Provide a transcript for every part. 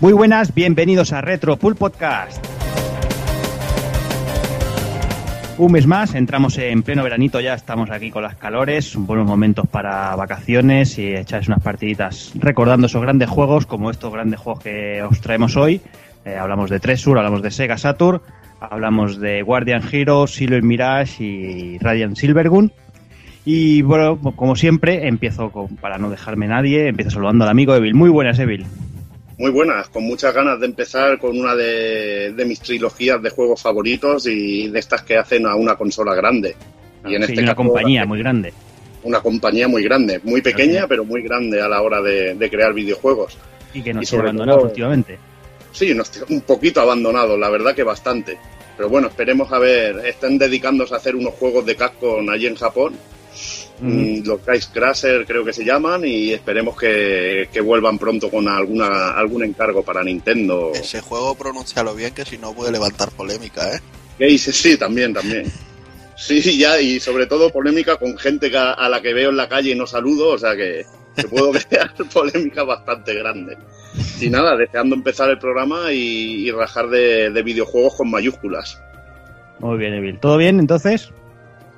Muy buenas, bienvenidos a Retro Full Podcast. Un mes más, entramos en pleno veranito, ya estamos aquí con las calores, buenos momentos para vacaciones y echarse unas partiditas recordando esos grandes juegos como estos grandes juegos que os traemos hoy. Eh, hablamos de Tresur, hablamos de Sega Saturn, hablamos de Guardian Hero, Silver Mirage y Radiant Silvergun. Y bueno, como siempre, empiezo con, para no dejarme nadie, empiezo saludando al amigo Evil. Muy buenas, Evil. Muy buenas, con muchas ganas de empezar con una de, de, mis trilogías de juegos favoritos y de estas que hacen a una consola grande. Y en sí, este una caso, compañía muy grande. Una compañía muy grande, muy pequeña, pero muy grande a la hora de, de crear videojuegos. Y que nos ha abandonado últimamente. Sí, un poquito abandonado, la verdad que bastante. Pero bueno, esperemos a ver, estén dedicándose a hacer unos juegos de casco allí en Japón Mm. Los Guys Crasher creo que se llaman y esperemos que, que, vuelvan pronto con alguna algún encargo para Nintendo. Ese juego pronuncialo bien que si no puede levantar polémica, ¿eh? Sí, también, también. Sí, ya, y sobre todo polémica con gente a la que veo en la calle y no saludo, o sea que, que puedo crear polémica bastante grande. Y nada, deseando empezar el programa y, y rajar de, de videojuegos con mayúsculas. Muy bien, Evil. ¿Todo bien entonces?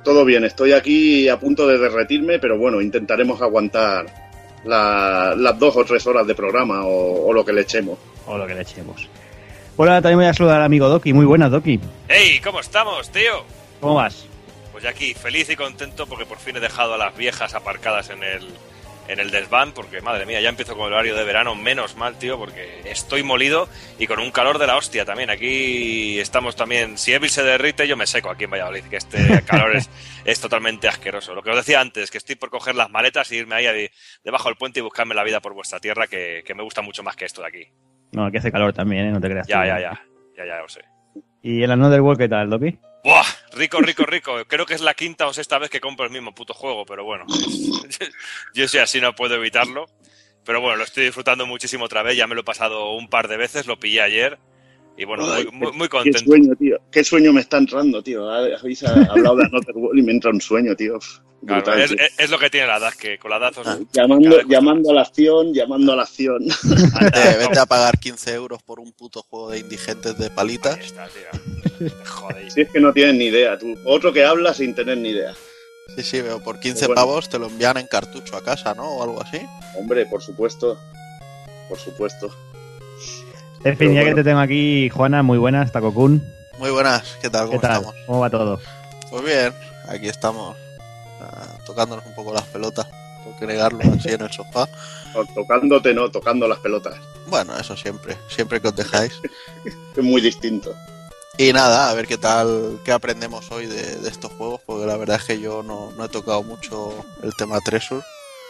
Todo bien, estoy aquí a punto de derretirme, pero bueno, intentaremos aguantar la, las dos o tres horas de programa o, o, lo que le echemos. O lo que le echemos. Bueno, también voy a saludar al amigo Doki. Muy buenas, Doki. ¡Hey! ¿Cómo estamos, tío? ¿Cómo vas? Pues ya aquí, feliz y contento porque por fin he dejado a las viejas aparcadas en el, en el desván, porque madre mía, ya empiezo con el horario de verano, menos mal, tío, porque estoy molido y con un calor de la hostia también. Aquí estamos también, si Evil se derrite, yo me seco aquí en Valladolid, que este calor es, es totalmente asqueroso. Lo que os decía antes, que estoy por coger las maletas y irme ahí de, debajo del puente y buscarme la vida por vuestra tierra, que, que, me gusta mucho más que esto de aquí. No, aquí hace calor también, ¿eh? no te creas. Ya, ya, ya, ya, ya, lo sé. ¿Y el Another World qué tal, Doki? ¡Buah! Rico, rico, rico. Creo que es la quinta o sexta vez que compro el mismo puto juego, pero bueno. Yo sí así no puedo evitarlo. Pero bueno, lo estoy disfrutando muchísimo otra vez. Ya me lo he pasado un par de veces, lo pillé ayer. Y bueno, Ay, muy, muy, muy, Qué contento. sueño, tío. Qué sueño me está entrando, tío. Habéis hablado de Another World y me entra un sueño, tío. Claro, es, es, es lo que tiene la edad, que con la edad os, Ah, llamando, llamando a la acción, llamando a la acción. Vete, vete a pagar 15 euros por un puto juego de indigentes de palitas. Ahí está, tío. Joder. Si es que no tienes ni idea, tú. Otro que habla sin tener ni idea. Sí, sí, veo, por 15 Bueno. pavos te lo envían en cartucho a casa, ¿no? O algo así. Hombre, por supuesto. Por supuesto. En fin, ya bueno. que te tengo aquí, Juana, muy buenas, Takokun. Muy buenas, ¿qué tal? ¿Qué ¿Cómo tal? estamos? ¿Cómo va todo? Pues bien, aquí estamos ah, tocándonos un poco las pelotas, por que negarlo, así en el sofá. O Tocándote, no, tocando las pelotas. Bueno, eso siempre, siempre que os dejáis. Es muy distinto. Y nada, a ver qué tal, qué aprendemos hoy de, de estos juegos, porque la verdad es que yo no, no he tocado mucho el tema Treasure.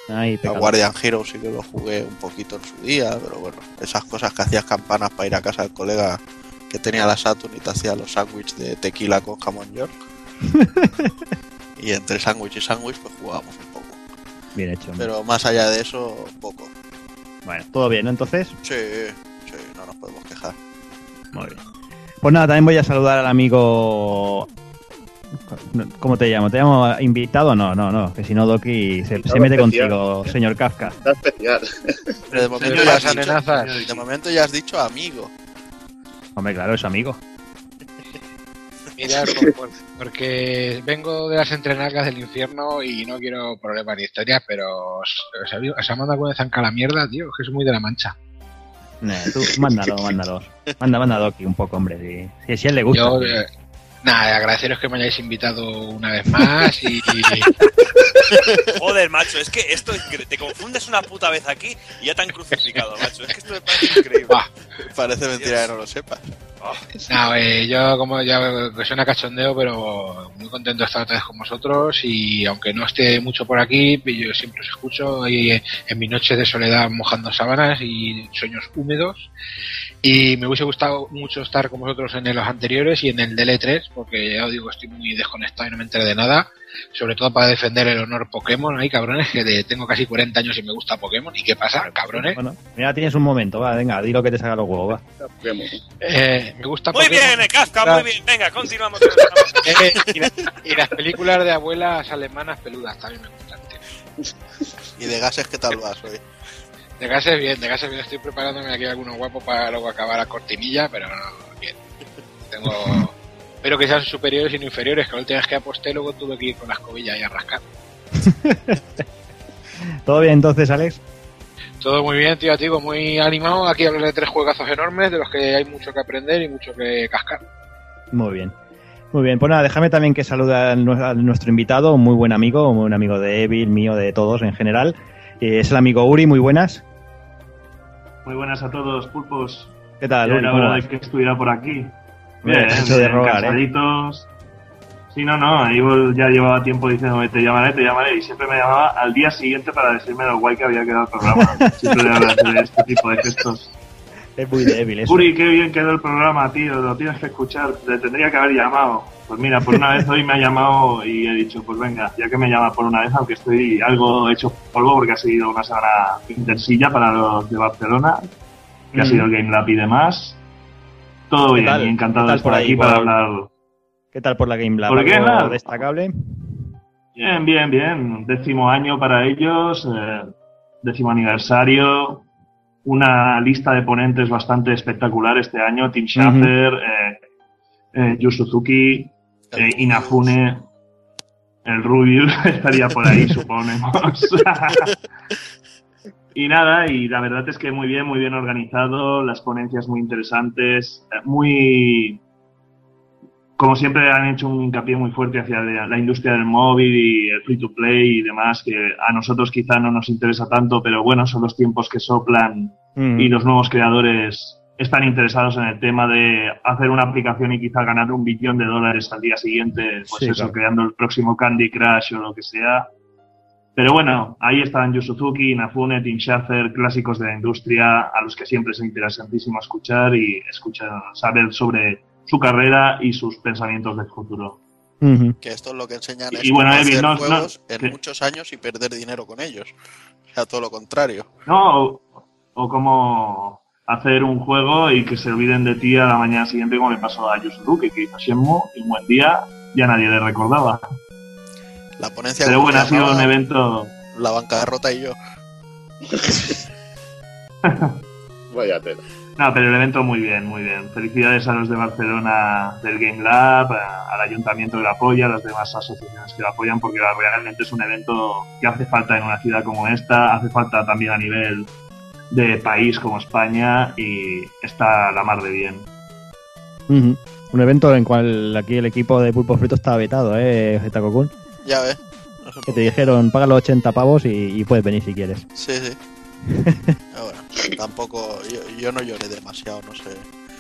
Ay, A pecado. Guardian Hero sí que lo jugué un poquito en su día, pero bueno, esas cosas que hacías campanas para ir a casa del colega que tenía la Saturn y te hacía los sándwiches de tequila con jamón york. y entre sándwich y sándwich pues jugábamos un poco. Bien hecho. hombre. Pero más allá de eso, poco. Bueno, todo bien, ¿no? Entonces, Sí, sí, no nos podemos quejar. muy bien. Pues nada, también voy a saludar al amigo. ¿Cómo te llamo? ¿Te llamo invitado? No, no, no, que si no, Doki se, se mete especial. contigo, señor Kafka. Está especial. Pero de momento, ya has dicho, de momento ya has dicho amigo. Hombre, claro, es amigo. Mira, por- por- porque vengo de las entrenacas del infierno y no quiero problemas ni historias, pero os ha mandado alguna vez a la mierda, tío, que es muy de la mancha. Nah, tú, mándalo, mándalo. Manda, manda a Doki un poco, hombre. Si, si, si a él le gusta. Yo, eh, nada, agradeceros que me hayáis invitado una vez más y, Joder, macho, es que esto te confundes una puta vez aquí y ya te han crucificado, macho. Es que esto me parece increíble. Parece mentira que no lo sepas. Oh, nada, eh, yo como ya suena cachondeo, pero muy contento de estar otra vez con vosotros y aunque no esté mucho por aquí, yo siempre os escucho ahí en mis noches de soledad mojando sábanas y sueños húmedos. Y me hubiese gustado mucho estar con vosotros en los anteriores y en el DL3 porque ya os digo estoy muy desconectado y no me enteré de nada sobre todo para defender el honor Pokémon hay cabrones que de- tengo casi 40 años y me gusta Pokémon y qué pasa cabrones Bueno, mira, tienes un momento, va, venga, di lo que te salga los huevos, va. Pokémon. Eh, me gusta Muy Pokémon. bien, Kafka, muy bien. Venga, continuamos. con el programa. Eh, y, la- y las películas de abuelas alemanas peludas también me gustan tío. Y de gases, ¿qué tal vas hoy? De casa es bien, de casa es bien. Estoy preparándome aquí algunos guapos para luego acabar la cortinilla, pero no, bien. Tengo. Espero que sean superiores y no inferiores, que la última vez que aposté luego tuve que ir con las cobillas y a rascar. ¿Todo bien entonces, Alex? Todo muy bien, tío, tío, muy animado. Aquí hablar de tres juegazos enormes de los que hay mucho que aprender y mucho que cascar. Muy bien. Muy bien, pues nada, déjame también que salude a nu- a nuestro invitado, un muy buen amigo, un buen amigo de Evil, mío, de todos en general. Eh, Es el amigo Uri, muy buenas. Muy buenas a todos, pulpos. ¿Qué tal, Ya Uri? era ¿Cómo hora de vas? que estuviera por aquí. Bien, eso de rogar, ¿eh? Sí, no, no, yo ya llevaba tiempo diciéndome te llamaré, te llamaré, y siempre me llamaba al día siguiente para decirme lo guay que había quedado el programa. siempre le hablas de este tipo de gestos. Es muy débil eso. Uri, qué bien quedó el programa, tío, lo tienes que escuchar, te tendría que haber llamado. Pues mira, por una vez hoy me ha llamado y he dicho, pues venga, ya que me llama por una vez, aunque estoy algo hecho polvo porque ha sido una semana intensilla para los de Barcelona, que ha Mm. sido el Game Lab y demás. Todo ¿Qué bien, tal? encantado ¿Qué de estar aquí para hablar. ¿Qué tal por la Game Lab? ¿Por qué, destacable? Bien, bien, bien. Décimo año para ellos, eh, décimo aniversario. Una lista de ponentes bastante espectacular este año. Tim Schafer, eh, eh, Yu Suzuki, Inafune, el Rubius estaría por ahí, suponemos. y nada, y la verdad es que muy bien, muy bien organizado, las ponencias muy interesantes, eh, muy... Como siempre han hecho un hincapié muy fuerte hacia la la industria del móvil y el free to play y demás, que a nosotros quizá no nos interesa tanto, pero bueno, son los tiempos que soplan Mm. y los nuevos creadores están interesados en el tema de hacer una aplicación y quizá ganar un billón de dólares al día siguiente, pues Sí, eso, claro. creando el próximo Candy Crush o lo que sea. Pero bueno, ahí están Yu Suzuki, Inafune, Tim Schafer, clásicos de la industria, a los que siempre es interesantísimo escuchar y escuchar, saber sobre su carrera y sus pensamientos del futuro. Que esto es lo que enseñan Y es bueno, Evi, hacer no- no- juegos en que- muchos años y perder dinero con ellos. O sea, todo lo contrario. No, o, o como hacer un juego y que se olviden de ti a la mañana siguiente como le pasó a Yu Suzuki, que hizo Shenmue y un buen día ya nadie le recordaba. La ponencia Pero ¿cómo bueno, ha sido un evento... La bancarrota y yo. Vaya tela. No, pero el evento muy bien, muy bien. Felicidades a los de Barcelona del Game Lab, a- al ayuntamiento que lo apoya, a las demás asociaciones que lo apoyan, porque realmente es un evento que hace falta en una ciudad como esta, hace falta también a nivel de país como España y está la mar de bien. Un evento en cual aquí el equipo de Pulpo Frito estaba vetado, ¿eh, Zetako-kun? Ya ves. No Que te dijeron, paga los 80 pavos y, y puedes venir si quieres. Sí, sí. Bueno, tampoco. Yo, yo no lloré demasiado, no sé.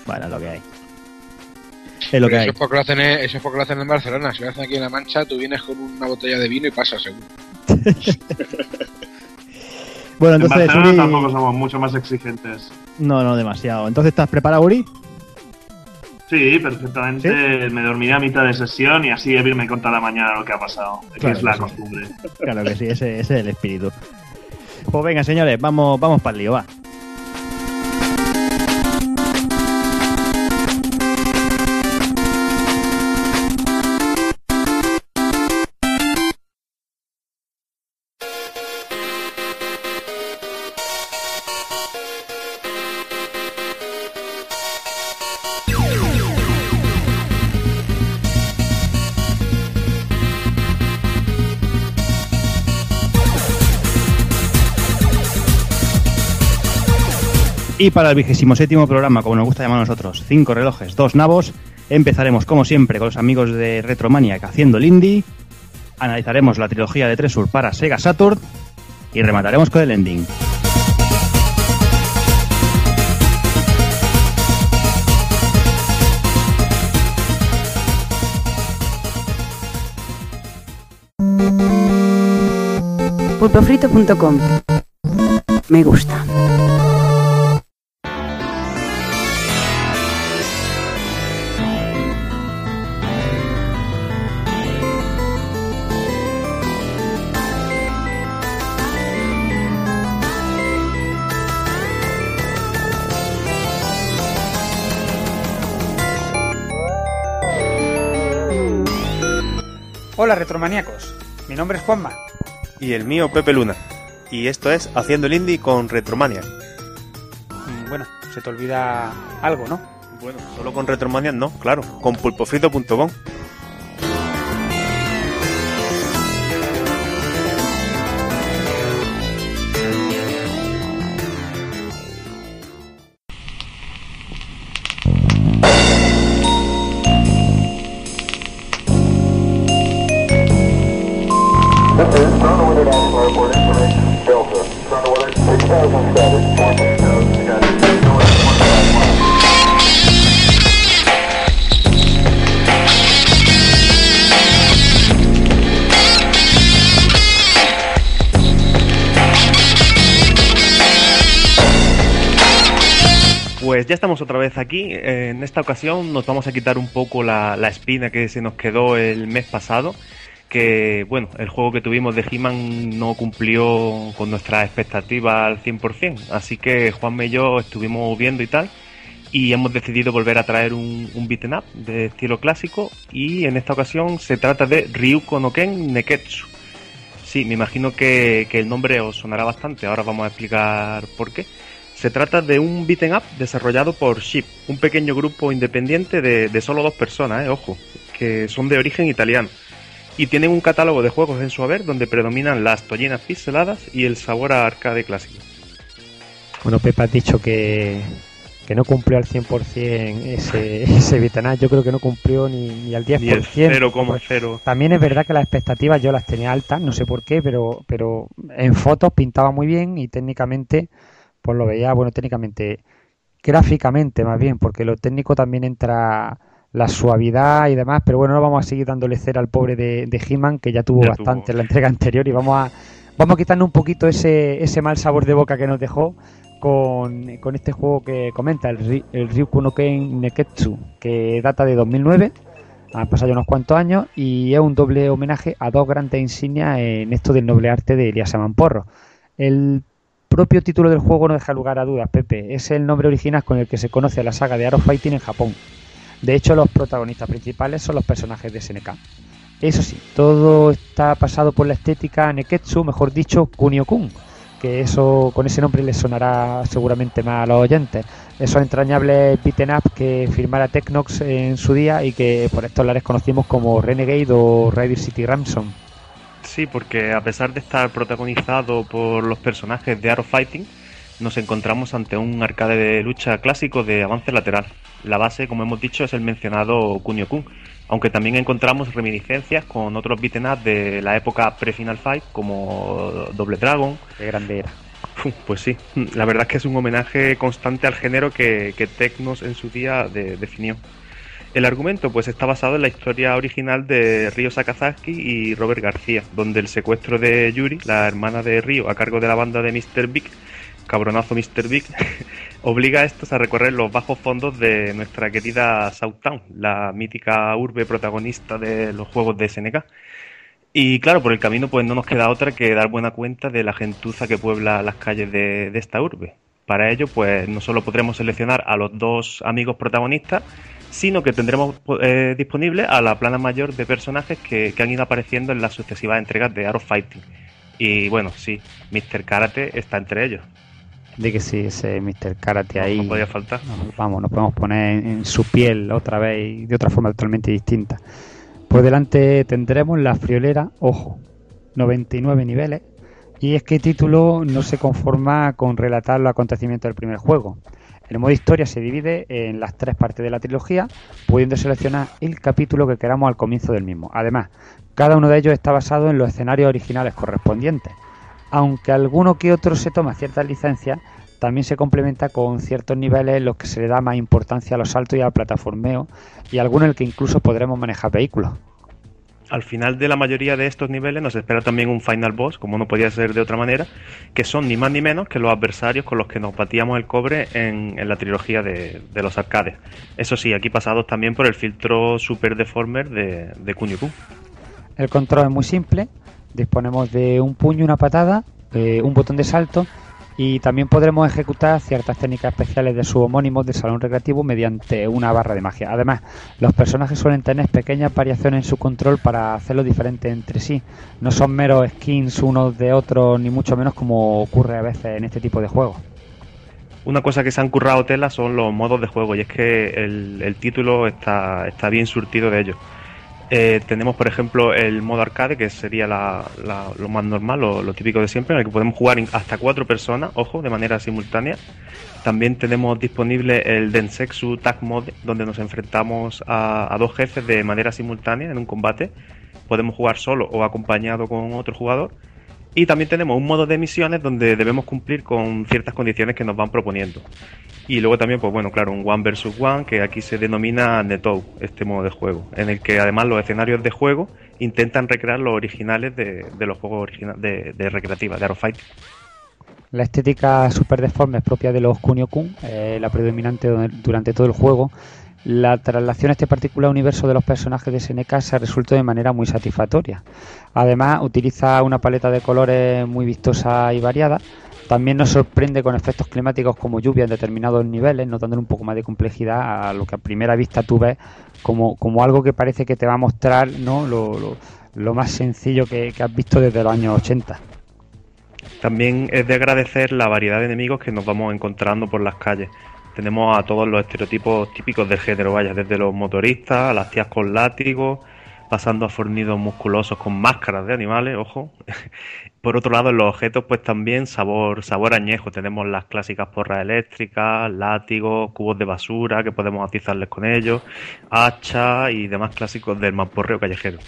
Bueno, es lo que hay. Es lo que hay. eso, es porque lo hacen en, eso es porque lo hacen en Barcelona. Si lo hacen aquí en La Mancha, tú vienes con una botella de vino y pasas seguro. Bueno, En entonces, Barcelona Uri... tampoco somos mucho más exigentes. No, no, demasiado. Entonces, ¿estás preparado, Uri? Sí, perfectamente. Me dormiré a mitad de sesión y así Evil me contará mañana lo que ha pasado, que es la sí. costumbre. Claro que sí, ese, ese es el espíritu. Pues venga, señores, vamos, vamos para el lío, va. Y para el vigésimo séptimo programa, como nos gusta llamar a nosotros, cinco relojes, dos nabos, empezaremos como siempre con los amigos de Retromaniac haciendo el indie, analizaremos la trilogía de Tresur para Sega Saturn y remataremos con el ending. pulpofrito.com Me gusta. Hola retromaníacos, mi nombre es Juanma. Y el mío, Pepe Luna. y esto es Haciendo el Indie con Retromania. Mm, Bueno, se te olvida algo, ¿no? Bueno, solo con Retromania no, claro, con pulpofrito.com. Pues ya estamos otra vez aquí. En esta ocasión nos vamos a quitar un poco la, la espina que se nos quedó el mes pasado. Que, bueno, el juego que tuvimos de He-Man no cumplió con nuestras expectativas al 100%. Así que Juanme y yo estuvimos viendo y tal. Y hemos decidido volver a traer un, un beaten up de estilo clásico. Y en esta ocasión se trata de Ryuko no Ken Neketsu. Sí, me imagino que, que el nombre os sonará bastante. Ahora vamos a explicar por qué. Se trata de un beaten up desarrollado por Ship, un pequeño grupo independiente de, de solo dos personas, eh, ojo, que son de origen italiano. Y tienen un catálogo de juegos en su haber donde predominan las tollinas pixeladas y el sabor a arcade clásico. Bueno, Pepe has dicho que, que no cumplió al 100% ese, ese beat'em up. Yo creo que no cumplió ni, ni al 10%. Ni el 0,0. También es verdad que las expectativas yo las tenía altas, no sé por qué, pero, pero en fotos pintaba muy bien y técnicamente pues lo veía, bueno, técnicamente, gráficamente más bien, porque lo técnico también entra la suavidad y demás, pero bueno, no vamos a seguir dándole cera al pobre de, de He-Man, que ya tuvo Ya bastante tuvo. en la entrega anterior, y vamos a, vamos a quitarnos un poquito ese, ese mal sabor de boca que nos dejó con, con este juego que comenta, el, el Ryuku no Ken Neketsu, que data de 2009, han pasado ya unos cuantos años, y es un doble homenaje a dos grandes insignias en esto del noble arte de Elias Porro. El propio título del juego no deja lugar a dudas, Pepe. Es el nombre original con el que se conoce la saga de Arrow Fighting en Japón. De hecho, los protagonistas principales son los personajes de SNK. Eso sí, todo está pasado por la estética Neketsu, mejor dicho, Kunio-kun, que eso con ese nombre les sonará seguramente más a los oyentes. Esos entrañables beaten up que firmara Tecnox en su día y que por estos lares conocimos como Renegade o Raider City Ransom. Sí, porque a pesar de estar protagonizado por los personajes de Arrow Fighting, nos encontramos ante un arcade de lucha clásico de avance lateral. La base, como hemos dicho, es el mencionado Kunio-kun, aunque también encontramos reminiscencias con otros beaten up de la época pre-Final Fight, como Double Dragon. Qué grande era. Pues sí, la verdad es que es un homenaje constante al género que, que Tecnos en su día de- definió. El argumento pues está basado en la historia original de Ryo Sakazaki y Robert García, donde el secuestro de Yuri, la hermana de Ryo, a cargo de la banda de Mr. Big, cabronazo Mr. Big, obliga a estos a recorrer los bajos fondos de nuestra querida Southtown, la mítica urbe protagonista de los juegos de SNK. Y claro, por el camino pues no nos queda otra que dar buena cuenta de la gentuza que puebla las calles de, de esta urbe. Para ello, pues no solo podremos seleccionar a los dos amigos protagonistas, sino que tendremos eh, disponible a la plana mayor de personajes que, que han ido apareciendo en las sucesivas entregas de Arrow Fighting. Y bueno, sí, Mr. Karate está entre ellos. De que sí, ese Mr. Karate No, ahí. no podía faltar. Nos- Vamos, nos podemos poner en, en su piel otra vez y de otra forma totalmente distinta. Por delante tendremos la friolera, ojo, 99 niveles. Y es que el título no se conforma con relatar los acontecimientos del primer juego. El modo historia se divide en las tres partes de la trilogía, pudiendo seleccionar el capítulo que queramos al comienzo del mismo. Además, cada uno de ellos está basado en los escenarios originales correspondientes. Aunque alguno que otro se toma ciertas licencias, también se complementa con ciertos niveles en los que se le da más importancia a los saltos y al plataformeo, y algunos en el que incluso podremos manejar vehículos. Al final de la mayoría de estos niveles nos espera también un final boss, como no podía ser de otra manera, que son ni más ni menos que los adversarios con los que nos batíamos el cobre en, en la trilogía de, los arcades. Eso sí, aquí pasados también por el filtro Super Deformer de, de Kunio-kun. El control es muy simple, disponemos de un puño, una patada, eh, un botón de salto y también podremos ejecutar ciertas técnicas especiales de su homónimo del salón recreativo mediante una barra de magia. Además, los personajes suelen tener pequeñas variaciones en su control para hacerlo diferente entre sí. No son meros skins unos de otros, ni mucho menos como ocurre a veces en este tipo de juegos. Una cosa que se han currado tela son los modos de juego y es que el, el título está, está bien surtido de ellos. Eh, tenemos, por ejemplo, el modo arcade, que sería lo más normal, lo, típico de siempre, en el que podemos jugar hasta cuatro personas, ojo, de manera simultánea. También tenemos disponible el Densetsu Tag Mode, donde nos enfrentamos a, dos jefes de manera simultánea en un combate. Podemos jugar solo o acompañado con otro jugador. Y también tenemos un modo de misiones donde debemos cumplir con ciertas condiciones que nos van proponiendo. Y luego también, pues bueno, claro, un One versus One, que aquí se denomina Netou, este modo de juego, en el que además los escenarios de juego intentan recrear los originales de, los juegos de, de recreativa, de Fighting. La estética super deforme propia de los Kunio-kun, eh, la predominante durante todo el juego. La traslación a este particular universo de los personajes de SNK se resultó de manera muy satisfactoria. Además, utiliza una paleta de colores muy vistosa y variada, también nos sorprende con efectos climáticos como lluvia en determinados niveles, notando un poco más de complejidad a lo que a primera vista tú ves como, como algo que parece que te va a mostrar ¿no? lo, lo, más sencillo que, has visto desde los años 80. También es de agradecer la variedad de enemigos que nos vamos encontrando por las calles. Tenemos a todos los estereotipos típicos del género, vaya, desde los motoristas, a las tías con látigos, pasando a fornidos musculosos con máscaras de animales, ojo, Por otro lado, en los objetos, pues también sabor, sabor añejo. Tenemos las clásicas porras eléctricas, látigos, cubos de basura que podemos atizarles con ellos, hacha y demás clásicos del mamporreo callejero.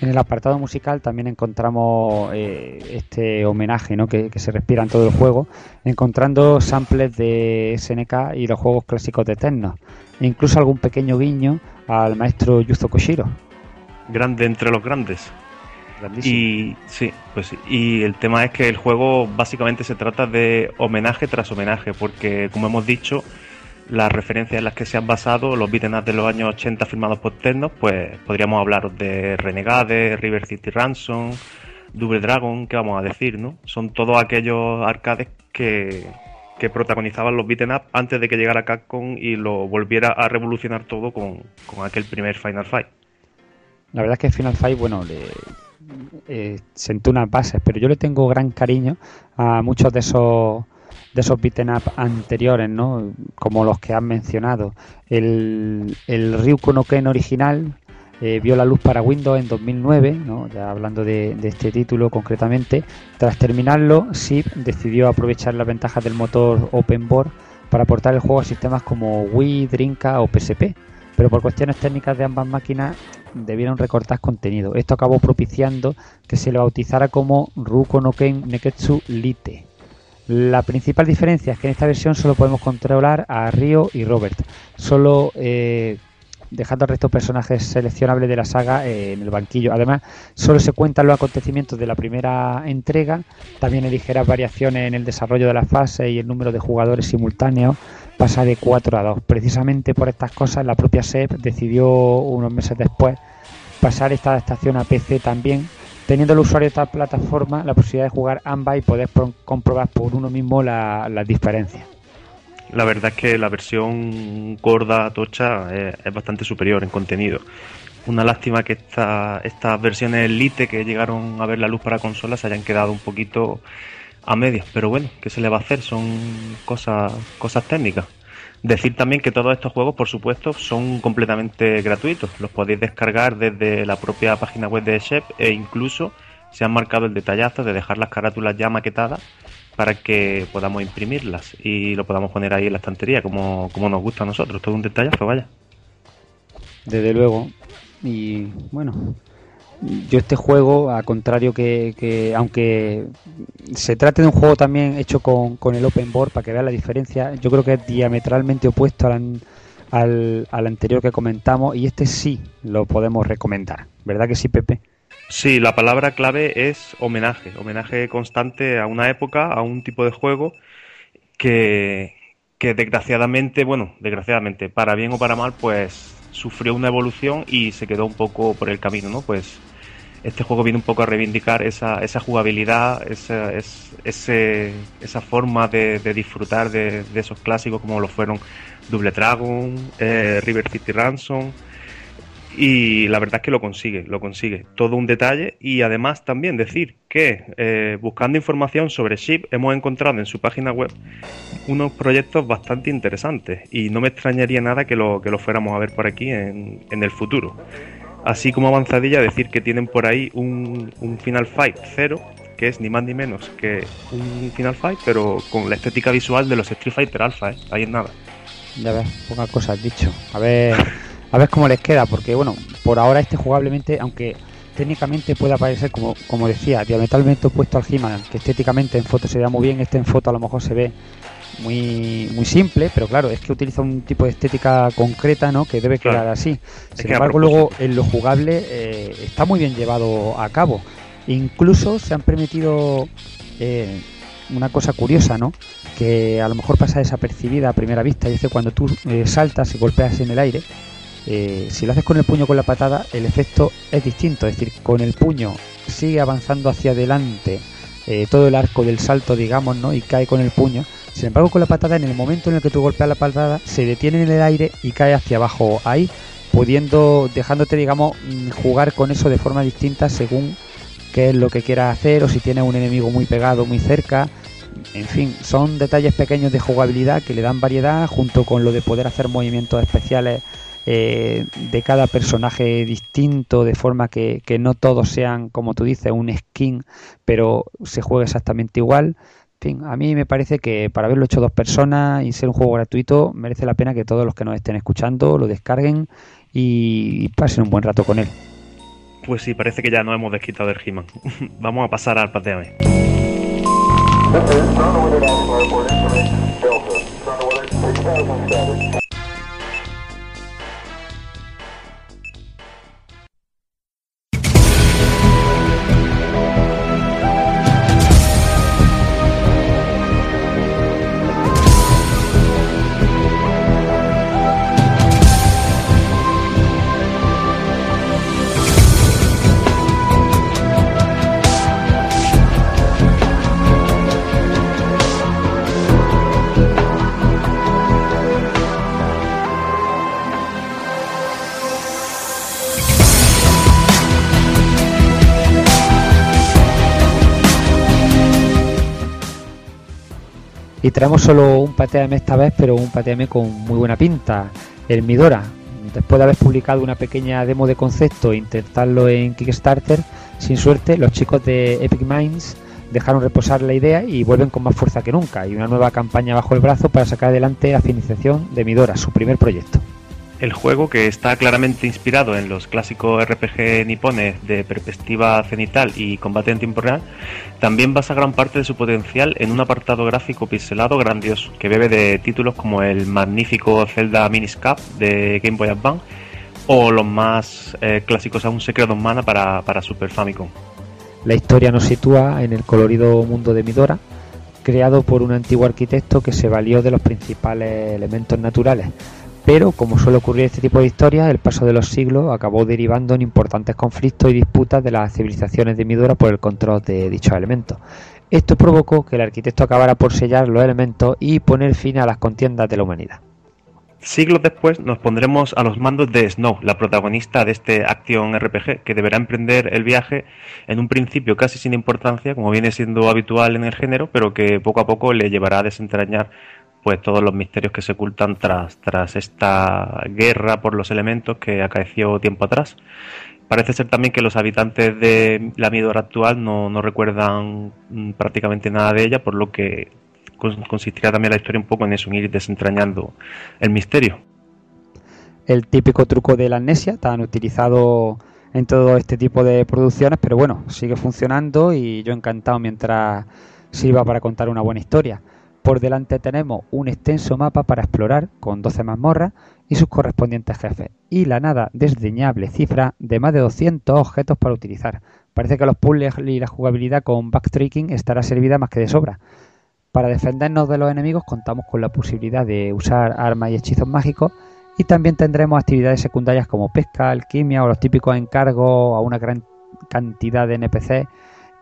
En el apartado musical también encontramos eh, este homenaje ¿no? que, se respira en todo el juego, encontrando samples de SNK y los juegos clásicos de Tecno, e incluso algún pequeño guiño al maestro Yuzo Koshiro. Grande entre los grandes. Y sí, pues y el tema es que el juego básicamente se trata de homenaje tras homenaje, porque como hemos dicho, las referencias en las que se han basado los beat'em de los años 80 firmados por Ternos, pues podríamos hablar de Renegade, River City Ransom, Double Dragon, ¿qué vamos a decir, no? Son todos aquellos arcades que, que protagonizaban los beat'em antes de que llegara Capcom y lo volviera a revolucionar todo con, con aquel primer Final Fight. La verdad es que Final Fight, bueno, le, eh, sentó unas bases, pero yo le tengo gran cariño a muchos de esos de esos beaten up anteriores, ¿no? Como los que han mencionado. El, el Ryuko no Ken original eh, vio la luz para Windows en 2009, ¿no? ya hablando de, este título concretamente. Tras terminarlo, SIP decidió aprovechar las ventajas del motor Open Board para aportar el juego a sistemas como Wii, Drinka o PSP. Pero por cuestiones técnicas de ambas máquinas debieron recortar contenido. Esto acabó propiciando que se le bautizara como Ruko no Ken Neketsu Lite. La principal diferencia es que en esta versión solo podemos controlar a Ryo y Robert, solo eh, dejando al resto de personajes seleccionables de la saga eh, en el banquillo. Además, solo se cuentan los acontecimientos de la primera entrega, también hay ligeras variaciones en el desarrollo de la fase y el número de jugadores simultáneos pasa de 4 a 2. Precisamente por estas cosas, la propia SEP decidió unos meses después pasar esta adaptación a PC también, teniendo el usuario de esta plataforma la posibilidad de jugar ambas y poder comprobar por uno mismo las diferencias. La verdad es que la versión gorda, tocha, es, es bastante superior en contenido. Una lástima que esta, estas versiones Elite que llegaron a ver la luz para consolas se hayan quedado un poquito a medias, pero bueno, ¿qué se le va a hacer? Son cosas, cosas técnicas. Decir también que todos estos juegos, por supuesto, son completamente gratuitos. Los podéis descargar desde la propia página web de Shep e incluso se han marcado el detallazo de dejar las carátulas ya maquetadas para que podamos imprimirlas y lo podamos poner ahí en la estantería como, como nos gusta a nosotros. Todo un detallazo, vaya. Desde luego. Y bueno, yo este juego, a contrario que, aunque se trate de un juego también hecho con, el open board para que vean la diferencia, yo creo que es diametralmente opuesto al, al, al, anterior que comentamos y este sí lo podemos recomendar, ¿verdad que sí, Pepe? Sí, la palabra clave es homenaje, homenaje constante a una época, a un tipo de juego que, que desgraciadamente, bueno, desgraciadamente, para bien o para mal, pues sufrió una evolución y se quedó un poco por el camino, ¿no? Pues este juego viene un poco a reivindicar esa, esa jugabilidad, esa, esa forma de, disfrutar de, de, esos clásicos como lo fueron Double Dragon, eh, River City Ransom. Y la verdad es que lo consigue, lo consigue. Todo un detalle y además también decir que eh, buscando información sobre Ship hemos encontrado en su página web unos proyectos bastante interesantes y no me extrañaría nada que lo, que lo fuéramos a ver por aquí en, en el futuro. Así como avanzadilla, decir que tienen por ahí un, un Final Fight 0, que es ni más ni menos que un Final Fight, pero con la estética visual de los Street Fighter Alpha, ¿eh? ahí en nada. Ya ves, pocas cosas dicho. A ver, a ver cómo les queda, porque bueno, por ahora este jugablemente, aunque técnicamente pueda parecer, como, como decía, diametralmente opuesto al He-Man, que estéticamente en foto se vea muy bien, este en foto a lo mejor se ve muy, muy simple, pero claro, es que utiliza un tipo de estética concreta, ¿no? Que debe quedar Claro. así. Sin embargo, luego en lo jugable eh, está muy bien llevado a cabo. Incluso se han permitido eh, una cosa curiosa, ¿no? Que a lo mejor pasa desapercibida a primera vista, y es que cuando tú eh, saltas y golpeas en el aire, eh, si lo haces con el puño o con la patada, el efecto es distinto. Es decir, con el puño sigue avanzando hacia adelante eh, todo el arco del salto, digamos, ¿no? Y cae con el puño. Sin embargo, con la patada, en el momento en el que tú golpeas la patada, se detiene en el aire y cae hacia abajo ahí, pudiendo, dejándote, digamos, mm, jugar con eso de forma distinta según qué es lo que quieras hacer o si tienes un enemigo muy pegado, muy cerca. En fin, son detalles pequeños de jugabilidad que le dan variedad junto con lo de poder hacer movimientos especiales eh, de cada personaje distinto, de forma que, que no todos sean, como tú dices, un skin, pero se juegue exactamente igual. A mí me parece que para haberlo hecho dos personas y ser un juego gratuito, merece la pena que todos los que nos estén escuchando lo descarguen y pasen un buen rato con él. Pues sí, parece que ya nos hemos desquitado del He-Man. Vamos a pasar al pateame. Traemos solo un pateame esta vez, pero un pateame con muy buena pinta. El Midora, después de haber publicado una pequeña demo de concepto e intentarlo en Kickstarter, sin suerte, los chicos de Epic Minds dejaron reposar la idea y vuelven con más fuerza que nunca. Y una nueva campaña bajo el brazo para sacar adelante la financiación de Midora, su primer proyecto. El juego, que está claramente inspirado en los clásicos RPG nipones de perspectiva cenital y combate en tiempo real, también basa gran parte de su potencial en un apartado gráfico pixelado grandioso, que bebe de títulos como el magnífico Zelda Miniscap de Game Boy Advance o los más eh, clásicos aún Secret of Mana para, para Super Famicom. La historia nos sitúa en el colorido mundo de Midora, creado por un antiguo arquitecto que se valió de los principales elementos naturales. Pero, como suele ocurrir en este tipo de historias, el paso de los siglos acabó derivando en importantes conflictos y disputas de las civilizaciones de Midora por el control de dichos elementos. Esto provocó que el arquitecto acabara por sellar los elementos y poner fin a las contiendas de la humanidad. Siglos después nos pondremos a los mandos de Snow, la protagonista de este Action RPG, que deberá emprender el viaje en un principio casi sin importancia, como viene siendo habitual en el género, pero que poco a poco le llevará a desentrañar pues todos los misterios que se ocultan tras, tras esta guerra por los elementos que acaeció tiempo atrás. Parece ser también que los habitantes de la Midora actual no, no recuerdan mm, prácticamente nada de ella, por lo que cons- consistirá también la historia un poco en eso, en ir desentrañando el misterio. el típico truco de la amnesia, tan utilizado en todo este tipo de producciones, pero bueno, sigue funcionando y yo encantado mientras sirva para contar una buena historia. Por delante tenemos un extenso mapa para explorar con 12 mazmorras y sus correspondientes jefes, y la nada desdeñable cifra de más de 200 objetos para utilizar. Parece que los puzzles y la jugabilidad con backtracking estará servida más que de sobra. Para defendernos de los enemigos contamos con la posibilidad de usar armas y hechizos mágicos y también tendremos actividades secundarias como pesca, alquimia o los típicos encargos a una gran cantidad de NPC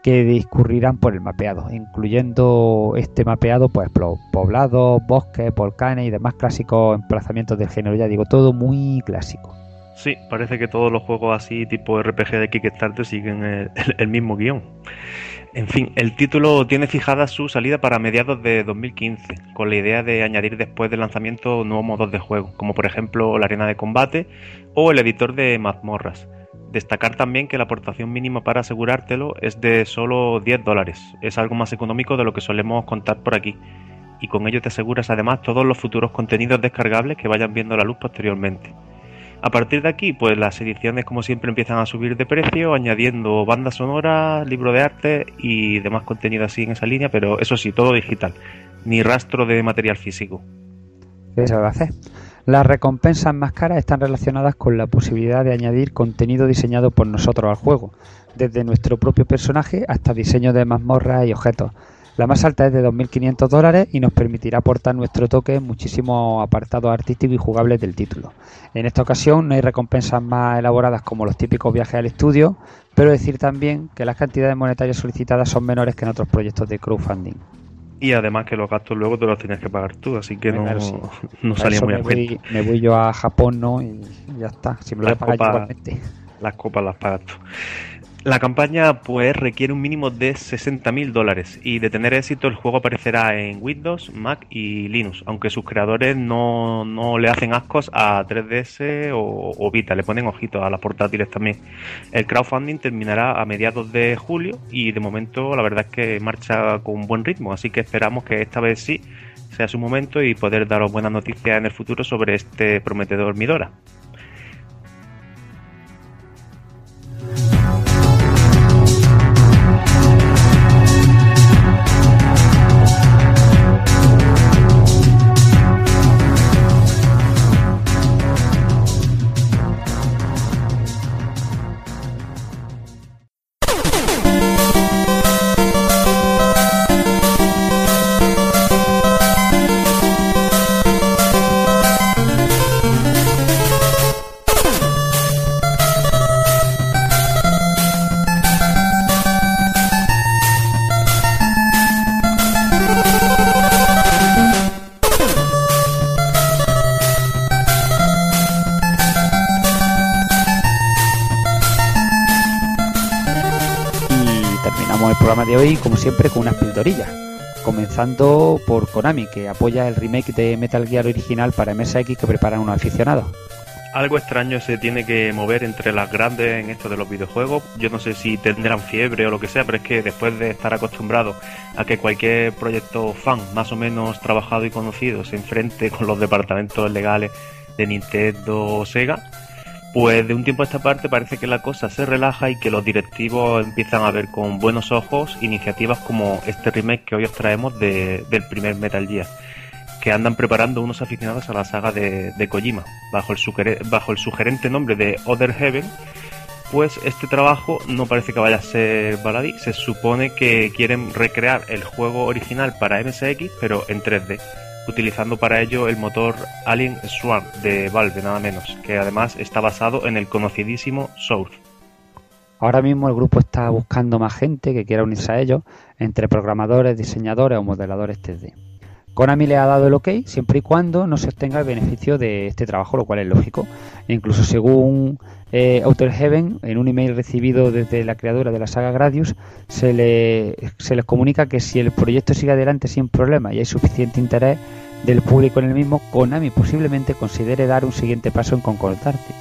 que discurrirán por el mapeado, incluyendo este mapeado, pues poblados, bosques, volcanes y demás clásicos emplazamientos del género. Ya digo, todo muy clásico. Sí, parece que todos los juegos así, tipo RPG de Kickstarter, siguen el, el mismo guion. En fin, el título tiene fijada su salida para mediados de 2015, con la idea de añadir después del lanzamiento nuevos modos de juego, como por ejemplo la arena de combate o el editor de mazmorras. Destacar también que la aportación mínima para asegurártelo es de solo 10 dólares, es algo más económico de lo que solemos contar por aquí, y con ello te aseguras además todos los futuros contenidos descargables que vayan viendo la luz posteriormente. A partir de aquí, pues las ediciones como siempre empiezan a subir de precio, añadiendo bandas sonoras, libro de arte y demás contenido así en esa línea, pero eso sí, todo digital, ni rastro de material físico. ¿Qué se va a hacer? Las recompensas más caras están relacionadas con la posibilidad de añadir contenido diseñado por nosotros al juego, desde nuestro propio personaje hasta diseño de mazmorras y objetos. La más alta es de 2.500 dólares y nos permitirá aportar nuestro toque en muchísimos apartados artísticos y jugables del título. En esta ocasión no hay recompensas más elaboradas como los típicos viajes al estudio, pero decir también que las cantidades monetarias solicitadas son menores que en otros proyectos de crowdfunding. Y además que los gastos luego te los tienes que pagar tú, así que no, no salía muy a cuenta. Me voy yo a Japón, ¿no? Y ya está, si me lo voy a Las copas las pagas tú. La campaña pues requiere un mínimo de 60.000 dólares y de tener éxito el juego aparecerá en Windows, Mac y Linux, aunque sus creadores no, le hacen ascos a 3DS o, o, Vita, le ponen ojitos a las portátiles también. El crowdfunding terminará a mediados de julio y de momento la verdad es que marcha con buen ritmo, así que esperamos que esta vez sí sea su momento y poder daros buenas noticias en el futuro sobre este prometedor Midora. De hoy, como siempre, con unas pildorillas. Comenzando por Konami, que apoya el remake de Metal Gear original para MSX que preparan unos aficionados. Algo extraño se tiene que mover entre las grandes en esto de los videojuegos. Yo no sé si tendrán fiebre o lo que sea, pero es que después de estar acostumbrado a que cualquier proyecto fan más o menos trabajado y conocido se enfrente con los departamentos legales de Nintendo o Sega, pues de un tiempo a esta parte parece que la cosa se relaja y que los directivos empiezan a ver con buenos ojos iniciativas como este remake que hoy os traemos del primer Metal Gear, que andan preparando unos aficionados a la saga de, Kojima, bajo el, bajo el sugerente nombre de Other Heaven. Pues este trabajo no parece que vaya a ser baladí, se supone que quieren recrear el juego original para MSX, pero en 3D utilizando para ello el motor Alien Swarm de Valve, nada menos, que además está basado en el conocidísimo Source. Ahora mismo el grupo está buscando más gente que quiera unirse a ellos, entre programadores, diseñadores o modeladores 3D. Konami le ha dado el ok siempre y cuando no se obtenga el beneficio de este trabajo, lo cual es lógico. E incluso según eh, Outer Heaven, en un email recibido desde la creadora de la saga Gradius, se, le, se les comunica que si el proyecto sigue adelante sin problema y hay suficiente interés del público en el mismo, Konami posiblemente considere dar un siguiente paso en,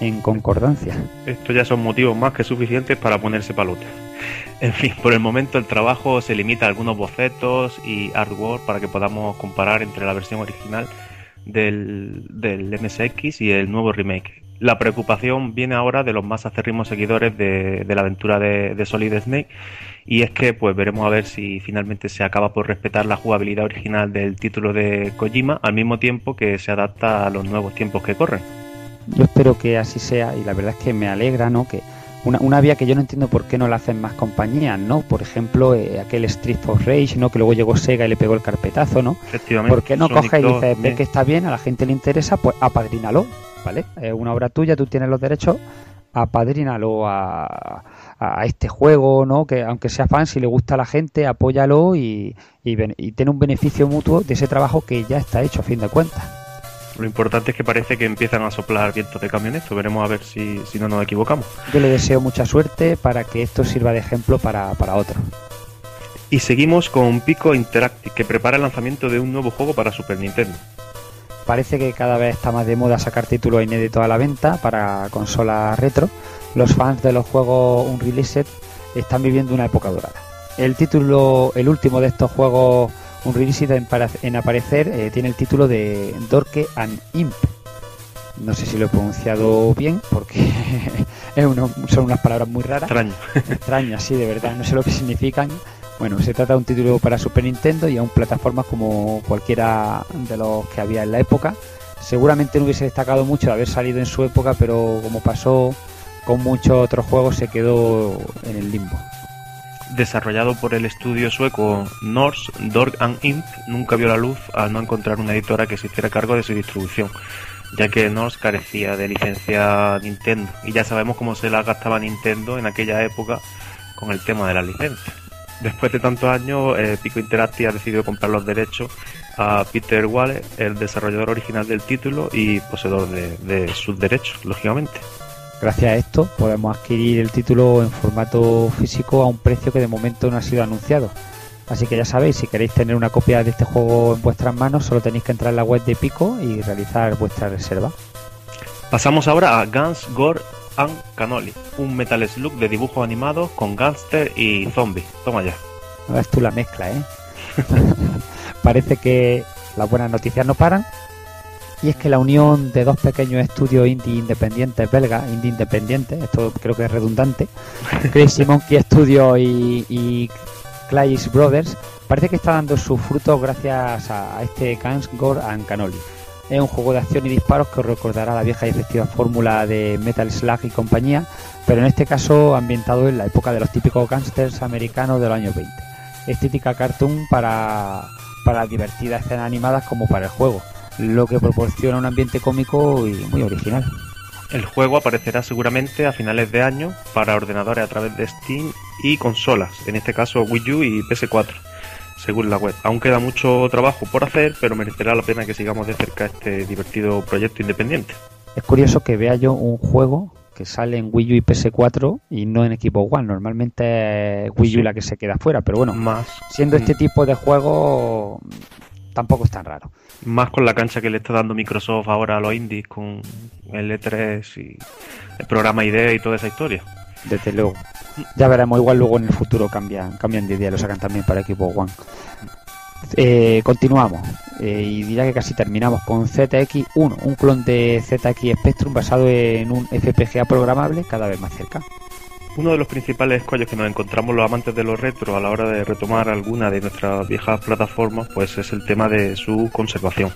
en concordancia. Estos ya son motivos más que suficientes para ponerse palote. En fin, por el momento el trabajo se limita a algunos bocetos y artwork para que podamos comparar entre la versión original del, del MSX y el nuevo remake. La preocupación viene ahora de los más acérrimos seguidores de, la aventura de, Solid Snake y es que pues veremos a ver si finalmente se acaba por respetar la jugabilidad original del título de Kojima al mismo tiempo que se adapta a los nuevos tiempos que corren. Yo espero que así sea y la verdad es que me alegra, ¿no? Que una, una vía que yo no entiendo por qué no la hacen más compañías, ¿no? Por ejemplo, eh, aquel Street for Rage, ¿no? Que luego llegó Sega y le pegó el carpetazo, ¿no? Efectivamente. ¿Por qué no coges y dices, ves que está bien, a la gente le interesa, pues apadrínalo, ¿vale? Es una obra tuya, tú tienes los derechos, apadrínalo a, a este juego, ¿no? Que aunque sea fan, si le gusta a la gente, apóyalo y, y, y tiene un beneficio mutuo de ese trabajo que ya está hecho a fin de cuentas. Lo importante es que parece que empiezan a soplar vientos de camioneto. Veremos a ver si, si no nos equivocamos. Yo le deseo mucha suerte para que esto sirva de ejemplo para, para otros. Y seguimos con Pico Interactive, que prepara el lanzamiento de un nuevo juego para Super Nintendo. Parece que cada vez está más de moda sacar títulos inéditos a la venta para consolas retro. Los fans de los juegos Unreleased están viviendo una época dorada. El título, el último de estos juegos Unreleased en, en aparecer eh, tiene el título de Dorke and Imp. No sé si lo he pronunciado bien porque es uno- son unas palabras muy raras Extraño. extrañas, sí, de verdad, no sé lo que significan. Bueno, se trata de un título para Super Nintendo y aún plataformas como cualquiera de los que había en la época. Seguramente no hubiese destacado mucho de haber salido en su época, pero como pasó con muchos otros juegos, se quedó en el limbo. Desarrollado por el estudio sueco Norse, Dork and Imp nunca vio la luz al no encontrar una editora que se hiciera cargo de su distribución, ya que Norse carecía de licencia Nintendo. Y ya sabemos cómo se la gastaba Nintendo en aquella época con el tema de la licencia. Después de tantos años, eh, Pico Interactive ha decidido comprar los derechos a Peter Wallace, el desarrollador original del título y poseedor de sus derechos, lógicamente. Gracias a esto podemos adquirir el título en formato físico a un precio que de momento no ha sido anunciado. Así que ya sabéis, si queréis tener una copia de este juego en vuestras manos, solo tenéis que entrar en la web de Pico y realizar vuestra reserva. Pasamos ahora a Guns, Gore and Cannoli, un Metal Slug de dibujos animados con gangster y zombies. Toma ya. No ves tú la mezcla, ¿eh? Parece que las buenas noticias no paran. Y es que la unión de dos pequeños estudios indie independientes belgas, indie independientes, esto creo que es redundante, Crazy Monkey Studio y, y Clays Brothers, parece que está dando sus frutos gracias a, este Guns, Gore and Cannoli. Es un juego de acción y disparos que os recordará la vieja y efectiva fórmula de Metal Slug y compañía, pero en este caso ambientado en la época de los típicos gangsters americanos de los años 20. Estética cartoon para, para divertidas escenas animadas como para el juego, lo que proporciona un ambiente cómico y muy original. El juego aparecerá seguramente a finales de año para ordenadores a través de Steam y consolas, en este caso Wii U y PS4, según la web. Aún queda mucho trabajo por hacer, pero merecerá la pena que sigamos de cerca este divertido proyecto independiente. Es curioso que vea yo un juego que sale en Wii U y PS4 y no en Equipo One. Normalmente es Wii U Sí. la que se queda fuera, pero bueno, Más, siendo este tipo de juego tampoco es tan raro. más con la cancha que le está dando Microsoft ahora a los indies con el E3 y el programa ID y toda esa historia. Desde luego. Ya veremos, igual luego en el futuro cambian, cambian de idea, lo sacan también para equipo One. Eh, continuamos eh, y diría que casi terminamos con ZX1, un clon de ZX Spectrum basado en un FPGA programable cada vez más cerca. Uno de los principales escollos que nos encontramos los amantes de los retro a la hora de retomar alguna de nuestras viejas plataformas, pues es el tema de su conservación.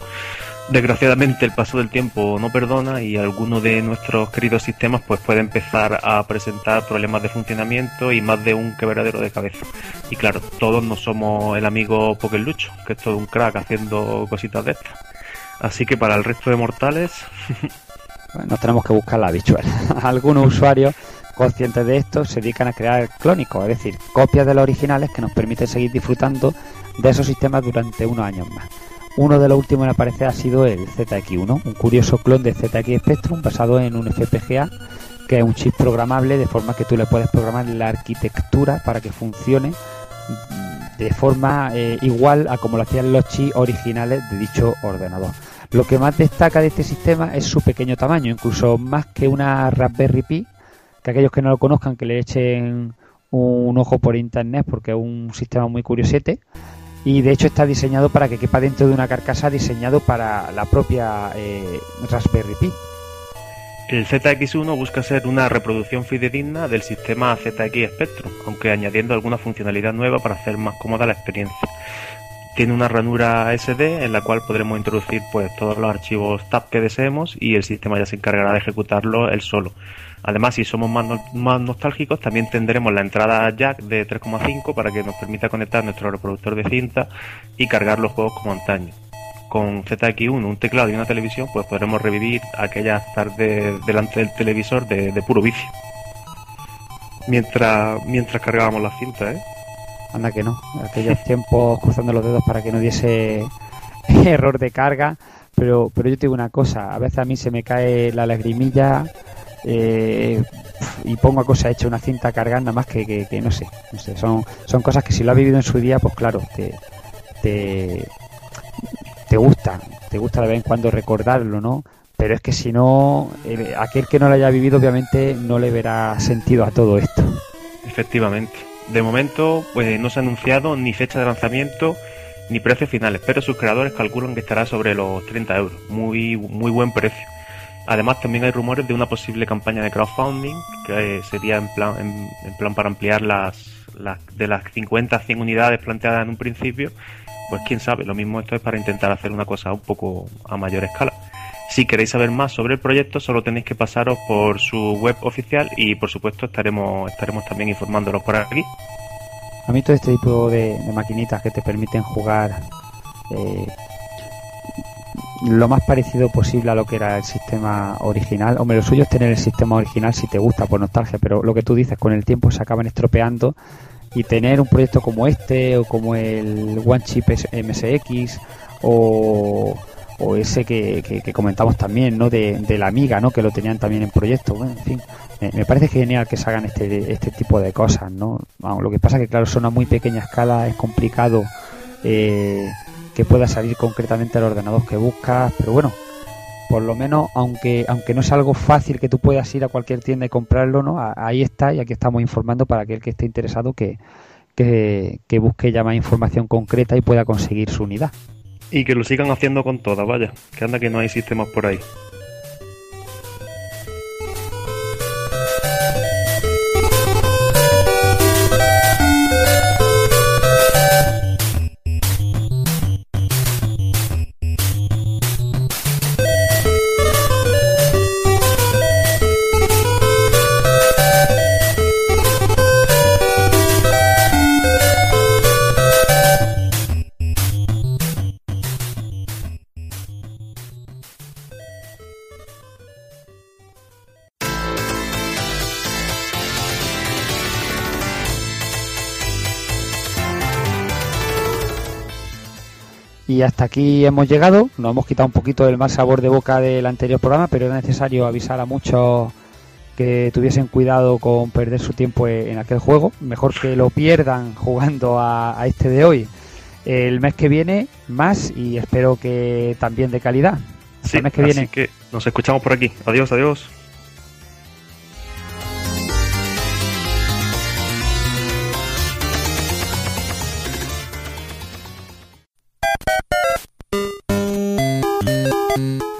Desgraciadamente el paso del tiempo no perdona y alguno de nuestros queridos sistemas pues puede empezar a presentar problemas de funcionamiento y más de un quebradero de cabeza. Y claro, todos no somos el amigo Lucho, que es todo un crack haciendo cositas de estas. Así que para el resto de mortales, nos tenemos que buscar la habitual. Algunos usuarios conscientes de esto se dedican a crear clónicos, es decir, copias de los originales que nos permiten seguir disfrutando de esos sistemas durante unos años más. Uno de los últimos en aparecer ha sido el ZX1, un curioso clon de ZX Spectrum basado en un FPGA que es un chip programable de forma que tú le puedes programar la arquitectura para que funcione de forma eh, igual a como lo hacían los chips originales de dicho ordenador. Lo que más destaca de este sistema es su pequeño tamaño, incluso más que una Raspberry Pi, que aquellos que no lo conozcan que le echen un ojo por internet porque es un sistema muy curiosete y de hecho está diseñado para que quepa dentro de una carcasa diseñado para la propia eh, Raspberry Pi. El ZX1 busca ser una reproducción fidedigna del sistema ZX Spectrum, aunque añadiendo alguna funcionalidad nueva para hacer más cómoda la experiencia. Tiene una ranura SD en la cual podremos introducir pues todos los archivos TAP que deseemos y el sistema ya se encargará de ejecutarlo él solo. Además, si somos más, no- más nostálgicos, también tendremos la entrada jack de 3,5 para que nos permita conectar nuestro reproductor de cinta y cargar los juegos como antaño. con ZX1, un teclado y una televisión, pues podremos revivir aquellas tardes delante del televisor de, de puro vicio. Mientras, mientras cargábamos la cinta, ¿eh? Anda que no. Aquellos tiempos cruzando los dedos para que no diese error de carga. Pero, pero yo te digo una cosa, a veces a mí se me cae la lagrimilla eh, y pongo a cosa hecha una cinta cargando más que, que, que no, sé, no sé. Son, son cosas que si lo has vivido en su día, pues claro, te, te, te gusta, te gusta de vez en cuando recordarlo, ¿no? Pero es que si no, aquel que no lo haya vivido obviamente no le verá sentido a todo esto. Efectivamente. De momento, pues no se ha anunciado ni fecha de lanzamiento ni precios finales, pero sus creadores calculan que estará sobre los 30 euros. Muy, muy buen precio. Además, también hay rumores de una posible campaña de crowdfunding, que sería en plan, en, plan para ampliar las, las, de las 50 a 100 unidades planteadas en un principio. Pues quién sabe, lo mismo esto es para intentar hacer una cosa un poco a mayor escala. Si queréis saber más sobre el proyecto, solo tenéis que pasaros por su web oficial y por supuesto estaremos, estaremos también informándolos por aquí. A mí todo este tipo de, de maquinitas que te permiten jugar eh, lo más parecido posible a lo que era el sistema original. Hombre, lo suyo es tener el sistema original si te gusta por nostalgia, pero lo que tú dices, con el tiempo se acaban estropeando y tener un proyecto como este o como el One Chip MSX o, o ese que, que, que, comentamos también, ¿no? De, de, la Amiga, ¿no? Que lo tenían también en proyecto. Bueno, en fin, me, parece genial que se hagan este, este tipo de cosas, ¿no? Lo que pasa que, claro, son a muy pequeña escala, es complicado eh, que pueda salir concretamente el ordenador que buscas, pero bueno, por lo menos, aunque aunque no es algo fácil que tú puedas ir a cualquier tienda y comprarlo, ¿no? Ahí está y aquí estamos informando para aquel que esté interesado que, que, que busque ya más información concreta y pueda conseguir su unidad. Y que lo sigan haciendo con todas, vaya, que anda que no hay sistemas por ahí. Y hasta aquí hemos llegado. Nos hemos quitado un poquito del mal sabor de boca del anterior programa, pero era necesario avisar a muchos que tuviesen cuidado con perder su tiempo en aquel juego. Mejor que lo pierdan jugando a, a este de hoy. El mes que viene, más y espero que también de calidad. Hasta Sí, el mes que así viene. que nos escuchamos por aquí. Adiós, adiós.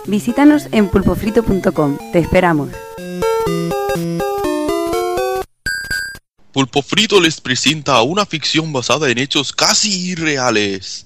Visítanos en pulpofrito.com. Te esperamos. Pulpo Frito les presenta una ficción basada en hechos casi irreales.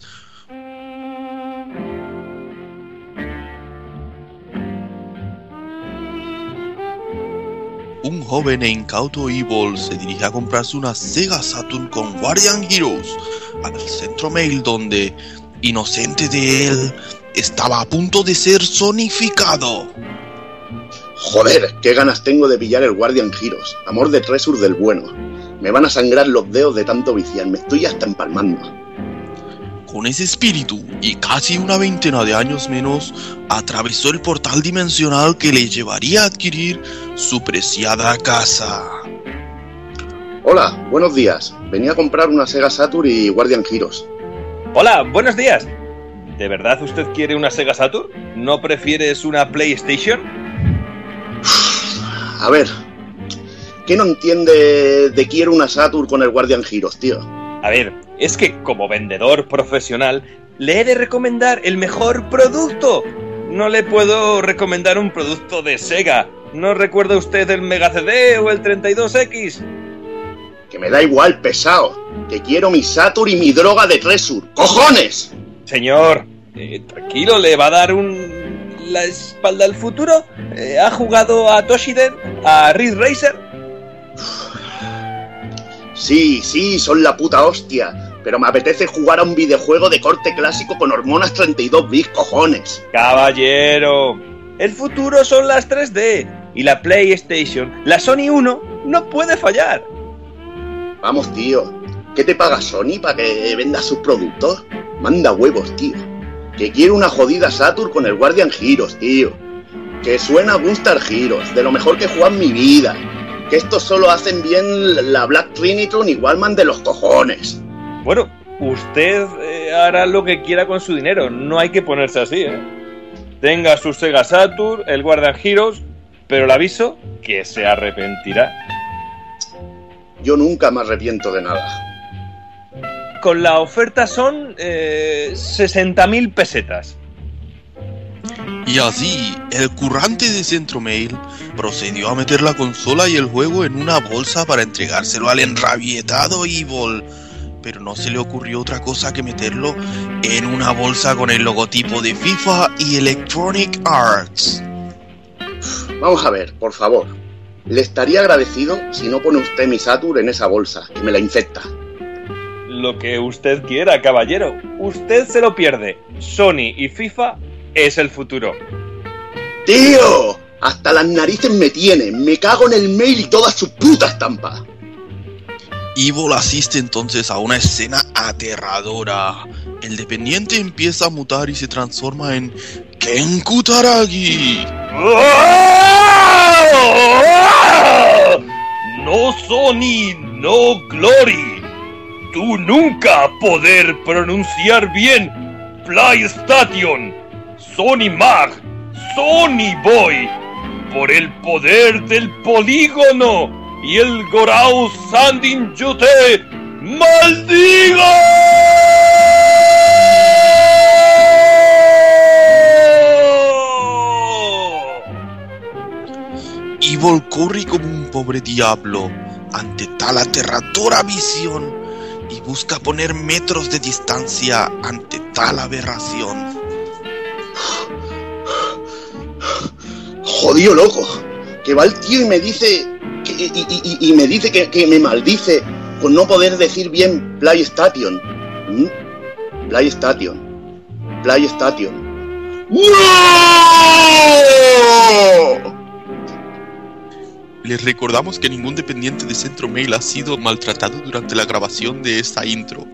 Un joven e incauto Evil se dirige a comprarse una Sega Saturn con Guardian Heroes al centro mail donde, inocente de él, estaba a punto de ser sonificado. Joder, qué ganas tengo de pillar el Guardian Heroes. Amor de Tresur del bueno. Me van a sangrar los dedos de tanto viciar. Me estoy hasta empalmando. Con ese espíritu y casi una veintena de años menos, atravesó el portal dimensional que le llevaría a adquirir su preciada casa. Hola, buenos días. Venía a comprar una Sega Saturn y Guardian Heroes. Hola, buenos días. ¿De verdad usted quiere una Sega Saturn? ¿No prefieres una PlayStation? A ver, ¿qué no entiende de quiero una Saturn con el Guardian Heroes, tío? A ver, es que como vendedor profesional le he de recomendar el mejor producto. No le puedo recomendar un producto de Sega. ¿No recuerda usted el Mega CD o el 32X? Que me da igual, pesado. Que quiero mi Saturn y mi droga de Tresur. ¡Cojones! Señor, eh, tranquilo, le va a dar un la espalda al futuro. Eh, ¿Ha jugado a Toshiden? ¿A Ridge Racer? Sí, sí, son la puta hostia. pero me apetece jugar a un videojuego de corte clásico con hormonas 32 bits, cojones. Caballero, el futuro son las 3D y la PlayStation, la Sony 1, no puede fallar. Vamos, tío. ¿Qué te paga Sony para que venda sus productos? Manda huevos, tío. Que quiero una jodida Saturn con el Guardian Heroes, tío. Que suena Gunstar Heroes, de lo mejor que he jugado en mi vida. Que estos solo hacen bien la Black Trinitron y Wallman de los cojones. Bueno, usted eh, hará lo que quiera con su dinero, no hay que ponerse así, ¿eh? Tenga su Sega Saturn, el Guardian Heroes, pero le aviso que se arrepentirá. Yo nunca me arrepiento de nada. Con la oferta son eh, 60.000 pesetas. Y así, el currante de Centromail procedió a meter la consola y el juego en una bolsa para entregárselo al enrabietado Evil. Pero no se le ocurrió otra cosa que meterlo en una bolsa con el logotipo de FIFA y Electronic Arts. Vamos a ver, por favor. Le estaría agradecido si no pone usted mi Saturn en esa bolsa, que me la infecta. Lo que usted quiera, caballero. Usted se lo pierde. Sony y FIFA es el futuro. ¡Tío! Hasta las narices me tiene. Me cago en el mail y todas sus putas estampa. Evil asiste entonces a una escena aterradora. El dependiente empieza a mutar y se transforma en Ken Kutaragi. No Sony, no Glory. Tú nunca poder pronunciar bien PlayStation, Sony Mag, Sony Boy, por el poder del polígono y el Gorau Sandin Yute. ¡Maldigo! Evil corre como un pobre diablo ante tal aterradora visión y busca poner metros de distancia ante tal aberración. Jodido loco. Que va el tío y me dice. y, me dice que, me maldice por no poder decir bien PlayStation. ¿Mm? PlayStation. PlayStation. ¡No! Les recordamos que ningún dependiente de Centro Mail ha sido maltratado durante la grabación de esta intro.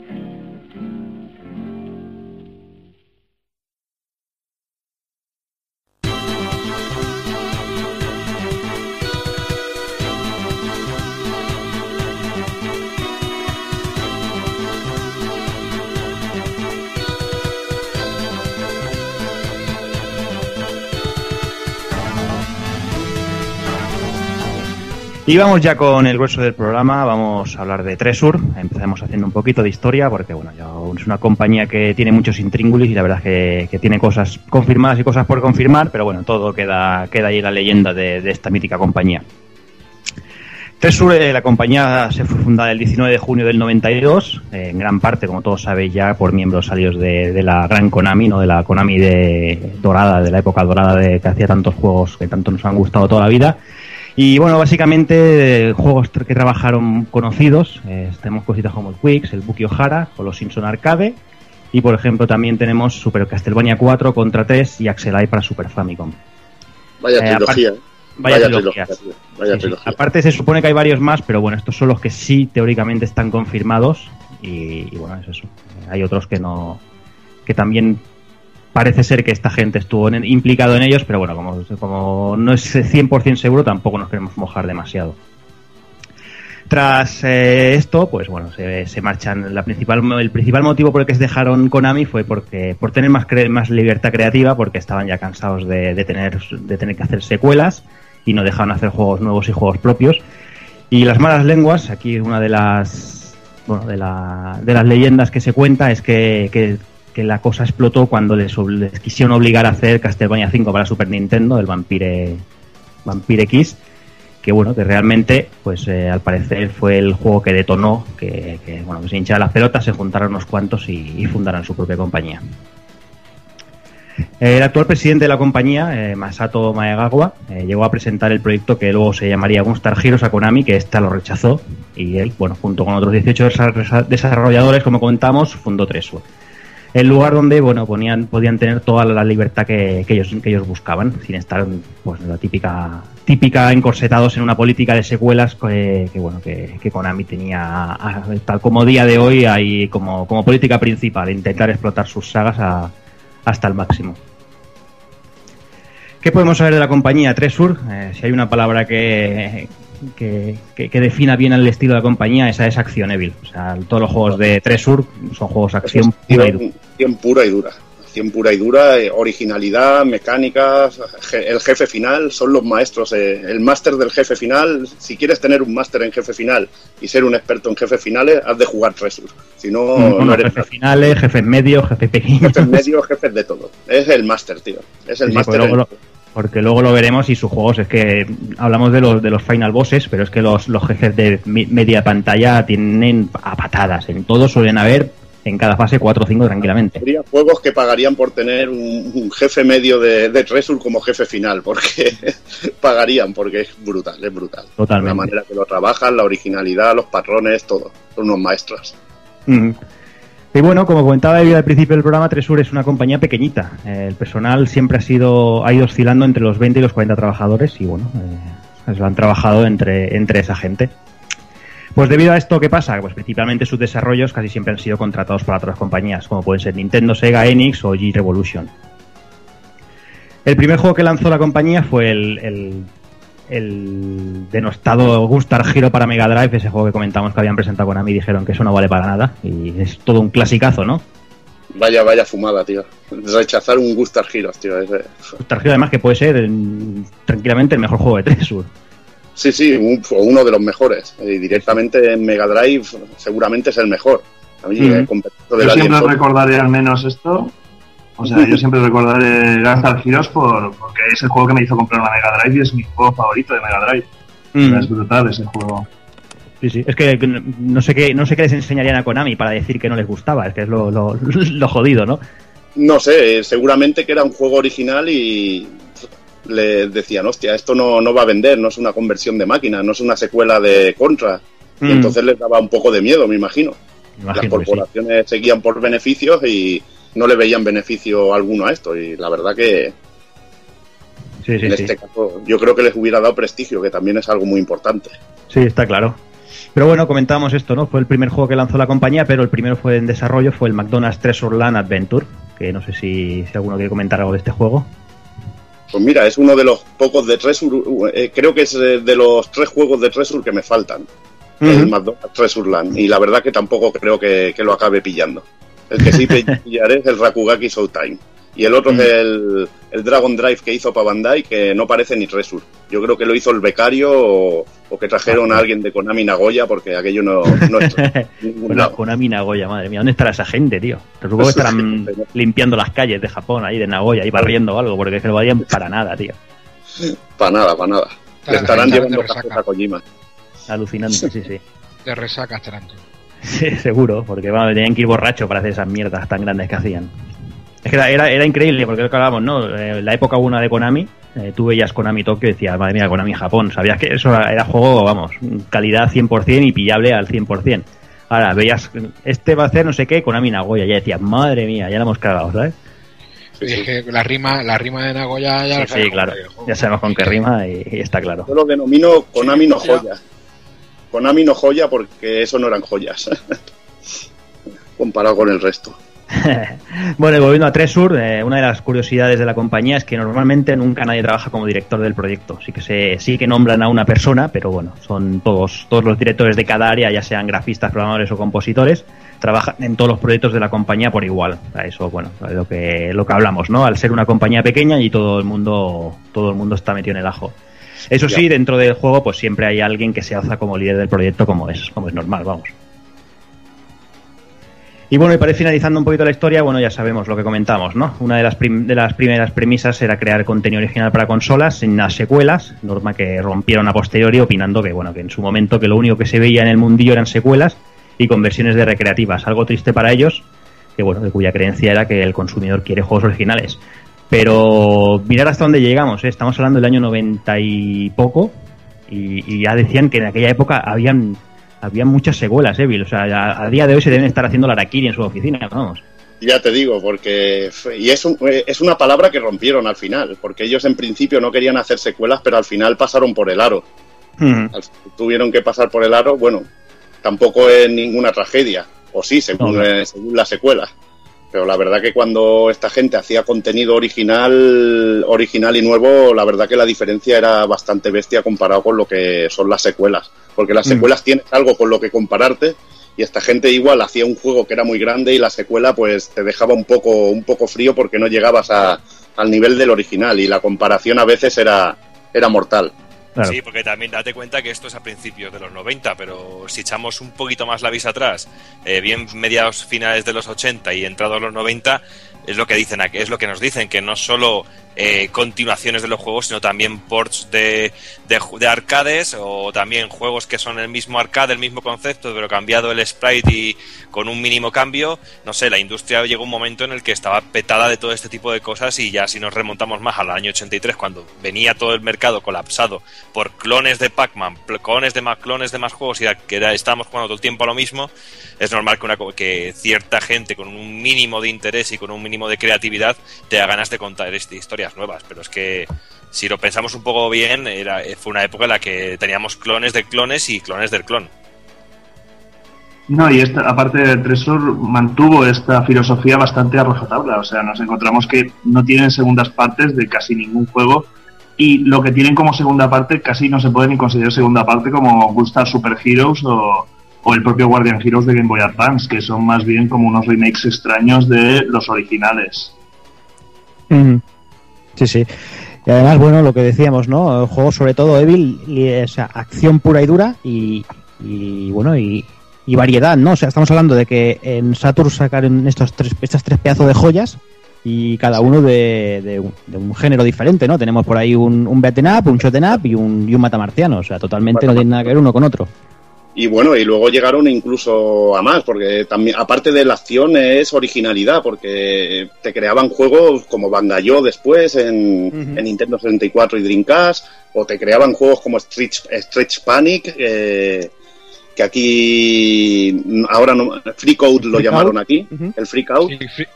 Y vamos ya con el grueso del programa, vamos a hablar de Tresur, empezamos haciendo un poquito de historia porque bueno, ya es una compañía que tiene muchos intríngulis y la verdad es que, que tiene cosas confirmadas y cosas por confirmar, pero bueno, todo queda, queda ahí la leyenda de, de esta mítica compañía. Tresur, eh, la compañía se fue fundada el 19 de junio del 92, eh, en gran parte, como todos sabéis ya, por miembros salidos de, de la gran Konami, no de la Konami de dorada, de la época dorada de que hacía tantos juegos que tanto nos han gustado toda la vida. Y bueno, básicamente eh, juegos que trabajaron conocidos, eh, tenemos cositas como el Quicks, el Buki O'Hara o los Simpson Arcade. Y por ejemplo también tenemos Super Castlevania 4 contra 3 y Axel Eye para Super Famicom. Vaya Eh, trilogía. aparte- Vaya, trilogía. Vaya Sí, sí. trilogía. Aparte se supone que hay varios más, pero bueno, estos son los que sí teóricamente están confirmados y, y bueno, es eso. Hay otros que no, que también parece ser que esta gente estuvo en- implicado en ellos, pero bueno, como, como no es 100% seguro, tampoco nos queremos mojar demasiado. Tras eh, esto, pues bueno, se, marchan. La principal, el principal motivo por el que se dejaron Konami fue porque por tener más, cre- más libertad creativa, porque estaban ya cansados de, tener, de tener que hacer secuelas y no dejaban hacer juegos nuevos y juegos propios. Y las malas lenguas, aquí una de las bueno, de, la- de las leyendas que se cuenta es que- que la cosa explotó cuando les, quisieron obligar a hacer Castlevania 5 para Super Nintendo, el Vampire, Vampire X, que bueno, que realmente, pues eh, al parecer fue el juego que detonó, que, bueno, que se hincharan las pelotas, se juntaron unos cuantos y, fundaron su propia compañía. El actual presidente de la compañía, eh, Masato Maegawa, eh, llegó a presentar el proyecto que luego se llamaría Gunstar Heroes a Konami, que ésta lo rechazó. Y él, bueno, junto con otros 18 desa- desarrolladores, como comentamos, fundó Tresur. El lugar donde, bueno, ponían, podían tener toda la libertad que, ellos, que ellos buscaban, sin estar, pues, la típica, típica encorsetados en una política de secuelas que, que, bueno, que, que Konami tenía, tal como día de hoy, hay como, como política principal, intentar explotar sus sagas a- hasta el máximo. ¿Qué podemos saber de la compañía Tresur? Eh, si hay una palabra que, que, que- que defina bien el estilo de la compañía, esa es acción Evil. O sea, todos los juegos de Tresur son juegos de acción pura y dura. Acción pura y dura. Acción pura y dura, eh, originalidad, mecánicas, je- el jefe final, son los maestros. eh, el máster del jefe final, si quieres tener un máster en jefe final y ser un experto en jefes finales, has de jugar Tresur. Si no, Bueno, no eres jefes finales, jefes medios, jefes pequeños. jefes medios, jefes de todo. Es el máster, tío. Es el Sí, máster. lo, porque luego lo veremos y sus juegos es que hablamos de los de los final bosses, pero es que los, los jefes de media pantalla tienen a patadas. En todos suelen haber en cada fase 4 o 5 tranquilamente. Habría juegos que pagarían por tener un, un jefe medio de, de Tresur como jefe final, porque pagarían, porque es brutal, es brutal. Totalmente. La manera que lo trabajan, la originalidad, los patrones, todo. Son unos maestros. Ujú. Y bueno, como comentaba David al principio del programa, Tresur es una compañía pequeñita. Eh, el personal siempre ha sido ha ido oscilando entre los 20 y los 40 trabajadores y bueno, eh, lo han trabajado entre, entre esa gente. Pues debido a esto, ¿qué pasa? Pues principalmente sus desarrollos casi siempre han sido contratados por otras compañías, como pueden ser Nintendo, Sega, Enix o G Revolution. El primer juego que lanzó la compañía fue el, el denostado Gustar Hero para Mega Drive, ese juego que comentamos que habían presentado con Ami y dijeron que eso no vale para nada. Y es todo un clasicazo, ¿no? Vaya, vaya fumada, tío. Rechazar un Gustar Heroes, tío. es de- Gustar Hero además que puede ser mm, tranquilamente el mejor juego de Tresur. Sí, sí, un- o uno de los mejores. Y directamente en Mega Drive seguramente es el mejor. A mí, eh, de Yo la siempre recordaré al menos esto. O sea, yo siempre recordaré Gunstar Heroes por, porque es el juego que me hizo comprar una Mega Drive y es mi juego favorito de Mega Drive. O sea, Mm. es brutal ese juego. Sí, sí. Es que no- sé qué, no sé qué les enseñarían a Konami para decir que no les gustaba. Es que es lo, lo, lo jodido, ¿no? No sé, eh, seguramente que era un juego original y le decían, hostia, esto no, no va a vender, no es una conversión de máquina, no es una secuela de Contra. Y Mm. entonces les daba un poco de miedo, me imagino. Las sí. corporaciones seguían por beneficios y no le veían beneficio alguno a esto. Y la verdad que Sí, sí, en sí. este caso yo creo que les hubiera dado prestigio, que también es algo muy importante. Sí, está claro. Pero bueno, comentábamos esto, ¿no? Fue el primer juego que lanzó la compañía, pero el primero fue en desarrollo, fue el McDonald's Treasure Land Adventure, que no sé si, si alguno quiere comentar algo de este juego. Pues mira, es uno de los pocos de Treasure, eh, creo que es eh, de los tres juegos de Treasure que me faltan. El Ujú. McDonald's Treasure Land. Y la verdad que tampoco creo que, que lo acabe pillando. El que sí pillaré es el Rakugaki Showtime. Y el otro Mm. es el, el Dragon Drive que hizo para Bandai, que no parece ni Treasure. Yo creo que lo hizo el becario o, o que trajeron a alguien de Konami Nagoya, porque aquello no, no es lado. Konami Nagoya, madre mía, ¿dónde estará esa gente, tío? Supongo que estarán limpiando las calles de Japón, ahí de Nagoya, ahí barriendo o algo, porque es que no vayan para nada, tío. Para nada, para nada. Estarán- Le estarán llevando a Kojima. Alucinante, sí, sí. De resaca estarán. Sí, seguro, porque vamos, tenían que ir borrachos para hacer esas mierdas tan grandes que hacían. Es que era, era, era increíble, porque lo que hablábamos, ¿no? Eh, la época una de Konami, eh, tú veías Konami Tokio y decías, madre mía, Konami Japón, sabías que eso era, era juego, vamos, calidad 100% y pillable al 100%. Ahora, veías, este va a hacer no sé qué, Konami Nagoya, ya decías, madre mía, ya la hemos cagado, ¿sabes? Y es que la rima, la rima de Nagoya ya la Sí, sabemos claro, ya sabemos con qué rima y, y está claro. Yo lo denomino Konami no joya. Konami no joya porque eso no eran joyas. Comparado con el resto. Bueno, y volviendo a Tresur, eh, una de las curiosidades de la compañía es que normalmente nunca nadie trabaja como director del proyecto. Sí que se, sí que nombran a una persona, pero bueno, son todos, todos los directores de cada área, ya sean grafistas, programadores o compositores, trabajan en todos los proyectos de la compañía por igual. Eso, bueno, lo que, lo que hablamos, ¿no? Al ser una compañía pequeña y todo el mundo, todo el mundo está metido en el ajo. Eso sí, dentro del juego, pues siempre hay alguien que se alza como líder del proyecto, como es, como es normal, vamos. Y bueno, y para ir finalizando un poquito la historia, bueno, ya sabemos lo que comentamos, ¿no? Una de las, prim- de las primeras premisas era crear contenido original para consolas sin las secuelas, norma que rompieron a posteriori opinando que, bueno, que en su momento que lo único que se veía en el mundillo eran secuelas y conversiones de recreativas, algo triste para ellos, que bueno, de cuya creencia era que el consumidor quiere juegos originales. Pero mirar hasta dónde llegamos, ¿eh? estamos hablando del año 90 y poco, y, y ya decían que en aquella época habían, habían muchas secuelas, ¿eh, Bill? O sea, a día de hoy se deben estar haciendo la Arakiri en su oficina, vamos. Ya te digo, porque. Y es, un- es una palabra que rompieron al final, porque ellos en principio no querían hacer secuelas, pero al final pasaron por el aro. Tuvieron que pasar por el aro, bueno, tampoco es ninguna tragedia, o sí, según, no. eh, según la secuela. Pero la verdad que cuando esta gente hacía contenido original, original y nuevo, la verdad que la diferencia era bastante bestia comparado con lo que son las secuelas. Porque las Mm. secuelas tienes algo con lo que compararte y esta gente igual hacía un juego que era muy grande y la secuela pues te dejaba un poco, un poco frío porque no llegabas a- al nivel del original y la comparación a veces era, era mortal. Sí, porque también date cuenta que esto es a principios de los 90, pero si echamos un poquito más la vista atrás, eh, bien mediados finales de los 80 y entrados los 90, es lo que dicen es lo que nos dicen, que no solo eh, continuaciones de los juegos, sino también ports de, de, de arcades o también juegos que son el mismo arcade, el mismo concepto, pero cambiado el sprite y con un mínimo cambio. No sé, la industria llegó un momento en el que estaba petada de todo este tipo de cosas y ya si nos remontamos más al año 83, cuando venía todo el mercado colapsado por clones de Pac-Man, clones de más clones de más juegos y que estábamos jugando todo el tiempo a lo mismo, es normal que, una, que cierta gente con un mínimo de interés y con un mínimo de creatividad te da ganas de contar historias nuevas. Pero es que si lo pensamos un poco bien, era, fue una época en la que teníamos clones de clones y clones del clon. No, y esta, aparte Tresor mantuvo esta filosofía bastante arrojatable. O sea, nos encontramos que no tienen segundas partes de casi ningún juego. Y lo que tienen como segunda parte casi no se puede ni considerar segunda parte como Gunstar Super Heroes o, o el propio Guardian Heroes de Game Boy Advance, que son más bien como unos remakes extraños de los originales. Sí, sí. Y además, bueno, lo que decíamos, ¿no? El juego, sobre todo Evil, o sea, acción pura y dura y, y, bueno, y, variedad, ¿no? O sea, estamos hablando de que en Saturn sacaron estos tres, estas tres pedazos de joyas y cada uno de, un, género diferente, ¿no? Tenemos por ahí un, un beaten up, un shoten up y un, y un matamarciano, o sea, totalmente no tiene nada que ver uno con otro. Y bueno, y luego llegaron incluso a más, porque también, aparte de la acción, es originalidad, porque te creaban juegos como Bangallo después en, en Nintendo 64 y Dreamcast, o te creaban juegos como Stretch, Stretch Panic, eh, que aquí ahora no, Freak Out lo Freak llamaron Out. aquí, el Freak Out.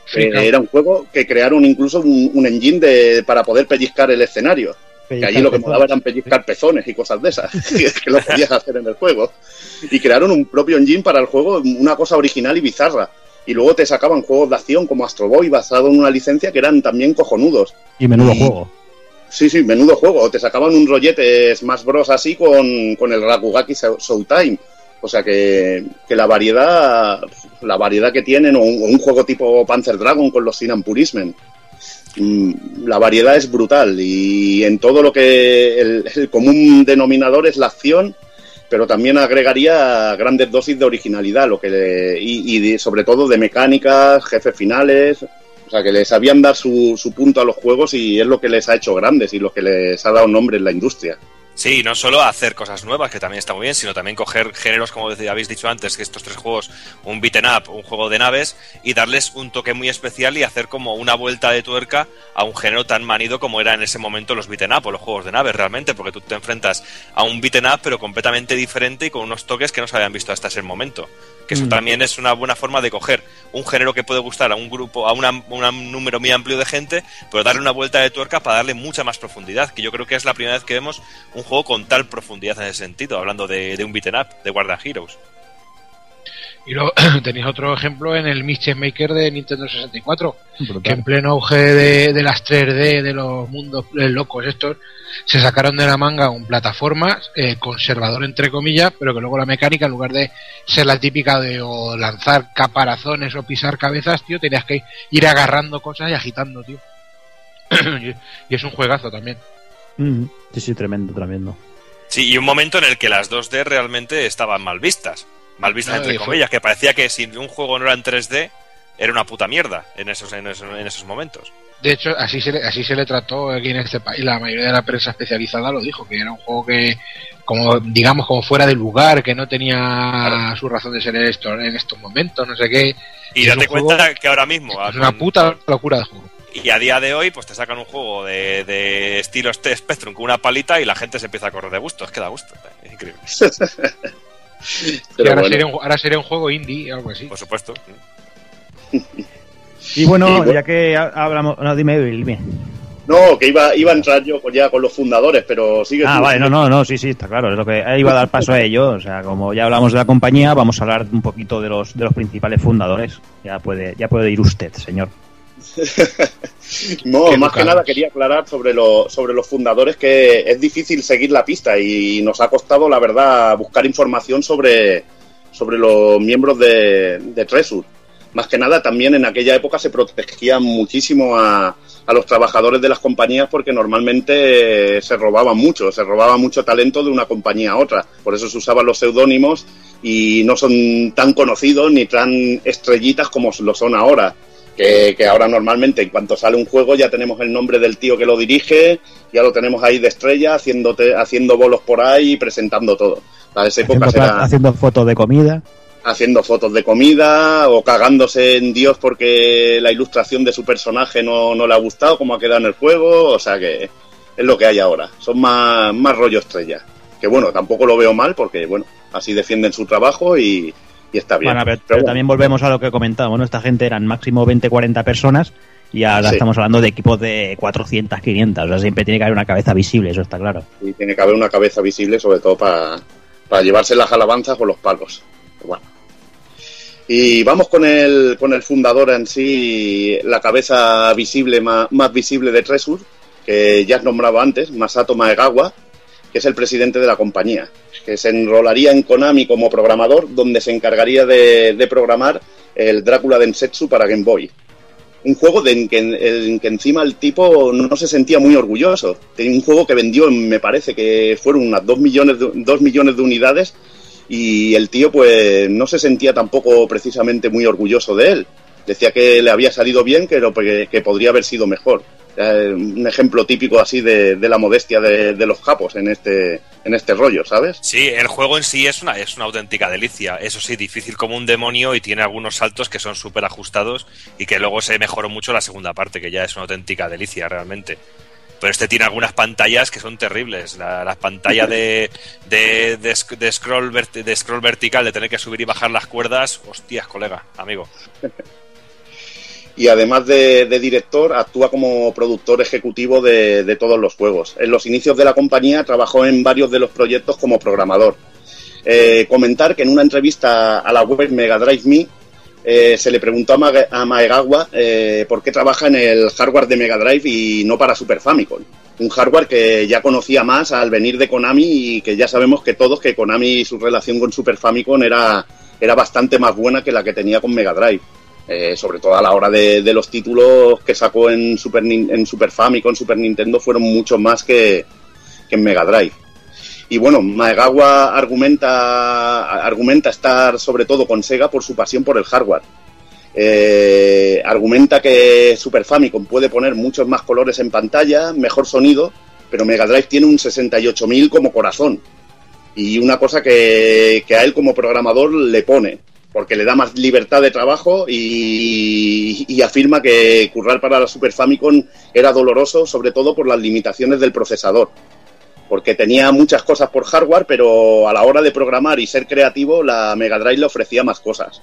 Freak Eh, Out. era un juego que crearon incluso un, un engine de, para poder pellizcar el escenario. Que allí lo que molaba eran pellizcar pezones y cosas de esas, que lo podías hacer en el juego. Y crearon un propio engine para el juego, una cosa original y bizarra. Y luego te sacaban juegos de acción como Astro Boy basado en una licencia que eran también cojonudos. Y menudo Y- juego. Sí, sí, menudo juego. O te sacaban un rollete Smash Bros. así con, con el Rakugaki Show- Showtime. O sea que, que la variedad la variedad que tienen, o un, o un juego tipo Panzer Dragon con los Sinan Purismen. Mm, La variedad es brutal y en todo lo que el, común denominador es la acción, pero también agregaría grandes dosis de originalidad, lo que le- y, sobre todo de mecánicas, jefes finales, o sea que les sabían dar su, su punto a los juegos y es lo que les ha hecho grandes y lo que les ha dado nombre en la industria. Sí, no solo hacer cosas nuevas, que también está muy bien, sino también coger géneros, como habéis dicho antes, que estos tres juegos, un beaten up, un juego de naves, y darles un toque muy especial y hacer como una vuelta de tuerca a un género tan manido como era en ese momento los beaten up o los juegos de naves realmente, porque tú te enfrentas a un beaten up pero completamente diferente y con unos toques que no se habían visto hasta ese momento. Que eso Mm. también es una buena forma de coger un género que puede gustar a un grupo, a una- un número muy amplio de gente, pero darle una vuelta de tuerca para darle mucha más profundidad, que yo creo que es la primera vez que vemos un juego con tal profundidad en ese sentido, hablando de, de un beaten up, de Guardian Heroes. Y luego tenéis otro ejemplo en el Mischief Maker de Nintendo 64, Brutal. que en pleno auge de, de las 3D, de los mundos eh, locos estos, se sacaron de la manga un plataforma eh, conservador entre comillas, pero que luego la mecánica, en lugar de ser la típica de o lanzar caparazones o pisar cabezas, tío, tenías que ir agarrando cosas y agitando, tío. y, es un juegazo también. Ujú. Sí, sí, tremendo, tremendo. Sí, y un momento en el que las 2D realmente estaban mal vistas. Mal vistas Ah, entre comillas, que parecía que si un juego no era en 3D, era una puta mierda en esos, en esos, en esos momentos. De hecho, así se, le, así se le trató aquí en este país. La mayoría de la prensa especializada lo dijo, que era un juego que, como digamos, como fuera de lugar, que no tenía su razón de ser en, esto, en estos momentos, no sé qué. Y date juego- cuenta que ahora mismo, es una con- puta locura de juego. Y a día de hoy, pues te sacan un juego de, de estilo este Spectrum con una palita y la gente se empieza a correr de gusto. Es que da gusto. Es increíble. Pero ahora, bueno. sería un, ahora sería un juego indie, algo así. Por supuesto. Y bueno, Y bueno- ya que ha- hablamos. No, dime, dime. No, que iba, iba a entrar yo con- ya con los fundadores, pero sigue Ah, vale, no, no, no, sí, sí, está claro. Es lo que iba a dar paso a ello. O sea, como ya hablamos de la compañía, vamos a hablar un poquito de los de los principales fundadores. Ya puede, ya puede ir usted, señor. No, más que nada quería aclarar sobre, lo, sobre los fundadores que es difícil seguir la pista y nos ha costado, la verdad, buscar información sobre, sobre los miembros de, de Tresur. Más que nada, también en aquella época se protegía muchísimo a, a los trabajadores de las compañías porque normalmente se robaban mucho, se robaba mucho talento de una compañía a otra. Por eso se usaban los seudónimos y no son tan conocidos ni tan estrellitas como lo son ahora que, que ahora normalmente en cuanto sale un juego ya tenemos el nombre del tío que lo dirige, ya lo tenemos ahí de estrella, haciendo, haciendo bolos por ahí y presentando todo. Para esa época Haciendo, era haciendo fotos de comida. haciendo fotos de comida o cagándose en Dios porque la ilustración de su personaje no, no le ha gustado como ha quedado en el juego, o sea que es lo que hay ahora, son más, más rollo estrella. Que bueno, tampoco lo veo mal porque bueno, así defienden su trabajo y, y está bien. Bueno, pero, Pero pero bueno. también volvemos a lo que comentaba. Bueno, esta gente eran máximo 20, 40 personas y ahora Sí. estamos hablando de equipos de 400, 500. O sea, siempre tiene que haber una cabeza visible, eso está claro. y tiene que haber una cabeza visible, sobre todo para, para llevarse las alabanzas o los palos. Bueno. Y vamos con el, con el fundador en sí, la cabeza visible, más, más visible de Tresur, que ya has nombrado antes, Masato Maegawa, que es el presidente de la compañía, que se enrolaría en Konami como programador, donde se encargaría de, programar el Drácula Densetsu para Game Boy un juego de en que, que encima el tipo no se sentía muy orgulloso. Tenía un juego que vendió, me parece que fueron unas 2 millones de, dos millones de unidades y el tío pues no se sentía tampoco precisamente muy orgulloso de él. Decía que le había salido bien, pero que podría haber sido mejor. Eh, un ejemplo típico así de, la modestia de, los capos en este, en este rollo, ¿sabes? Sí, el juego en sí es una, es una auténtica delicia. Eso sí, difícil como un demonio y tiene algunos saltos que son súper ajustados y que luego se mejoró mucho la segunda parte, que ya es una auténtica delicia realmente. Pero este tiene algunas pantallas que son terribles. La, la pantalla de, de, de, sc- de scroll de scroll vertical, de tener que subir y bajar las cuerdas, hostias, colega, amigo. Y además de, director, actúa como productor ejecutivo de, todos los juegos. En los inicios de la compañía trabajó en varios de los proyectos como programador. Eh, comentar que en una entrevista a la web Mega Drive Me eh, se le preguntó a Maegawa eh, por qué trabaja en el hardware de Mega Drive y no para Super Famicom. Un hardware que ya conocía más al venir de Konami y que ya sabemos que todos que Konami y su relación con Super Famicom era, era bastante más buena que la que tenía con Mega Drive. Eh, sobre todo a la hora de, los títulos que sacó en Super, en Super Famicom, Super Nintendo, fueron mucho más que, que en Mega Drive. Y bueno, Maegawa argumenta, argumenta estar sobre todo con Sega por su pasión por el hardware. Eh, argumenta que Super Famicom puede poner muchos más colores en pantalla, mejor sonido, pero Mega Drive tiene un 68.000 como corazón. Y una cosa que, que a él como programador le pone, porque le da más libertad de trabajo y, afirma que currar para la Super Famicom era doloroso, sobre todo por las limitaciones del procesador porque tenía muchas cosas por hardware, pero a la hora de programar y ser creativo, la Mega Drive le ofrecía más cosas.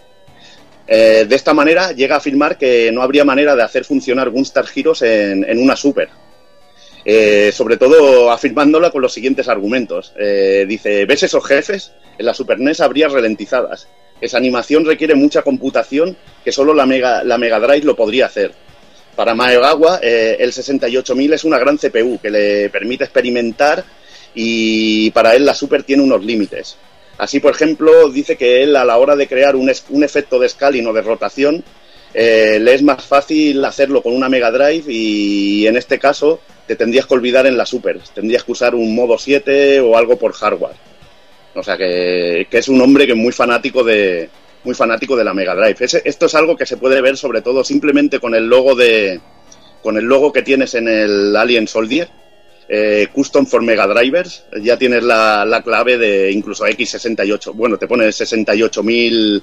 Eh, de esta manera llega a afirmar que no habría manera de hacer funcionar Gunstar Heroes en una Super. Eh, sobre todo afirmándola con los siguientes argumentos. Eh, dice, ¿ves esos jefes? En la Super NES habría ralentizadas. Esa animación requiere mucha computación que solo la Mega, la Mega Drive lo podría hacer. Para Maegawa, eh, el 68000 es una gran CPU que le permite experimentar y para él la Super tiene unos límites. Así, por ejemplo, dice que él a la hora de crear un, un efecto de scaling o de rotación, eh, le es más fácil hacerlo con una Mega Drive y en este caso te tendrías que olvidar en la Super. Tendrías que usar un modo 7 o algo por hardware. O sea que, que es un hombre que es muy fanático de muy fanático de la Mega Drive. Esto es algo que se puede ver sobre todo simplemente con el logo de con el logo que tienes en el Alien Soldier, eh, Custom for Mega Drivers, ya tienes la, la clave de incluso X68. Bueno, te pone 68.000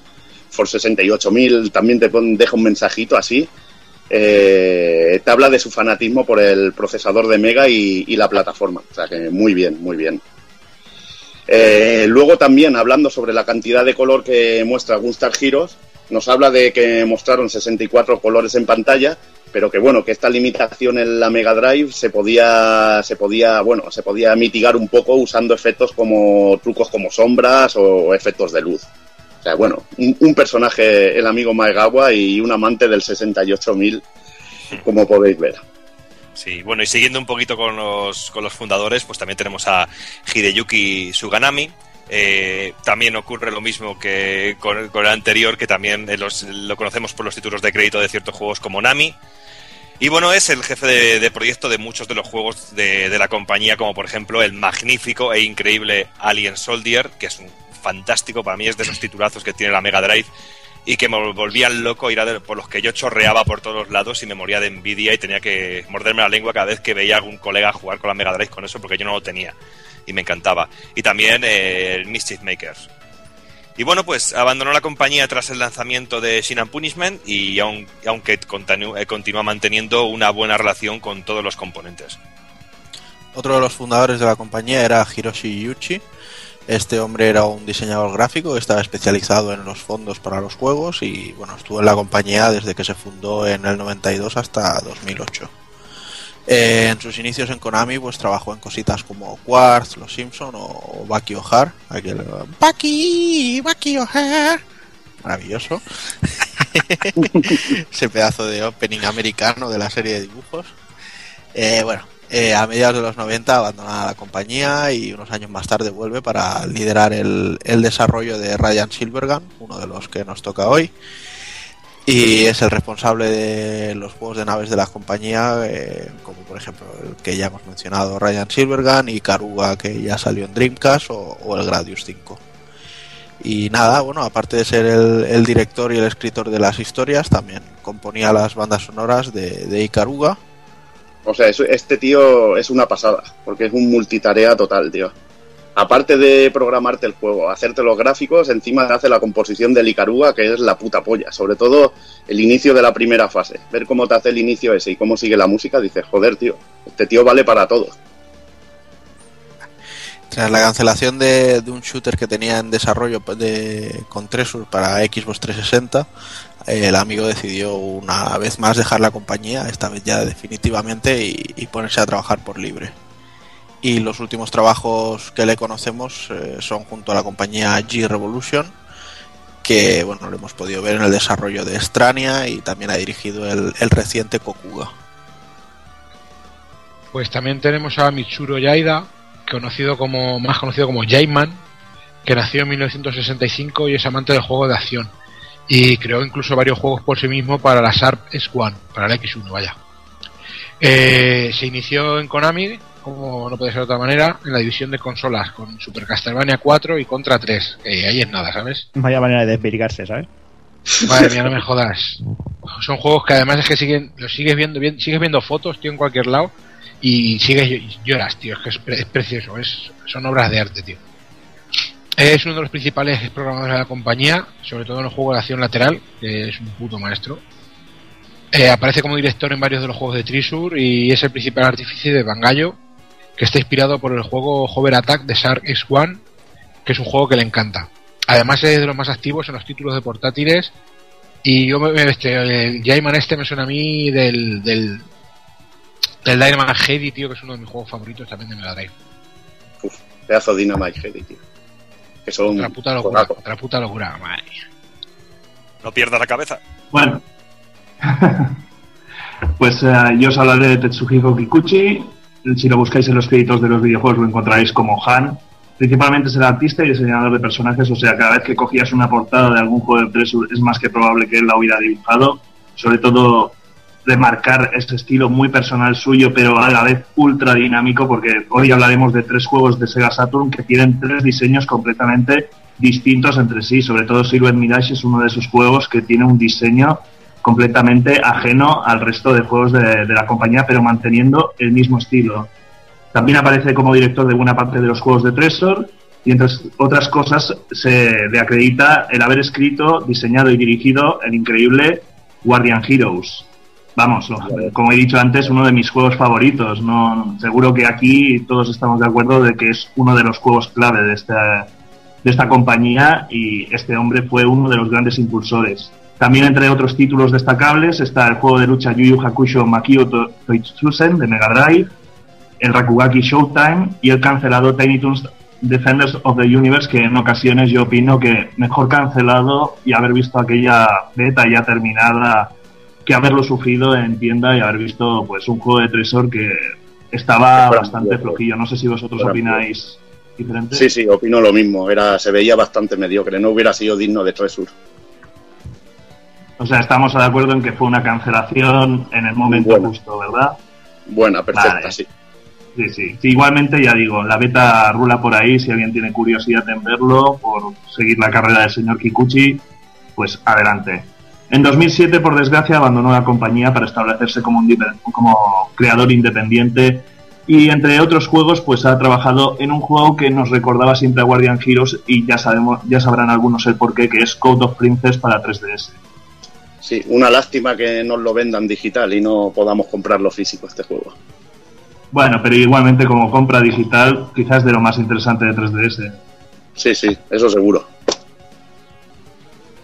for 68.000, también te pon- deja un mensajito así. Eh, te habla de su fanatismo por el procesador de Mega y, la plataforma. O sea que muy bien, muy bien. Eh, luego también, hablando sobre la cantidad de color que muestra Gunstar Heroes, nos habla de que mostraron 64 colores en pantalla, pero que bueno, que esta limitación en la Mega Drive se podía, se podía, bueno, se podía mitigar un poco usando efectos como trucos como sombras o efectos de luz. O sea, bueno, un, personaje, el amigo Maegawa y un amante del 68.000, como podéis ver. Sí, bueno, y siguiendo un poquito con los, con los fundadores, pues también tenemos a Hideyuki Suganami. Eh, también ocurre lo mismo que con, con el anterior, que también eh, lo conocemos por los títulos de crédito de ciertos juegos como Nami. Y bueno, es el jefe de, de proyecto de muchos de los juegos de, de la compañía, como por ejemplo el magnífico e increíble Alien Soldier, que es un fantástico, para mí es de esos titulazos que tiene la Mega Drive y que me volvían loco ir a por los que yo chorreaba por todos lados y me moría de envidia y tenía que morderme la lengua cada vez que veía a algún colega jugar con la Mega Drive con eso porque yo no lo tenía y me encantaba. Y también eh, el Mischief Makers. Y bueno, pues abandonó la compañía tras el lanzamiento de Sin and Punishment y aun- aunque eh, continúa manteniendo una buena relación con todos los componentes. Otro de los fundadores de la compañía era Hiroshi Yuchi. Este hombre era un diseñador gráfico, estaba especializado en los fondos para los juegos y bueno, estuvo en la compañía desde que se fundó en el 92 hasta 2008. Eh, en sus inicios en Konami pues trabajó en cositas como Quartz, Los Simpson o Baki O'Hare, aquel Baki, Baki O'Hare, maravilloso. Ese pedazo de opening americano de la serie de dibujos. Eh, bueno, eh, a mediados de los 90 abandona la compañía y unos años más tarde vuelve para liderar el, el desarrollo de Ryan Silvergun, uno de los que nos toca hoy. Y es el responsable de los juegos de naves de la compañía, eh, como por ejemplo el que ya hemos mencionado, Ryan Silvergun y Karuga, que ya salió en Dreamcast, o, el Gradius 5. Y nada, bueno, aparte de ser el, el director y el escritor de las historias, también componía las bandas sonoras de, de Ikaruga, O sea, es- este tío es una pasada, porque es un multitarea total, tío. Aparte de programarte el juego, hacerte los gráficos, encima hace la composición del Icaruga, que es la puta polla. Sobre todo el inicio de la primera fase. Ver cómo te hace el inicio ese y cómo sigue la música, dices, joder, tío, este tío vale para todo. Tras la cancelación de, un shooter que tenía en desarrollo de, con Treasure para Xbox 360, eh, el amigo decidió una vez más dejar la compañía, esta vez ya definitivamente, y, y ponerse a trabajar por libre. Y los últimos trabajos que le conocemos eh, son junto a la compañía G Revolution, que bueno, lo hemos podido ver en el desarrollo de Strania y también ha dirigido el, el reciente Kokuga. Pues también tenemos a Mitsuro Yaida, conocido como, más conocido como Jayman, que nació en 1965 y es amante del juego de acción. Y creó incluso varios juegos por sí mismo para la Sharp S1, para la X1, vaya. Eh, se inició en Konami, como no puede ser de otra manera, en la división de consolas, con Super Castlevania 4 y Contra 3. que ahí es nada, ¿sabes? Vaya manera de desvirgarse, ¿sabes? Madre mía, no me jodas. Son juegos que además es que siguen, los sigues viendo, bien, sigues viendo fotos, tío, en cualquier lado y sigues ll- lloras, tío. Es que es, pre- es precioso, es, son obras de arte, tío. Es uno de los principales programadores de la compañía, sobre todo en los juegos de acción lateral, que es un puto maestro. Eh, aparece como director en varios de los juegos de Trisur y es el principal artífice de Bangallo, que está inspirado por el juego Hover Attack de Shark X1, que es un juego que le encanta. Además es de los más activos en los títulos de portátiles y yo me, este, el Jayman este me suena a mí del, del Dynamite Heady, tío, que es uno de mis juegos favoritos también de Mega Drive. Uf, pedazo de Dynamite Heady, tío. Que son Otra puta locura, otra puta locura, madre mía. No pierdas la cabeza. Bueno. pues eh, yo os hablaré de Tetsuhiko Kikuchi. Si lo buscáis en los créditos de los videojuegos lo encontraréis como Han. Principalmente es el artista y diseñador de personajes, o sea, cada vez que cogías una portada de algún juego de Treasure es más que probable que él la hubiera dibujado. Sobre todo remarcar ese estilo muy personal suyo, pero a la vez ultra dinámico, porque hoy hablaremos de tres juegos de Sega Saturn que tienen tres diseños completamente distintos entre sí. Sobre todo Silver Mirage es uno de esos juegos que tiene un diseño completamente ajeno al resto de juegos de, de la compañía, pero manteniendo el mismo estilo. También aparece como director de buena parte de los juegos de Treasure y entre otras cosas se le acredita el haber escrito, diseñado y dirigido el increíble Guardian Heroes. Vamos, como he dicho antes, uno de mis juegos favoritos. No, seguro que aquí todos estamos de acuerdo de que es uno de los juegos clave de esta, de esta compañía y este hombre fue uno de los grandes impulsores. También entre otros títulos destacables está el juego de lucha Yu Yu Hakusho Makio To- Toitsusen de Mega Drive, el Rakugaki Showtime y el cancelado Tiny Toons Defenders of the Universe, que en ocasiones yo opino que mejor cancelado y haber visto aquella beta ya terminada que haberlo sufrido en tienda y haber visto pues un juego de Tresor que estaba bastante flojillo. No sé si vosotros opináis diferente. Sí, sí, opino lo mismo. Era, se veía bastante mediocre, no hubiera sido digno de Tresur. O sea, estamos de acuerdo en que fue una cancelación en el momento Buena. justo, ¿verdad? Buena, perfecta, Vale. Sí, sí. Sí, Igualmente, ya digo, la beta rula por ahí. Si alguien tiene curiosidad en verlo, por seguir la carrera del señor Kikuchi, pues adelante. En 2007, por desgracia, abandonó la compañía para establecerse como, un como creador independiente y, entre otros juegos, pues ha trabajado en un juego que nos recordaba siempre a Guardian Heroes y ya, sabemos, ya sabrán algunos el porqué, que es Code of Princess para 3DS. Sí, una lástima que nos lo vendan digital y no podamos comprarlo físico este juego. Bueno, pero igualmente como compra digital, quizás de lo más interesante de 3DS. Sí, sí, eso seguro.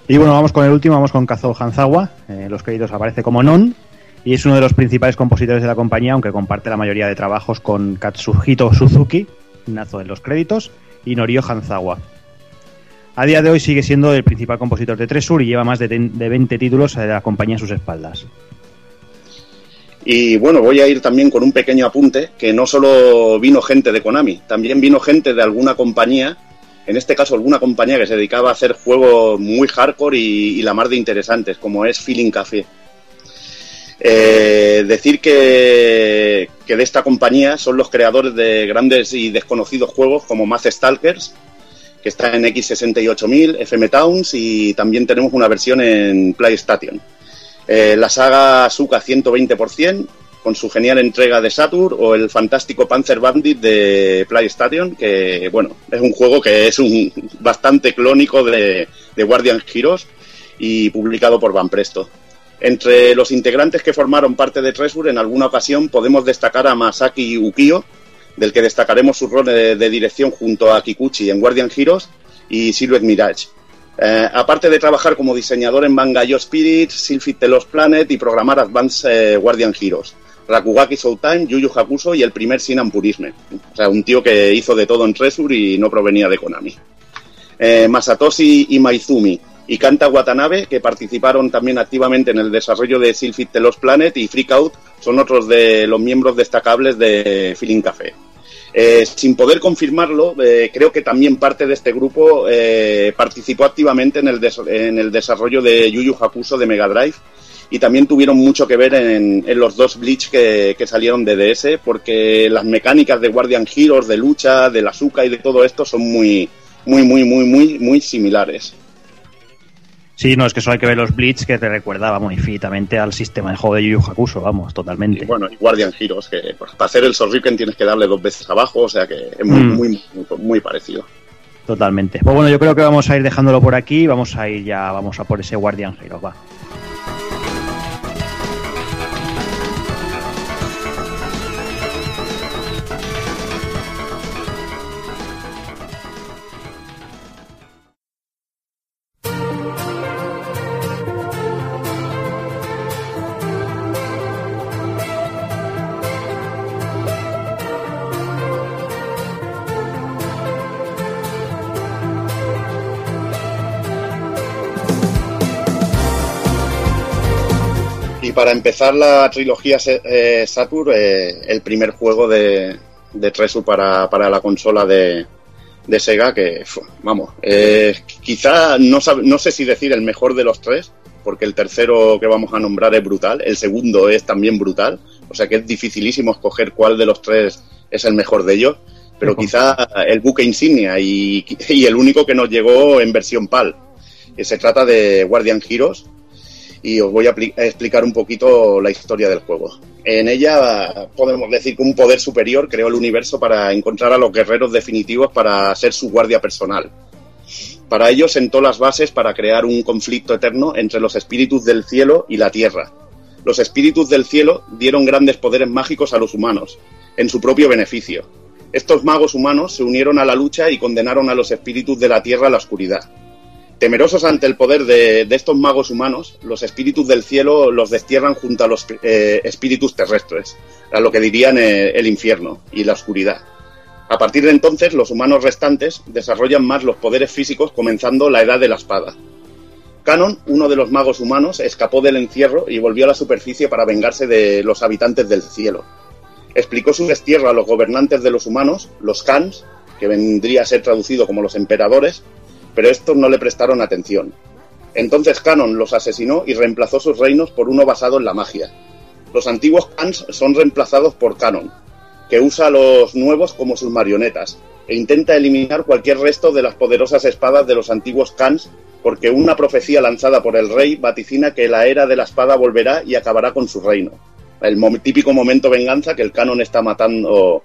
Y bueno, vamos con el último, vamos con Kazuo Hanzawa. Eh, los créditos aparece como Non. Y es uno de los principales compositores de la compañía, aunque comparte la mayoría de trabajos con Katsuhito Suzuki, nazo en los créditos, y Norio Hanzawa. A día de hoy sigue siendo el principal compositor de Tresur y lleva más de, de 20 títulos de la compañía a sus espaldas. Y bueno, voy a ir también con un pequeño apunte, que no solo vino gente de Konami, también vino gente de alguna compañía, en este caso alguna compañía que se dedicaba a hacer juegos muy hardcore y, y la mar de interesantes, como es Feeling Café. Eh, decir que, que de esta compañía son los creadores de grandes y desconocidos juegos como Math Stalkers, que está en X68000, FM Towns y también tenemos una versión en PlayStation. Eh, la saga Suka 120%, con su genial entrega de Saturn, o el fantástico Panzer Bandit de PlayStation, que bueno, es un juego que es un bastante clónico de, de Guardian Heroes y publicado por Van Presto. Entre los integrantes que formaron parte de Tresur, en alguna ocasión podemos destacar a Masaki Ukio, del que destacaremos su rol de, de dirección junto a Kikuchi en Guardian Heroes y Silhouette Mirage. Eh, aparte de trabajar como diseñador en Bangayo Spirit, Sylphid The Lost Planet y programar Advanced eh, Guardian Heroes, Rakugaki Showtime, Yu Yu Hakusho y el primer Sinan Purisme. O sea, un tío que hizo de todo en Tresur y no provenía de Konami. Eh, Masatoshi Imaizumi y Kanta Watanabe, que participaron también activamente en el desarrollo de Sylphid The Lost Planet y Freak Out, son otros de los miembros destacables de Feeling Café. Eh, sin poder confirmarlo, eh, creo que también parte de este grupo participó activamente en el, en el desarrollo de Yu Yu Hakusho de Mega Drive y también tuvieron mucho que ver en, en los dos Bleach que, que salieron de DS, porque las mecánicas de Guardian Heroes, de lucha, de la Suka y de todo esto son muy, muy, muy, muy, muy, muy similares. Sí, no, es que solo hay que ver los Blitz que te recuerda, muy infinitamente al sistema de juego de Yu Yu Hakusho, vamos, totalmente. Y bueno, y Guardian Heroes, que pues, para hacer el Sorriken tienes que darle dos veces abajo, o sea que es muy, Mm. muy, muy, muy parecido. Totalmente. Pues bueno, yo creo que vamos a ir dejándolo por aquí. Vamos a ir ya, vamos a por ese Guardian Hero, va. Para empezar la trilogía eh, Saturn, eh, el primer juego de, de Tresu para, para la consola de, de Sega, que vamos, eh, quizá no, no sé si decir el mejor de los tres, porque el tercero que vamos a nombrar es brutal, el segundo es también brutal, o sea que es dificilísimo escoger cuál de los tres es el mejor de ellos, pero quizá el buque insignia y, y el único que nos llegó en versión PAL, se trata de Guardian Heroes, y os voy a, explicar un poquito la historia del juego. En ella podemos decir que un poder superior creó el universo para encontrar a los guerreros definitivos para ser su guardia personal. Para ello sentó las bases para crear un conflicto eterno entre los espíritus del cielo y la tierra, los espíritus del cielo dieron grandes poderes mágicos a los humanos, en su propio beneficio. Estos magos humanos se unieron a la lucha y condenaron a los espíritus de la tierra a la oscuridad. Temerosos ante el poder de, estos magos humanos, los espíritus del cielo los destierran junto a los eh, espíritus terrestres, a lo que dirían eh, el infierno y la oscuridad. A partir de entonces, los humanos restantes desarrollan más los poderes físicos, comenzando la edad de la espada. Canon, uno de los magos humanos, escapó del encierro y volvió a la superficie para vengarse de los habitantes del cielo. Explicó su destierro a los gobernantes de los humanos, los Khans, que vendría a ser traducido como los emperadores, pero estos no le prestaron atención. Entonces Canon los asesinó y reemplazó sus reinos por uno basado en la magia. Los antiguos Khans son reemplazados por Canon, que usa a los nuevos como sus marionetas e intenta eliminar cualquier resto de las poderosas espadas de los antiguos Khans porque una profecía lanzada por el rey vaticina que la era de la espada volverá y acabará con su reino. El típico momento venganza que el canon está matando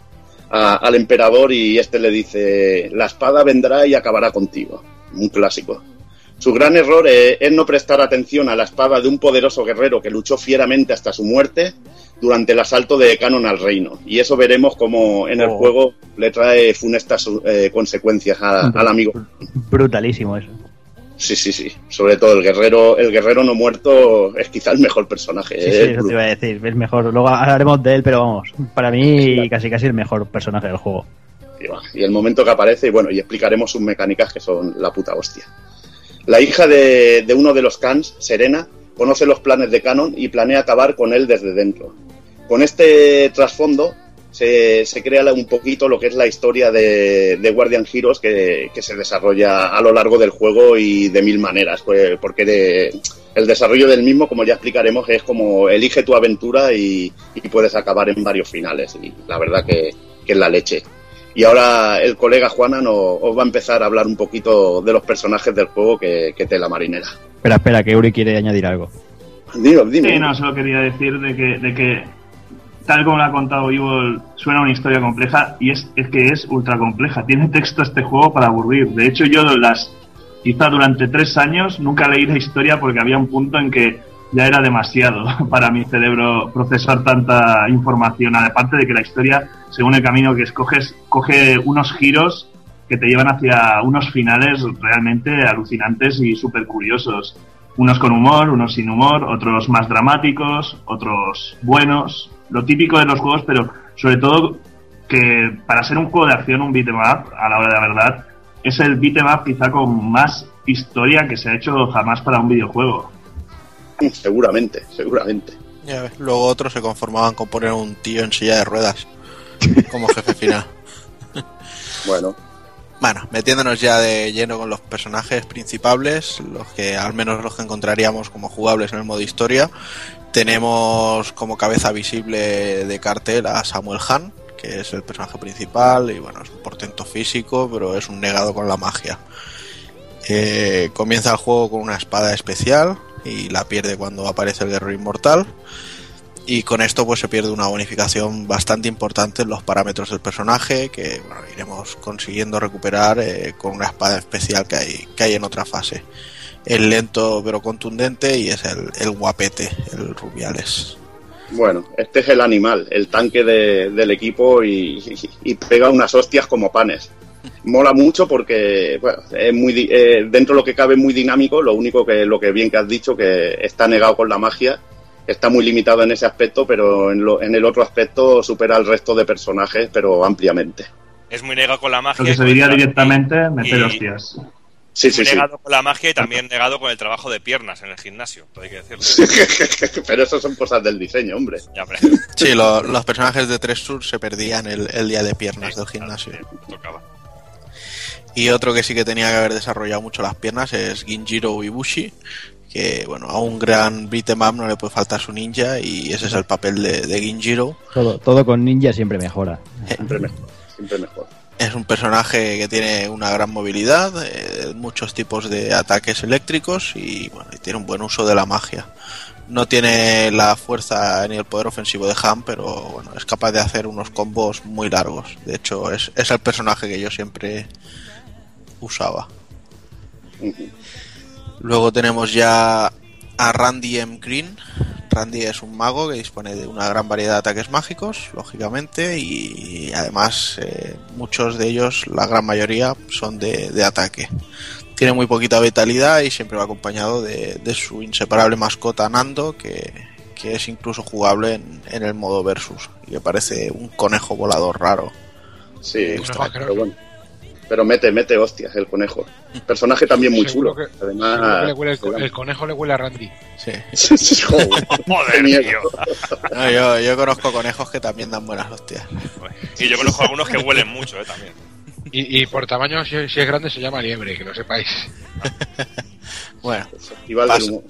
al emperador y este le dice la espada vendrá y acabará contigo. Un clásico. Su gran error eh, es no prestar atención a la espada de un poderoso guerrero que luchó fieramente hasta su muerte durante el asalto de Canon al reino. Y eso veremos como en el Oh. juego le trae funestas eh, consecuencias a- al amigo. Brutalísimo eso. Sí, sí, sí. Sobre todo el guerrero, el guerrero no muerto es quizá el mejor personaje. Sí, ¿eh? sí, te iba a decir. Es mejor. Luego hablaremos de él, pero vamos. Para mí, casi casi el mejor personaje del juego. Y el momento que aparece, y bueno, y explicaremos sus mecánicas que son la puta hostia. La hija de, de uno de los Khans, Serena, conoce los planes de Canon y planea acabar con él desde dentro. Con este trasfondo se, se crea un poquito lo que es la historia de, de Guardian Heroes que, que se desarrolla a lo largo del juego y de mil maneras, pues, porque de- el desarrollo del mismo, como ya explicaremos, es como elige tu aventura y, y puedes acabar en varios finales. Y la verdad que, que es la leche. Y ahora el colega Juana nos, os va a empezar a hablar un poquito de los personajes del juego que, que te la marinera. Espera, espera, que Uri quiere añadir algo. Dime, dime. Sí, no, solo quería decir de que, de que tal como lo ha contado Evil, suena una historia compleja y es, es que es ultra compleja. Tiene texto este juego para aburrir. De hecho, yo las quizá durante tres años nunca leí la historia porque había un punto en que ya era demasiado para mi cerebro procesar tanta información. Aparte de que la historia, según el camino que escoges, coge unos giros que te llevan hacia unos finales realmente alucinantes y súper curiosos. Unos con humor, unos sin humor, otros más dramáticos, otros buenos. Lo típico de los juegos, pero sobre todo que para ser un juego de acción, un beat'em up, a la hora de la verdad, es el beat'em up quizá con más historia que se ha hecho jamás para un videojuego. Seguramente, seguramente. Ya ves, Luego otros se conformaban con poner un tío en silla de ruedas como jefe final. Bueno, Bueno, metiéndonos ya de lleno con los personajes principales, los que al menos los que encontraríamos como jugables en el modo historia, tenemos como cabeza visible de cartel a Samuel Han, que es el personaje principal y bueno, es un portento físico, pero es un negado con la magia. Eh, comienza el juego con una espada especial y la pierde cuando aparece el guerrero inmortal. Y con esto pues se pierde una bonificación bastante importante en los parámetros del personaje que iremos consiguiendo recuperar eh, con una espada especial que hay, que hay en otra fase. Es lento pero contundente y es el, el guapete, el Rubiales. bueno, este es el animal, el tanque de- del equipo y pega unas hostias como panes. Mola mucho porque bueno, es muy di- eh, dentro de lo que cabe muy dinámico, lo único que lo que bien que has dicho que está negado con la magia, está muy limitado en ese aspecto, pero en, lo- en el otro aspecto supera al resto de personajes, pero ampliamente. Es muy negado con la magia. Lo que se diría directamente, meter hostias. Sí, muy sí, sí. negado con la magia y también negado con el trabajo de piernas en el gimnasio, hay que decirlo. pero eso son cosas del diseño, hombre. Ya, hombre, Sí, lo- los personajes de Tres Sur se perdían el, el día de piernas del gimnasio. tocaba. Y otro que sí que tenía que haber desarrollado mucho las piernas es Ginjiro Ibushi, que bueno, a un gran beat'em up no le puede faltar su ninja y ese es el papel de, de Ginjiro. Todo, todo con ninja siempre mejora. Siempre mejor, siempre mejor. Es un personaje que tiene una gran movilidad, eh, muchos tipos de ataques eléctricos y bueno, y tiene un buen uso de la magia. No tiene la fuerza ni el poder ofensivo de Han, pero bueno, es capaz de hacer unos combos muy largos. De hecho, es, es el personaje que yo siempre usaba. Luego tenemos ya a Randy M. Green. Randy es un mago que dispone de una gran variedad de ataques mágicos, lógicamente, y además eh, muchos de ellos, la gran mayoría, son de, de ataque. Tiene muy poquita vitalidad y siempre va acompañado de, de su inseparable mascota Nando, que, que es incluso jugable en, en el modo versus, y que parece un conejo volador raro. Sí, Extraño. pero bueno. Pero mete, mete hostias el conejo. Personaje también muy chulo. Que- Además, seguro que le huele el, co- el conejo le huele a Randy. Sí. Joder. No, yo, yo conozco conejos que también dan buenas hostias. Y yo conozco algunos que huelen mucho, ¿eh? También. Y, y por tamaño, si, si es grande, se llama liebre, que lo sepáis. Bueno, pas-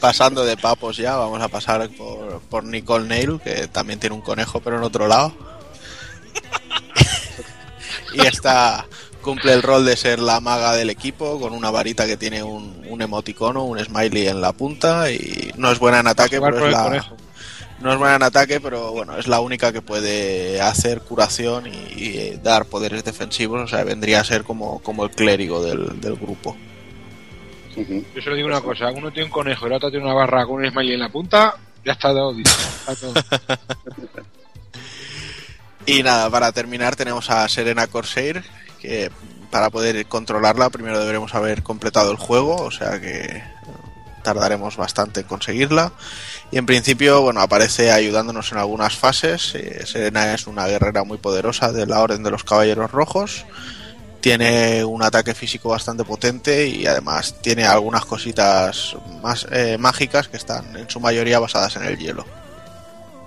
pasando de papos ya, vamos a pasar por, por Nicole Nail, que también tiene un conejo, pero en otro lado. y esta cumple el rol de ser la maga del equipo, con una varita que tiene un, un emoticono, un smiley en la punta, y no es buena en ataque, pero es la, no es buena en ataque, pero bueno, es la única que puede hacer curación y, y dar poderes defensivos, o sea, vendría a ser como, como el clérigo del, del grupo. Yo solo digo una cosa: uno tiene un conejo y el otro tiene una barra con un smiley en la punta, ya está dado. Está todo. Y nada, para terminar tenemos a Serena Corsair, para poder controlarla primero deberemos haber completado el juego, o sea que tardaremos bastante en conseguirla. Y en principio, bueno, aparece ayudándonos en algunas fases. Eh, Serena es una guerrera muy poderosa de la Orden de los Caballeros Rojos. Tiene un ataque físico bastante potente y además tiene algunas cositas más eh, mágicas que están en su mayoría basadas en el hielo.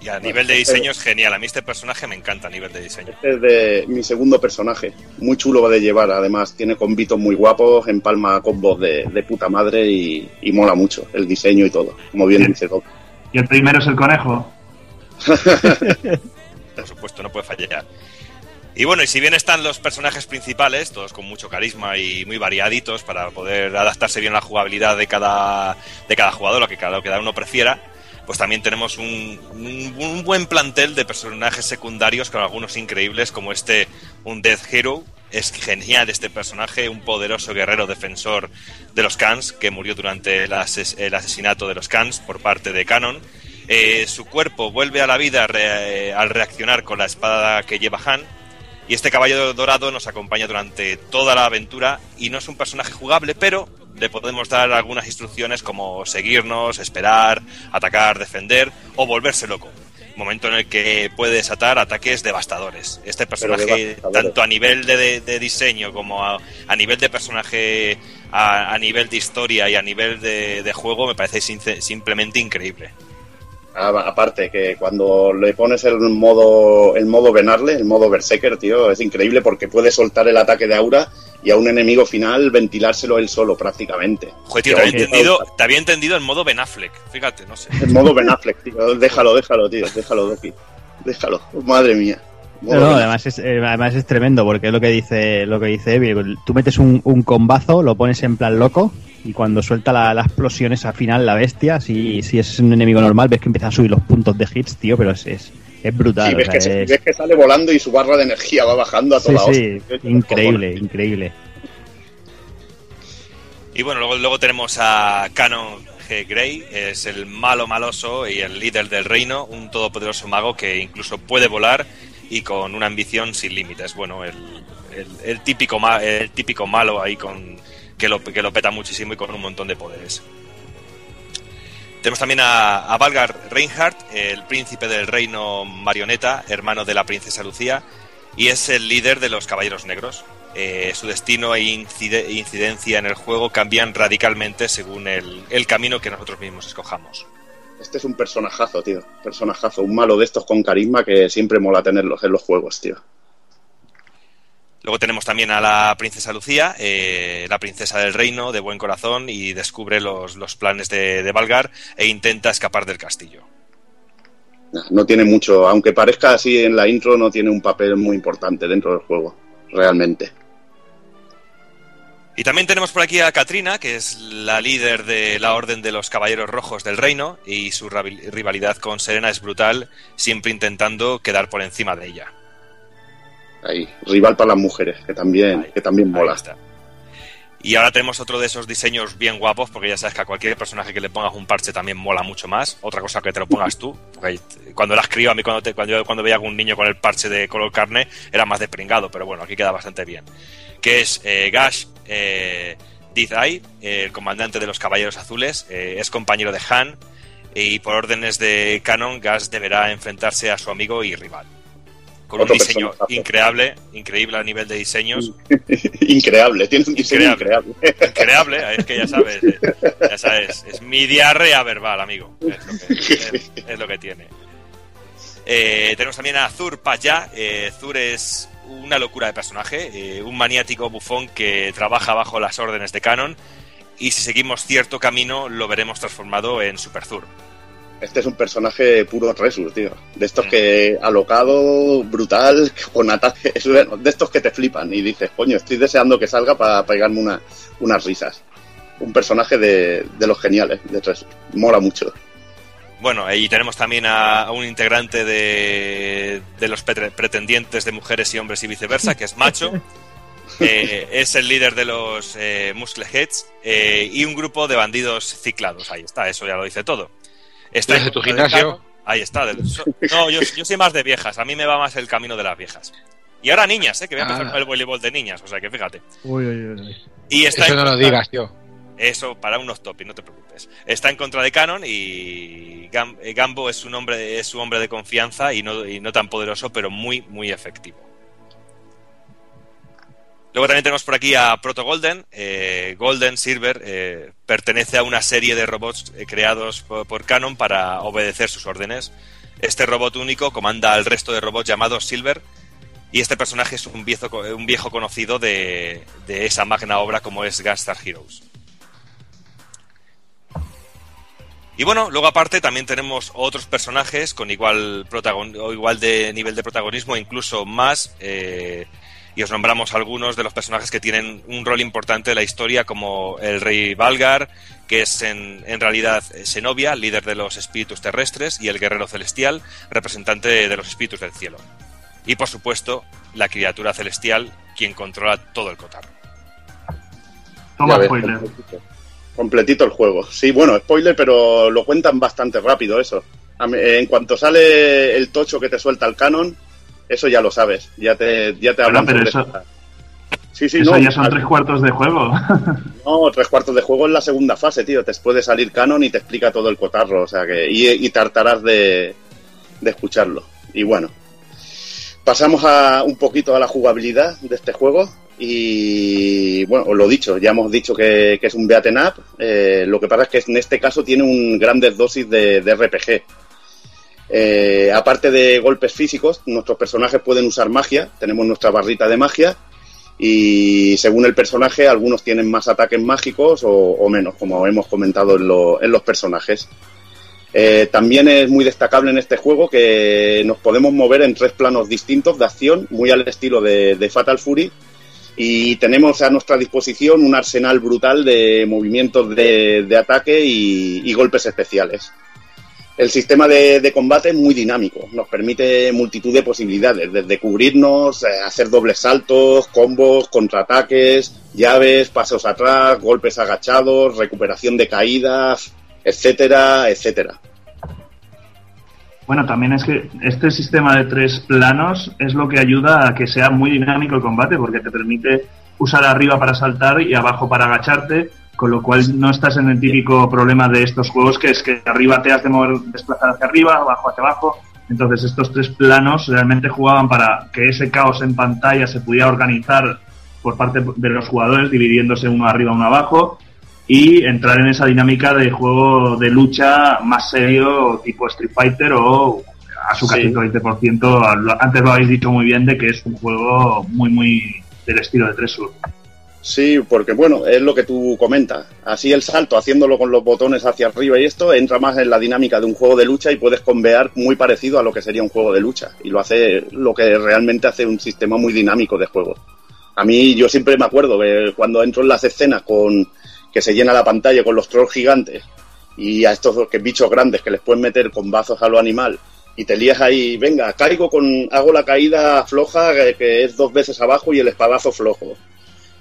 Y a nivel de diseño es genial. A mí este personaje me encanta a nivel de diseño. Este es de mi segundo personaje. Muy chulo de llevar, además. Tiene combitos muy guapos, empalma combos de, de puta madre y, y mola mucho el diseño y todo. Como bien dice Doc. Y el primero es el conejo. Por supuesto, no puede fallar. Y bueno, y si bien están los personajes principales, todos con mucho carisma y muy variaditos para poder adaptarse bien a la jugabilidad de cada, de cada jugador, lo que cada, lo que cada uno prefiera, pues también tenemos un, un- buen plantel de personajes secundarios con algunos increíbles, como este, un Death Hero. Es genial este personaje, un poderoso guerrero defensor de los Khans que murió durante el, ases- el asesinato de los Khans por parte de Canon. Eh, su cuerpo vuelve a la vida al reaccionar con la espada que lleva Han. Y este caballo dorado nos acompaña durante toda la aventura y no es un personaje jugable, pero le podemos dar algunas instrucciones como seguirnos, esperar, atacar, defender o volverse loco. Momento en el que puede desatar ataques devastadores. Este personaje, devastadores. tanto a nivel de, de- de diseño como a, a nivel de personaje, a, a nivel de historia y a nivel de, de juego, me parece simplemente increíble. Ah, Aparte, que cuando le pones el modo el modo venarle, el modo berserker, tío, es increíble porque puede soltar el ataque de aura y a un enemigo final ventilárselo él solo prácticamente. Joder, tío, te había, entendido, te había entendido en modo Ben Affleck. Fíjate, no sé. El modo Ben Affleck, tío. Déjalo, déjalo, tío. Déjalo, Doki. Déjalo. Madre mía. No, no, además es, eh, además es tremendo porque es lo que dice lo que dice Evi. Tú metes un, un combazo, lo pones en plan loco y cuando suelta la, la explosión esa final la bestia, si, si es un enemigo normal ves que empieza a subir los puntos de hits, tío, pero es, es, es brutal. Sí, ves, o sea, que, se- es- ves que sale volando y su barra de energía va bajando a sí, toda sí, hostia. increíble, increíble. Y bueno, luego, luego tenemos a Canon G. Grey, es el malo maloso y el líder del reino, un todopoderoso mago que incluso puede volar y con una ambición sin límites. Bueno, el, el- el típico, ma- el típico malo ahí con que lo, que lo peta muchísimo y con un montón de poderes. Tenemos también a, a Valgar Reinhardt, el príncipe del reino marioneta, hermano de la princesa Lucía, y es el líder de los Caballeros Negros. Eh, su destino e incide- incidencia en el juego cambian radicalmente según el, el camino que nosotros mismos escojamos. Este es un personajazo, tío. Personajazo. Un malo de estos con carisma que siempre mola tenerlos en los juegos, tío. Luego tenemos también a la princesa Lucía, eh, la princesa del reino, de buen corazón, y descubre los, los planes de, de Valgar e intenta escapar del castillo. No tiene mucho, aunque parezca así en la intro, no tiene un papel muy importante dentro del juego. Realmente. Y también tenemos por aquí a Katrina, que es la líder de la Orden de los Caballeros Rojos del Reino, y su rivalidad con Serena es brutal, siempre intentando quedar por encima de ella. Ahí. Rival para las mujeres, que también, que también mola. Y ahora tenemos otro de esos diseños bien guapos, porque ya sabes que a cualquier personaje que le pongas un parche también mola mucho más. Otra cosa que te lo pongas tú, porque cuando era crío, a mí cuando, te- cuando, yo, cuando veía a algún niño con el parche de color carne, era más despringado, pero bueno, aquí queda bastante bien. Que es eh, Gash eh, Dithai, eh, el comandante de los Caballeros Azules, eh, es compañero de Han, y por órdenes de Canon, Gash deberá enfrentarse a su amigo y rival. Con Otro un diseño increíble, increíble a nivel de diseños. Increíble, tiene un diseño Increíble. increíble. Es que ya sabes, ya sabes, es mi diarrea verbal, amigo. Es lo que, es- es lo que tiene. Eh, tenemos también a Zur Paya. Eh, Zur es una locura de personaje, eh, un maniático bufón que trabaja bajo las órdenes de Canon. Y si seguimos cierto camino, lo veremos transformado en Super Zur. Este es un personaje puro Resus, tío. De estos que alocado, brutal, con ataque. es bueno, de estos que te flipan y dices, coño, estoy deseando que salga para pegarme una- unas risas. Un personaje de, de los geniales de Resus. Mola mucho. Bueno, ahí tenemos también a, a un integrante de, de los pretendientes de mujeres y hombres y viceversa, que es Macho. Eh, es el líder de los eh, Muscleheads eh, y un grupo de bandidos ciclados. Ahí está, eso ya lo dice todo. Está ¿Desde en tu gimnasio? Ahí está. del- so- no, yo, yo soy más de viejas. A mí me va más el camino de las viejas. Y ahora niñas, ¿eh? que voy a empezar Ah. con el voleibol de niñas. O sea que fíjate. Uy, uy, uy. Y está Eso no lo digas, tío. eso para unos topping, no te preocupes. Está en contra de Canon y Gam- eh, Gambo es su hombre, es su hombre de confianza y no, y no tan poderoso, pero muy, muy efectivo. Luego también tenemos por aquí a Proto Golden. Eh, Golden Silver eh, pertenece a una serie de robots eh, creados por, Canon para obedecer sus órdenes. Este robot único comanda al resto de robots llamados Silver y este personaje es un viejo, un viejo conocido de, de esa magna obra como es Gunstar Heroes. Y bueno, luego aparte también tenemos otros personajes con igual protagon o igual de nivel de protagonismo, incluso más. Y os nombramos algunos de los personajes que tienen un rol importante en la historia, como el rey Valgar, que es en, en realidad Zenobia, líder de los espíritus terrestres, y el guerrero celestial, representante de los espíritus del cielo. Y por supuesto, la criatura celestial, quien controla todo el cotarro. Toma ves, spoiler. completito. Completito el juego. Sí, bueno, spoiler, pero lo cuentan bastante rápido eso. En cuanto sale el tocho que te suelta el canon, eso ya lo sabes. Ya te, ya te hablan pero sobre eso- Sí, sí, Eso no. ya son al- tres cuartos de juego. No, tres cuartos de juego en la segunda fase, tío. Te puede salir canon y te explica todo el cotarro. O sea que. Y, y tartarás de, de escucharlo. Y bueno. Pasamos a un poquito a la jugabilidad de este juego. Y bueno, os lo dicho, ya hemos dicho que, que es un beaten up. Eh, lo que pasa es que en este caso tiene un grandes dosis de, de RPG. Eh, aparte de golpes físicos, nuestros personajes pueden usar magia. Tenemos nuestra barrita de magia y según el personaje algunos tienen más ataques mágicos o, menos, como hemos comentado en, lo- en los personajes. Eh, también es muy destacable en este juego que nos podemos mover en tres planos distintos de acción, muy al estilo de, Fatal Fury, y tenemos a nuestra disposición un arsenal brutal de movimientos de, ataque y golpes especiales. El sistema de, combate es muy dinámico, nos permite multitud de posibilidades, desde cubrirnos, eh, hacer dobles saltos, combos, contraataques, llaves, pasos atrás, golpes agachados, recuperación de caídas, etcétera, etcétera. Bueno, también es que este sistema de tres planos es lo que ayuda a que sea muy dinámico el combate, porque te permite usar arriba para saltar y abajo para agacharte, con lo cual no estás en el típico problema de estos juegos que es que arriba te has de mover, desplazar hacia arriba, abajo hacia abajo. Entonces estos tres planos realmente jugaban para que ese caos en pantalla se pudiera organizar por parte de los jugadores, dividiéndose uno arriba, uno abajo, y entrar en esa dinámica de juego de lucha más serio, tipo Street Fighter o a su casi Sí. 20%. lo- Antes lo habéis dicho muy bien de que es un juego muy, muy del estilo de Tresur. Sí, porque bueno, es lo que tú comentas. Así el salto, haciéndolo con los botones hacia arriba y esto, entra más en la dinámica de un juego de lucha y puedes convear muy parecido a lo que sería un juego de lucha. Y lo hace lo que realmente hace un sistema muy dinámico de juego. A mí yo siempre me acuerdo que cuando entro en las escenas con que se llena la pantalla con los trolls gigantes y a estos que bichos grandes que les pueden meter con bazos a lo animal y te lías ahí, venga, caigo con, hago la caída floja eh, que es dos veces abajo y el espadazo flojo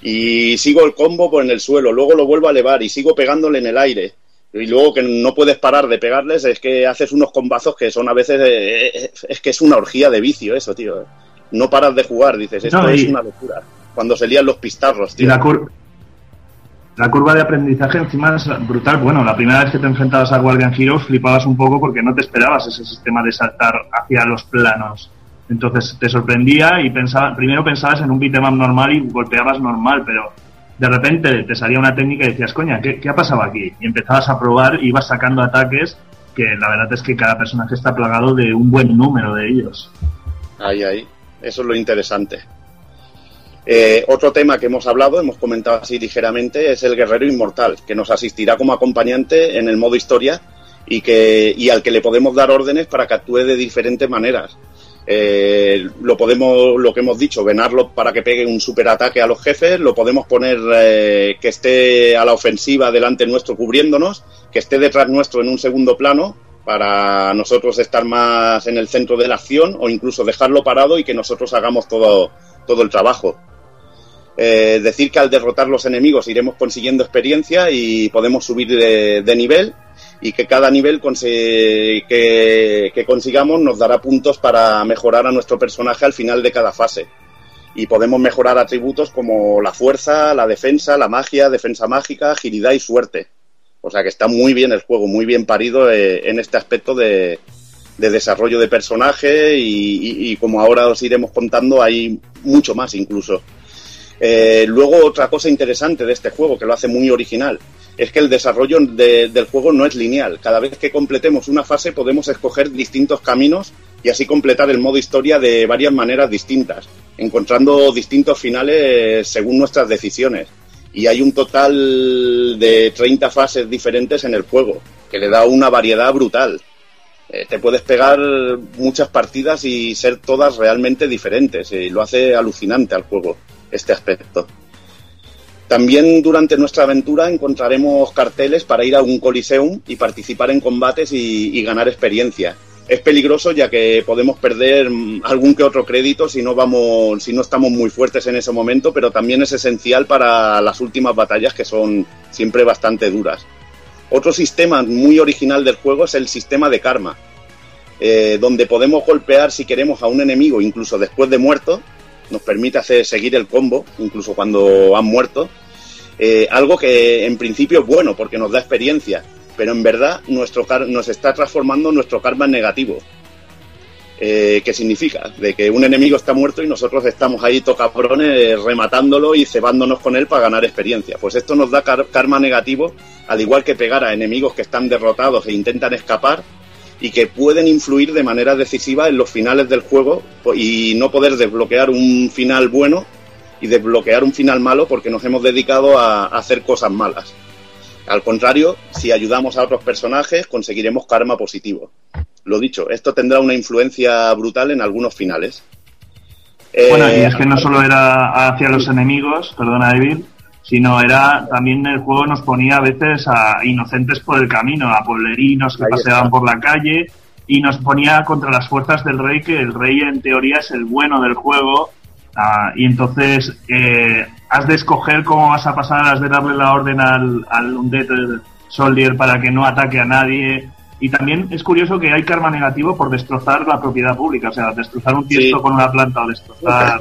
y sigo el combo pues, en el suelo, luego lo vuelvo a elevar y sigo pegándole en el aire. Y luego que no puedes parar de pegarles, es que haces unos combazos que son a veces. eh, eh, es que es una orgía de vicio, eso, tío. No paras de jugar, dices, esto No, y- es una locura. Cuando se lían los pistarros, Y tío. la, cur- la curva de aprendizaje encima es brutal. Bueno, la primera vez que te enfrentabas a Guardian Heroes flipabas un poco porque no te esperabas ese sistema de saltar hacia los planos. Entonces te sorprendía y pensaba, primero pensabas en un beat'em up normal y golpeabas normal, pero de repente te salía una técnica y decías, coña, ¿qué, ha pasado aquí? Y empezabas a probar ibas sacando ataques que la verdad es que cada personaje está plagado de un buen número de ellos. Ahí, ahí. Eso es lo interesante. Eh, otro tema que hemos hablado, hemos comentado así ligeramente, es el guerrero inmortal, que nos asistirá como acompañante en el modo historia y, que, y al que le podemos dar órdenes para que actúe de diferentes maneras. Eh, lo podemos, lo que hemos dicho, venarlo para que pegue un superataque a los jefes, lo podemos poner eh, que esté a la ofensiva delante nuestro cubriéndonos, que esté detrás nuestro en un segundo plano para nosotros estar más en el centro de la acción o incluso dejarlo parado y que nosotros hagamos todo, todo el trabajo. Eh, decir que al derrotar los enemigos iremos consiguiendo experiencia y podemos subir de, de nivel y que cada nivel que, consigamos nos dará puntos para mejorar a nuestro personaje al final de cada fase. Y podemos mejorar atributos como la fuerza, la defensa, la magia, defensa mágica, agilidad y suerte. O sea que está muy bien el juego, muy bien parido eh, en este aspecto de, de desarrollo de personaje y como ahora os iremos contando hay mucho más incluso. Eh, luego otra cosa interesante de este juego que lo hace muy original es que el desarrollo de- del juego no es lineal. Cada vez que completemos una fase podemos escoger distintos caminos y así completar el modo historia de varias maneras distintas, encontrando distintos finales según nuestras decisiones. Y hay un total de 30 fases diferentes en el juego, que le da una variedad brutal. Eh, te puedes pegar muchas partidas y ser todas realmente diferentes. Y lo hace alucinante al juego, este aspecto. También durante nuestra aventura encontraremos carteles para ir a un coliseum y participar en combates y, ganar experiencia. Es peligroso ya que podemos perder mm, algún que otro crédito si no vamos, si no estamos muy fuertes en ese momento, pero también es esencial para las últimas batallas que son siempre bastante duras. Otro sistema muy original del juego es el sistema de karma, eh, donde podemos golpear si queremos a un enemigo incluso después de muerto, nos permite hacer seguir el combo incluso cuando han muerto, Eh, algo que en principio es bueno porque nos da experiencia, pero en verdad nuestro nos está transformando nuestro karma en negativo. Eh, ¿Qué significa? De que un enemigo está muerto y nosotros estamos ahí tocabrones rematándolo y cebándonos con él para ganar experiencia. Pues esto nos da karma negativo, al igual que pegar a enemigos que están derrotados e intentan escapar y que pueden influir de manera decisiva en los finales del juego y no poder desbloquear un final bueno y desbloquear un final malo porque nos hemos dedicado a, a hacer cosas malas. Al contrario, si ayudamos a otros personajes, conseguiremos karma positivo. Lo dicho, esto tendrá una influencia brutal en algunos finales. Bueno, y Eh, es que no solo era hacia los enemigos, perdona David, sino era también el juego nos ponía a veces a inocentes por el camino, a pueblerinos que Ahí paseaban está. por la calle y nos ponía contra las fuerzas del rey, que el rey en teoría es el bueno del juego ah, y entonces eh, has de escoger cómo vas a pasar, has de darle la orden al, al Undead Soldier para que no ataque a nadie. Y también es curioso que hay karma negativo por destrozar la propiedad pública, o sea, destrozar un tiesto Sí. con una planta o destrozar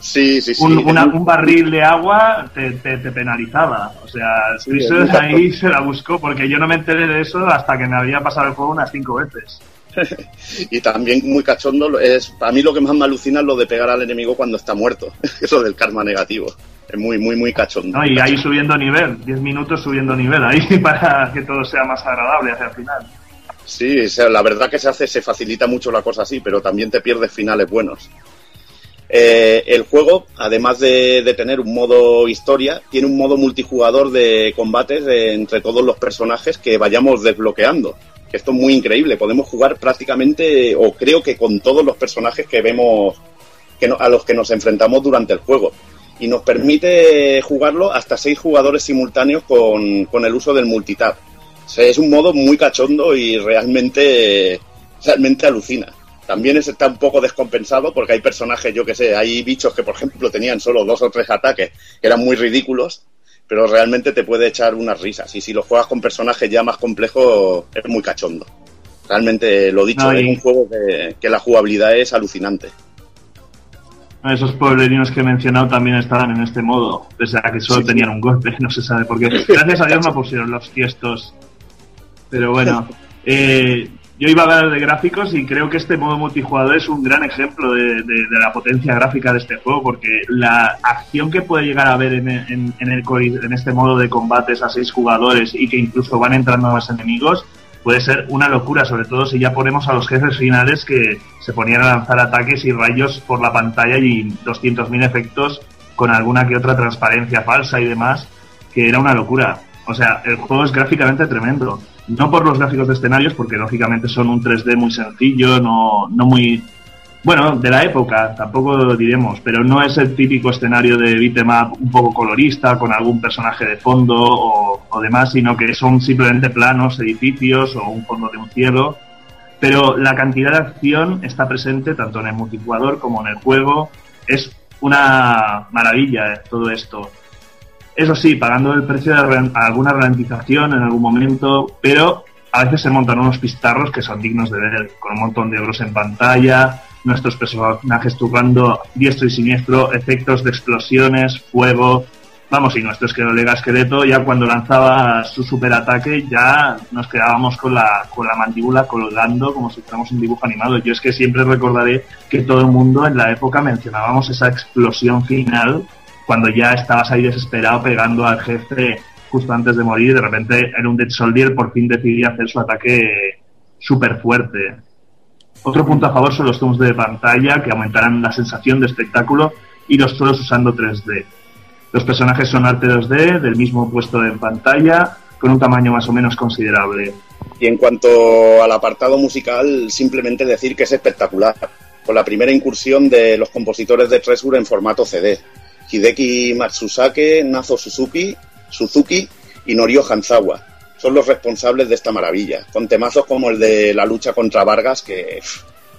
Sí, sí, sí. un, una- un barril de agua te, te- te penalizaba. O sea, Sí, ahí se la buscó porque yo no me enteré de eso hasta que me había pasado el juego unas cinco veces. Y también muy cachondo es, a mí lo que más me alucina es lo de pegar al enemigo cuando está muerto. Eso del karma negativo. Es muy, muy, muy cachondo. ¿no? Y ahí subiendo nivel, 10 minutos subiendo nivel ahí para que todo sea más agradable hacia el final. Sí, o sea, la verdad que se hace, se facilita mucho la cosa así, pero también te pierdes finales buenos. Eh, el juego, además de, tener un modo historia, tiene un modo multijugador de combates entre todos los personajes que vayamos desbloqueando. Que Esto es muy increíble. Podemos jugar prácticamente, o creo que con todos los personajes que vemos, que a los que nos enfrentamos durante el juego. Y nos permite jugarlo hasta seis jugadores simultáneos con, con el uso del multitap. Es un modo muy cachondo y realmente, realmente alucina. También es- está un poco descompensado porque hay personajes, yo que sé, hay bichos que por ejemplo tenían solo dos o tres ataques que eran muy ridículos, pero realmente te puede echar unas risas. Y si lo juegas con personajes ya más complejos, es muy cachondo. Realmente, lo dicho, es un juego que, que la jugabilidad es alucinante. Esos pueblerinos que he mencionado también estaban en este modo, pese a que solo tenían un golpe, no se sabe por qué. Gracias a Dios no pusieron los tiestos. Pero bueno, eh, yo iba a hablar de gráficos y creo que este modo multijugador es un gran ejemplo de, la potencia gráfica de este juego, porque la acción que puede llegar a haber en, en- en el, en este modo de combates a seis jugadores y que incluso van entrando más enemigos, puede ser una locura, sobre todo si ya ponemos a los jefes finales que se ponían a lanzar ataques y rayos por la pantalla y 200.000 efectos con alguna que otra transparencia falsa y demás, que era una locura. O sea, el juego es gráficamente tremendo. No por los gráficos de escenarios, porque lógicamente son un 3D muy sencillo, no, no muy... Bueno, de la época, tampoco diremos, pero no es el típico escenario de beat'em up un poco colorista, con algún personaje de fondo o, o demás, sino que son simplemente planos, edificios o un fondo de un cielo. Pero la cantidad de acción está presente tanto en el multijugador como en el juego. Es una maravilla eh, todo esto. Eso sí, pagando el precio de alguna ralentización en algún momento, pero a veces se montan unos pistarros que son dignos de ver, con un montón de euros en pantalla, nuestros personajes tocando diestro y siniestro, efectos de explosiones, fuego. Vamos, y nuestro esqueleto, ya cuando lanzaba su superataque, ya nos quedábamos con la, con la mandíbula colgando como si fuéramos un dibujo animado. Yo es que siempre recordaré que todo el mundo en la época mencionábamos esa explosión final cuando ya estabas ahí desesperado pegando al jefe justo antes de morir y de repente era un Dead Soldier por fin decidía hacer su ataque súper fuerte. Otro punto a favor son los zooms de pantalla que aumentarán la sensación de espectáculo y los suelos usando 3D. Los personajes son arte 2D del mismo puesto en pantalla con un tamaño más o menos considerable. Y en cuanto al apartado musical, simplemente decir que es espectacular. Con la primera incursión de los compositores de Treasure en formato CD. Hideki Matsusake, Nazo Suzuki, Suzuki y Norio Hanzawa. Son los responsables de esta maravilla, con temazos como el de la lucha contra Vargas, que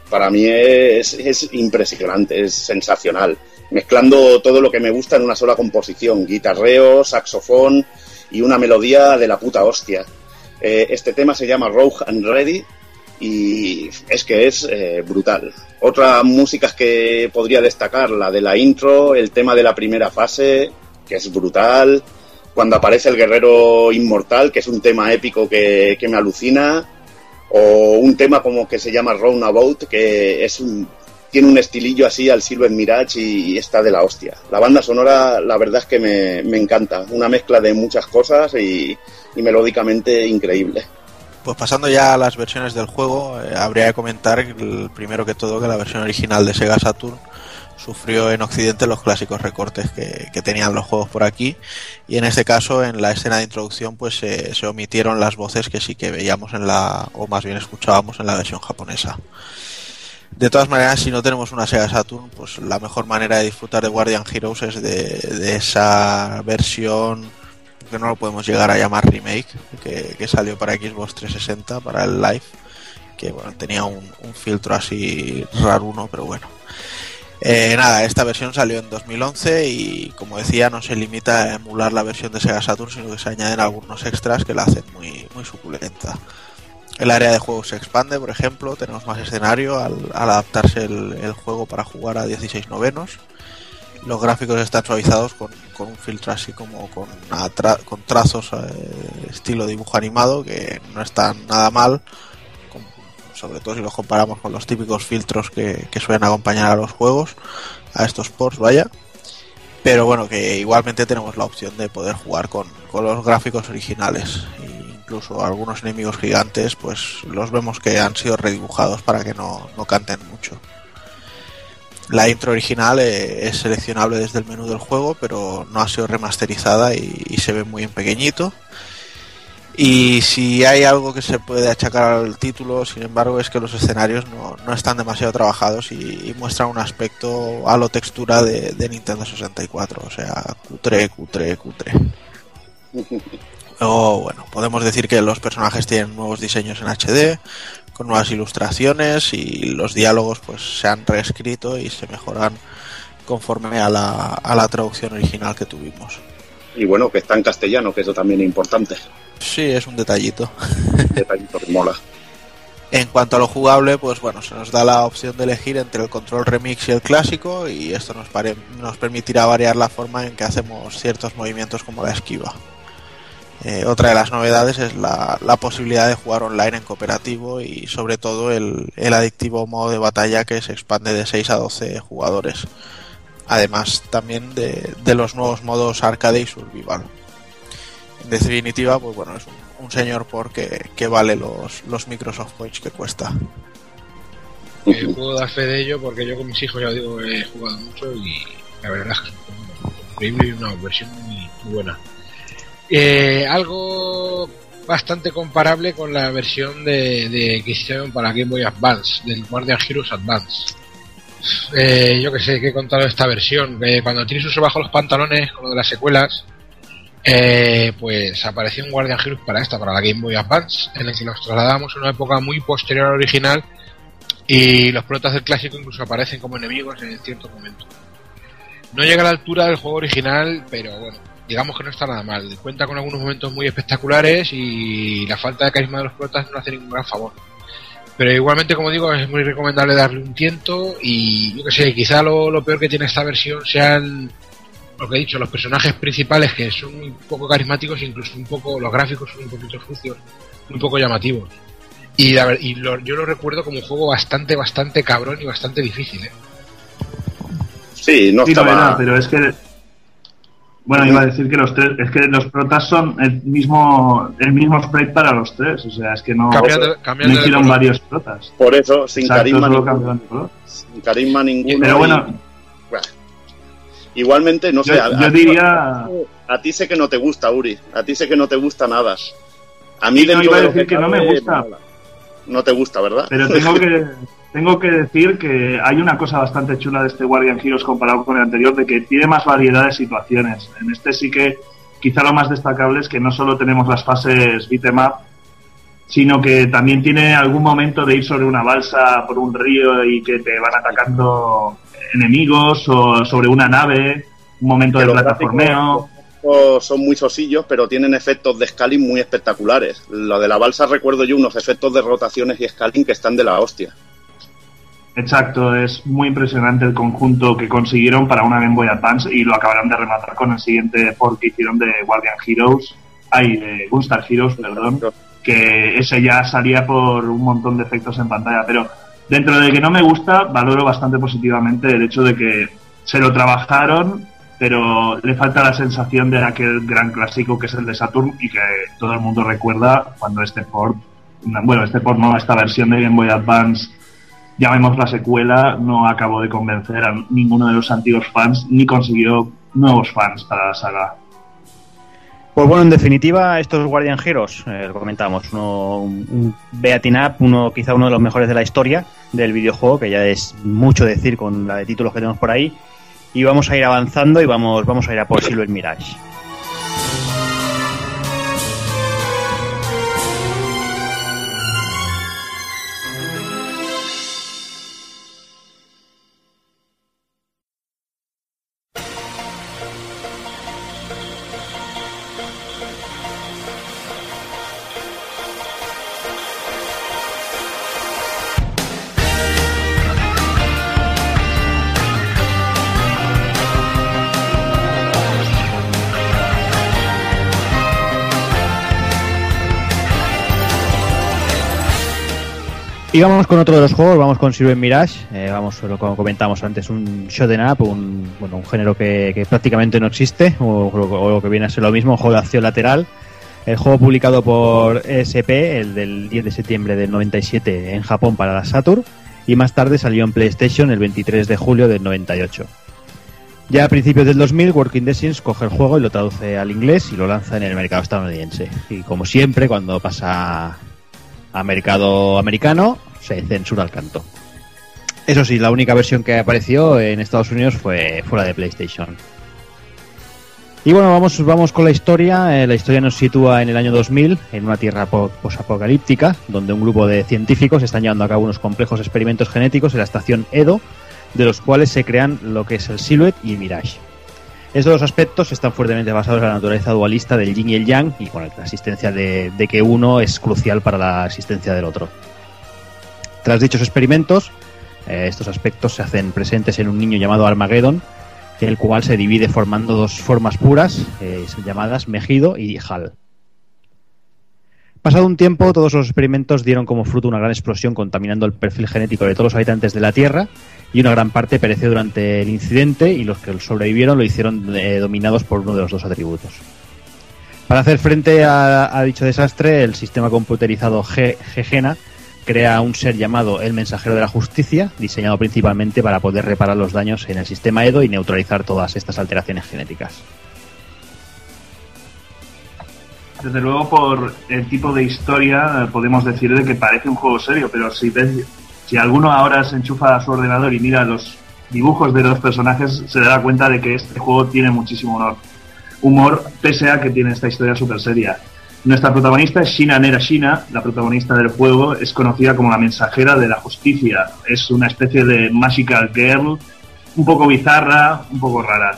para mí es, es impresionante, es sensacional. Mezclando todo lo que me gusta en una sola composición, guitarreo, saxofón y una melodía de la puta hostia. Eh, este tema se llama Rogue and Ready y es que es eh, brutal. Otras músicas que podría destacar, la de la intro, el tema de la primera fase, que es brutal, cuando aparece el guerrero inmortal, que es un tema épico que, que me alucina, o un tema como que se llama Roundabout, que es tiene un estilillo así al Silver Mirage y, está de la hostia. La banda sonora, la verdad es que me, me encanta, una mezcla de muchas cosas y melódicamente increíble. Pues pasando ya a las versiones del juego, eh, habría que comentar primero que todo que la versión original de Sega Saturn sufrió en Occidente los clásicos recortes que, tenían los juegos por aquí y en este caso en la escena de introducción pues se- se omitieron las voces que sí que veíamos en la o más bien escuchábamos en la versión japonesa. De todas maneras, si no tenemos una Sega Saturn, pues la mejor manera de disfrutar de Guardian Heroes es de esa versión que no lo podemos llegar a llamar remake, que, salió para Xbox 360, para el Live, que bueno, tenía un, filtro así raruno, pero bueno. Eh, nada, esta versión salió en 2011 y como decía no se limita a emular la versión de Sega Saturn, sino que se añaden algunos extras que la hacen muy, muy suculenta. El área de juego se expande, por ejemplo, tenemos más escenario al, adaptarse el juego para jugar a 16 novenos. Los gráficos están suavizados con, con un filtro así como con, con trazos eh, estilo dibujo animado que no están nada mal, sobre todo si los comparamos con los típicos filtros que, que suelen acompañar a los juegos, a estos ports, vaya. Pero bueno, que igualmente tenemos la opción de poder jugar con, con los gráficos originales. E incluso algunos enemigos gigantes, pues los vemos que han sido redibujados para que no, no canten mucho. La intro original eh, es seleccionable desde el menú del juego, pero no ha sido remasterizada y, y se ve muy en pequeñito. Y si hay algo que se puede achacar al título, sin embargo, es que los escenarios no, no están demasiado trabajados y, y muestran un aspecto a lo textura de, de Nintendo 64, o sea, cutre, cutre, cutre. O bueno, podemos decir que los personajes tienen nuevos diseños en HD, con nuevas ilustraciones y los diálogos pues se han reescrito y se mejoran conforme a la, a la traducción original que tuvimos. Y bueno, que está en castellano, que eso también es importante. Sí, es un detallito. Detallito que mola. En cuanto a lo jugable, pues bueno, se nos da la opción de elegir entre el control remix y el clásico y esto nos, pare- nos permitirá variar la forma en que hacemos ciertos movimientos como la esquiva. Eh, otra de las novedades es la, la posibilidad de jugar online en cooperativo y sobre todo el, el adictivo modo de batalla que se expande de 6 a 12 jugadores. Además también de, de los nuevos modos arcade y survival. En definitiva, pues bueno, es un, un señor porque que vale los, los Microsoft Points que cuesta. Eh, puedo dar fe de ello porque yo con mis hijos, ya digo, he jugado mucho y la verdad es que es una versión muy buena. Eh, algo bastante comparable con la versión de, de que hicieron para Game Boy Advance, del Guardian Heroes Advance. Eh, yo que sé, que he contado esta versión. que cuando Trisus se bajó los pantalones con lo de las secuelas, eh, pues apareció un Guardian Heroes para esta, para la Game Boy Advance, en el que nos trasladamos a una época muy posterior al original y los protas del clásico incluso aparecen como enemigos en cierto momento. No llega a la altura del juego original, pero bueno, digamos que no está nada mal. Cuenta con algunos momentos muy espectaculares y la falta de carisma de los protas no hace ningún gran favor. Pero igualmente, como digo, es muy recomendable darle un tiento y yo que sé, quizá lo, lo peor que tiene esta versión sean lo que he dicho, los personajes principales que son muy poco carismáticos, incluso un poco, los gráficos son un poquito sucios, muy poco llamativos. Y, la ver- y lo- yo lo recuerdo como un juego bastante, bastante cabrón y bastante difícil. ¿eh? Sí, no Sí, estaba... era, pero es que. Bueno, iba a decir que los tres. Es que los protas son el mismo el mismo sprite para los tres. O sea, es que no. Cambiando- cambiando no de hicieron varios protas. Por eso, sin Exacto, carisma ninguno. cambiaron de color. Sin carisma ninguno. Pero bueno, bueno. Igualmente, no sé. yo, a- yo a- diría. A ti sé que no te gusta, Uri. A ti sé que no te gusta nada. A mí Sí, no, iba a de decir que no me gusta. nada. No te gusta, ¿verdad? Pero tengo que, tengo que decir que hay una cosa bastante chula de este Guardian Heroes comparado con el anterior, de que tiene más variedad de situaciones. En este sí que quizá lo más destacable es que no solo tenemos las fases beat'em up, sino que también tiene algún momento de ir sobre una balsa por un río y que te van atacando enemigos o sobre una nave, un momento Que de plataformeo. son muy sosillos, pero tienen efectos de scaling muy espectaculares. Lo de la balsa recuerdo yo unos efectos de rotaciones y scaling que están de la hostia. Exacto, es muy impresionante el conjunto que consiguieron para una Game Boy Advance y lo acabarán de rematar con el siguiente port que hicieron de Guardian Heroes, ay, de Gunstar Heroes, perdón, que ese ya salía por un montón de efectos en pantalla, pero dentro de que no me gusta, valoro bastante positivamente el hecho de que se lo trabajaron, pero le falta la sensación de aquel gran clásico que es el de Saturn y que todo el mundo recuerda cuando este port, bueno, este port no, esta versión de Game Boy Advance llamemos la secuela, no acabó de convencer a ninguno de los antiguos fans ni consiguió nuevos fans para la saga. Pues bueno, en definitiva, estos Guardian Heroes, eh, lo comentábamos, uno, un, beating up, uno, quizá uno de los mejores de la historia del videojuego, que ya es mucho decir con la de títulos que tenemos por ahí. Y vamos a ir avanzando y vamos, vamos a ir a por Silver Mirage. Y vamos con otro de los juegos, vamos con Silver Mirage, eh, vamos, lo como comentamos antes, un shoot'em up, un, bueno, un género que, prácticamente no existe, o, lo que viene a ser lo mismo, un juego de acción lateral. El juego publicado por ESP, el del 10 de septiembre del 97 en Japón para la Saturn, y más tarde salió en PlayStation el 23 de julio del 98. Ya a principios del 2000, Working Designs coge el juego y lo traduce al inglés y lo lanza en el mercado estadounidense. Y como siempre, cuando pasa a mercado americano, se censura el canto. Eso sí, la única versión que apareció en Estados Unidos fue fuera de PlayStation. Y bueno, vamos, vamos con la historia. Eh, la historia nos sitúa en el año 2000, en una tierra po- posapocalíptica, donde un grupo de científicos están llevando a cabo unos complejos experimentos genéticos en la estación Edo, de los cuales se crean lo que es el Silhouette y Mirage. Estos dos aspectos están fuertemente basados en la naturaleza dualista del yin y el yang, y con la existencia de, que uno es crucial para la existencia del otro. Tras dichos experimentos, eh, estos aspectos se hacen presentes en un niño llamado Armageddon, el cual se divide formando dos formas puras, eh, llamadas Mejido y Hal. Pasado un tiempo, todos los experimentos dieron como fruto una gran explosión contaminando el perfil genético de todos los habitantes de la Tierra y una gran parte pereció durante el incidente y los que sobrevivieron lo hicieron eh, dominados por uno de los dos atributos. Para hacer frente a, dicho desastre, el sistema computerizado G- crea un ser llamado el Mensajero de la Justicia, diseñado principalmente para poder reparar los daños en el sistema Edo y neutralizar todas estas alteraciones genéticas. Desde luego, por el tipo de historia, eh, podemos decir de que parece un juego serio, pero si ves, si alguno ahora se enchufa a su ordenador y mira los dibujos de los personajes, se dará cuenta de que este juego tiene muchísimo honor. Humor, pese a que tiene esta historia súper seria. Nuestra protagonista es Shina Nera Shina, la protagonista del juego, es conocida como la mensajera de la justicia. Es una especie de magical girl, un poco bizarra, un poco rara.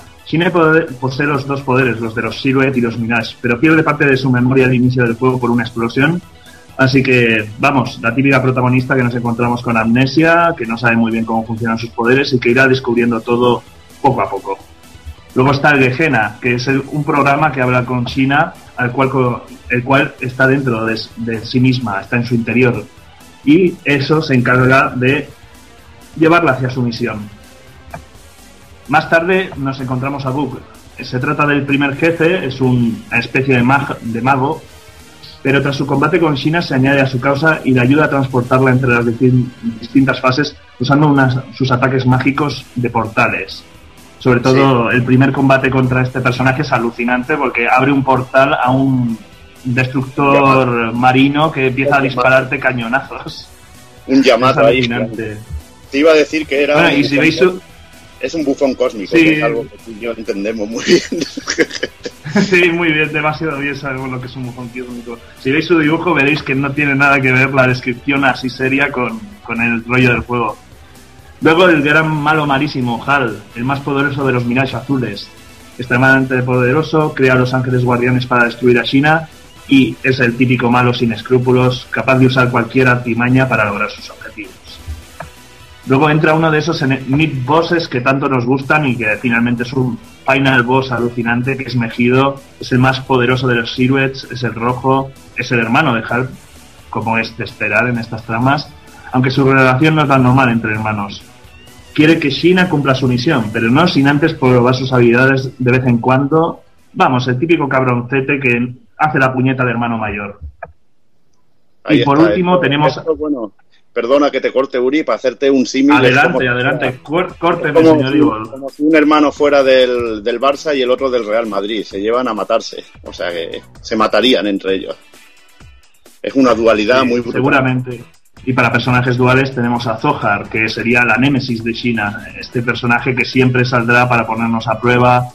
Pode- posee los dos poderes, los de los Silhouette y los Mirage, pero pierde parte de su memoria al inicio del juego por una explosión. Así que, vamos, la típica protagonista que nos encontramos con amnesia, que no sabe muy bien cómo funcionan sus poderes y que irá descubriendo todo poco a poco. Luego está el Gehenna, que es un programa que habla con China, al cual, el cual está dentro de, de sí misma, está en su interior. Y eso se encarga de llevarla hacia su misión. Más tarde nos encontramos a Book. Se trata del primer jefe, es un- una especie de, mag- de mago, pero tras su combate con China se añade a su causa y le ayuda a transportarla entre las distin- distintas fases usando unas- sus ataques mágicos de portales. Sobre todo el primer combate contra este personaje es alucinante porque abre un portal a un destructor marino que empieza a dispararte cañonazos. Un llamado Es ahí. alucinante. Te iba a decir que era. Bueno, y si veis su- Es un bufón cósmico, Sí. que es algo que tú y yo entendemos muy bien. Sí, muy bien, demasiado bien sabemos lo que es un bufón cósmico. Si veis su dibujo veréis que no tiene nada que ver la descripción así seria con, con el rollo del juego. Luego el gran malo marísimo, Hal, el más poderoso de los Mirage azules. Extremadamente poderoso, crea a los ángeles guardianes para destruir a China y es el típico malo sin escrúpulos, capaz de usar cualquier artimaña para lograr sus objetivos. Luego entra uno de esos mid bosses que tanto nos gustan y que finalmente es un final boss alucinante que es Mejido, es el más poderoso de los Silhouettes, es el rojo, es el hermano de Hal, como es de esperar en estas tramas, aunque su relación no es tan normal entre hermanos. Quiere que Shina cumpla su misión, pero no sin antes probar sus habilidades de vez en cuando. Vamos, el típico cabroncete que hace la puñeta de hermano mayor. Ahí y por último esto- tenemos... esto, bueno, perdona que te corte, Uri, para hacerte un símil. Adelante, como- adelante, córteme, como señor si- Igor. como si un hermano fuera del, del Barça y el otro del Real Madrid. Se llevan a matarse. O sea que se matarían entre ellos. Es una dualidad Sí, muy brutal. Seguramente. Y para personajes duales tenemos a Zohar, que sería la némesis de China, este personaje que siempre saldrá para ponernos a prueba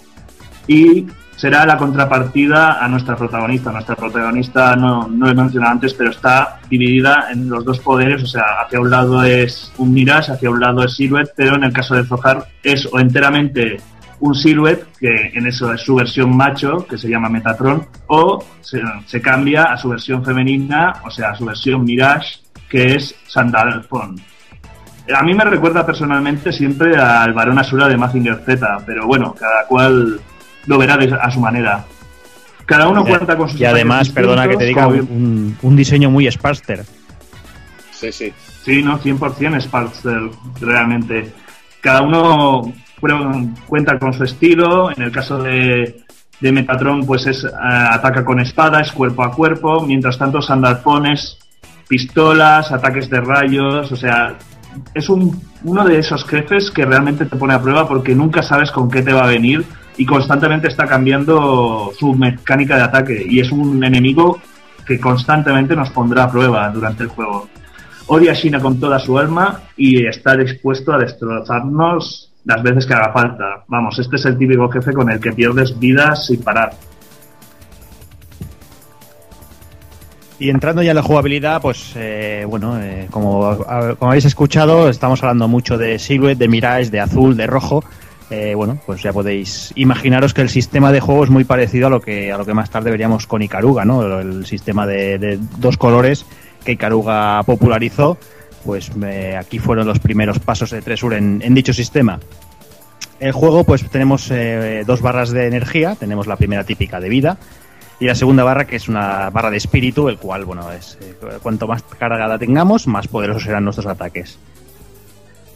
y será la contrapartida a nuestra protagonista. Nuestra protagonista no, he mencionado antes, pero está dividida en los dos poderes, o sea, hacia un lado es un Mirage, hacia un lado es Silhouette, pero en el caso de Zohar es o enteramente un Silhouette, que en eso es su versión macho, que se llama Metatron, o se, se cambia a su versión femenina, o sea, a su versión Mirage, que es Sandalphon. A mí me recuerda personalmente siempre al varón Asura de Mazinger Z, pero bueno, cada cual lo verá de- a su manera. Cada uno cuenta con sus Y además, perdona que te diga, un, un diseño muy Sparster. Sí, sí. Sí, no, 100% Sparkster, realmente. Cada uno cu- cuenta con su estilo. En el caso de, de Metatron, pues es eh, ataca con espada, es cuerpo a cuerpo. Mientras tanto, Sandalfones, pistolas, ataques de rayos. O sea, es un, uno de esos jefes que realmente te pone a prueba porque nunca sabes con qué te va a venir y constantemente está cambiando su mecánica de ataque. Y es un enemigo que constantemente nos pondrá a prueba durante el juego odia a China con toda su alma y está dispuesto a destrozarnos las veces que haga falta. Vamos, este es el típico jefe con el que pierdes vidas sin parar. Y entrando ya en la jugabilidad, pues eh, bueno, eh, como, como habéis escuchado, estamos hablando mucho de Silhouette, de Mirage, de Azul, de Rojo. Eh, bueno, pues ya podéis imaginaros que el sistema de juego es muy parecido a lo que a lo que más tarde veríamos con Ikaruga, ¿no? El sistema de, dos colores que Ikaruga popularizó, pues eh, aquí fueron los primeros pasos de Tresur en, en dicho sistema. El juego, pues tenemos eh, dos barras de energía, tenemos la primera típica de vida, y la segunda barra que es una barra de espíritu, el cual, bueno, es eh, cuanto más cargada tengamos, más poderosos serán nuestros ataques.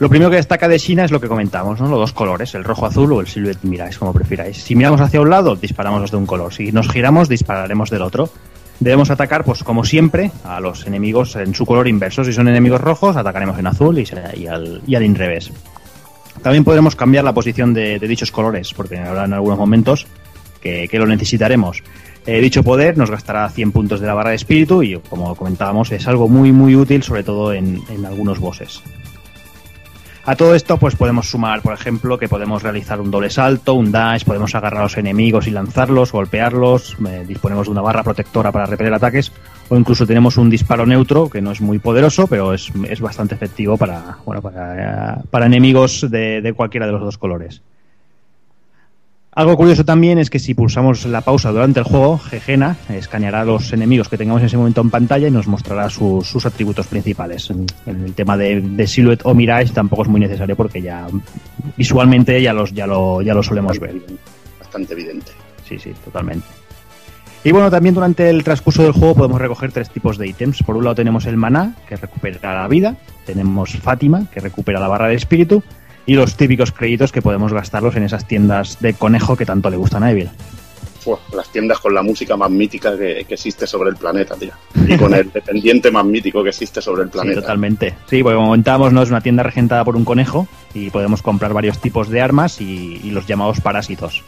Lo primero que destaca de China es lo que comentamos, ¿no? Los dos colores, el rojo-azul o el silhouette miráis, como prefiráis. Si miramos hacia un lado, disparamos de un color. Si nos giramos, dispararemos del otro. Debemos atacar, pues como siempre, a los enemigos en su color inverso. Si son enemigos rojos, atacaremos en azul y, al, y al inrevés. También podremos cambiar la posición de, dichos colores, porque habrá en algunos momentos que, que lo necesitaremos. Eh, dicho poder nos gastará 100 puntos de la barra de espíritu y, como comentábamos, es algo muy muy útil, sobre todo en, en algunos bosses. A todo esto, pues podemos sumar, por ejemplo, que podemos realizar un doble salto, un dash, podemos agarrar a los enemigos y lanzarlos, golpearlos, eh, disponemos de una barra protectora para repeler ataques, o incluso tenemos un disparo neutro, que no es muy poderoso, pero es, es bastante efectivo para, bueno, para, eh, para enemigos de, de cualquiera de los dos colores. Algo curioso también es que si pulsamos la pausa durante el juego, Gegena escaneará a los enemigos que tengamos en ese momento en pantalla y nos mostrará sus, sus atributos principales. En, el tema de, de Silhouette o Mirage tampoco es muy necesario porque ya visualmente ya, los, ya, lo, ya lo solemos ver. Bastante evidente. Sí, sí, totalmente. Y bueno, también durante el transcurso del juego podemos recoger tres tipos de ítems. Por un lado tenemos el maná, que recupera la vida. Tenemos Fátima, que recupera la barra de espíritu. Y los típicos créditos que podemos gastarlos en esas tiendas de conejo que tanto le gustan a Evil. Las tiendas con la música más mítica que, que existe sobre el planeta, tío. Y con el dependiente más mítico que existe sobre el Sí, planeta. totalmente. Sí, porque como comentábamos, ¿no? es una tienda regentada por un conejo y podemos comprar varios tipos de armas y, y los llamados parásitos,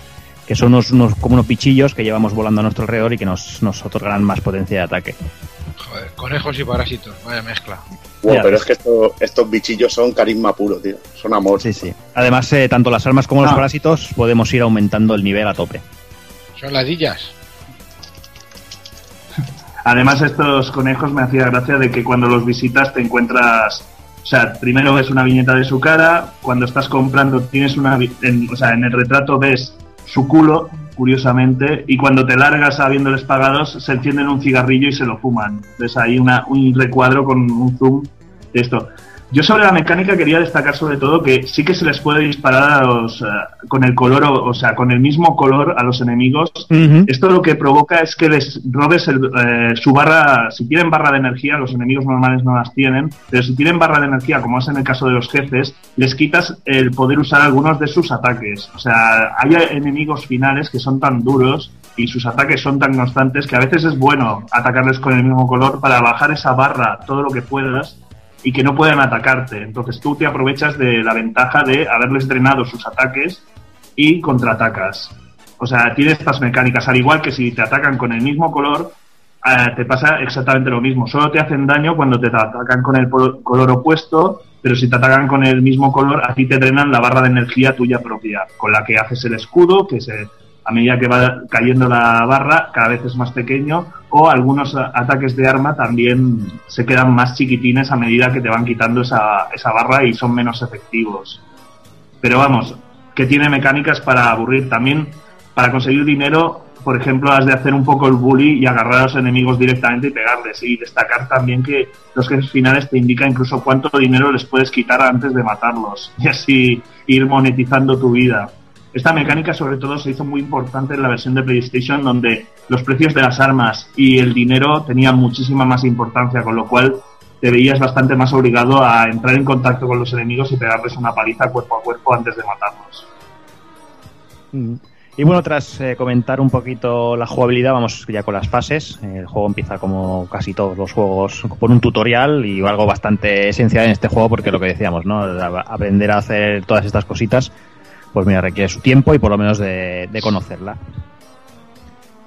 que son unos, unos- como unos pichillos que llevamos volando a nuestro alrededor y que nos, nos otorgarán más potencia de ataque. Joder, conejos y parásitos, vaya mezcla. Wow, pero es que esto- estos bichillos son carisma puro, tío. Son amor. Sí, sí. Además, eh, tanto las armas como los Ah. parásitos podemos ir aumentando el nivel a tope. Son ladillas. Además, estos conejos me hacía gracia de que cuando los visitas te encuentras. O sea, primero ves una viñeta de su cara, cuando estás comprando tienes una. vi- en- o sea, en el retrato ves su culo, curiosamente, y cuando te largas habiéndoles pagados, se encienden un cigarrillo y se lo fuman. Ahí una, un recuadro con un zoom de esto. Yo sobre la mecánica quería destacar sobre todo que sí que se les puede disparar a los, eh, con el color, o, o sea, con el mismo color a los enemigos. Esto lo que provoca es que les robes el, eh, su barra, si tienen barra de energía, los enemigos normales no las tienen, pero si tienen barra de energía, como es en el caso de los jefes, les quitas el poder usar algunos de sus ataques. O sea, hay enemigos finales que son tan duros y sus ataques son tan constantes que a veces es bueno atacarles con el mismo color para bajar esa barra todo lo que puedas y que no puedan atacarte. Entonces tú te aprovechas de la ventaja de haberles drenado sus ataques y contraatacas. O sea, tiene estas mecánicas, al igual que si te atacan con el mismo color, eh, te pasa exactamente lo mismo. Solo te hacen daño cuando te atacan con el color opuesto, pero si te atacan con el mismo color, a ti te drenan la barra de energía tuya propia, con la que haces el escudo, que se, a medida que va cayendo la barra, cada vez es más pequeño, o algunos ataques de arma también se quedan más chiquitines a medida que te van quitando esa, esa barra y son menos efectivos. Pero vamos, que tiene mecánicas para aburrir también. Para conseguir dinero, por ejemplo, has de hacer un poco el bully y agarrar a los enemigos directamente y pegarles. Y destacar también que los jefes finales te indican incluso cuánto dinero les puedes quitar antes de matarlos. Y así ir monetizando tu vida. Esta mecánica sobre todo se hizo muy importante en la versión de PlayStation donde los precios de las armas y el dinero tenían muchísima más importancia, con lo cual te veías bastante más obligado a entrar en contacto con los enemigos y pegarles una paliza cuerpo a cuerpo antes de matarlos. Mm. Y bueno, tras eh, comentar un poquito la jugabilidad, vamos ya con las fases. El juego empieza como casi todos los juegos por un tutorial y algo bastante esencial en este juego porque lo que decíamos, ¿no? Aprender a hacer todas estas cositas, pues mira, requiere su tiempo y por lo menos de, de conocerla.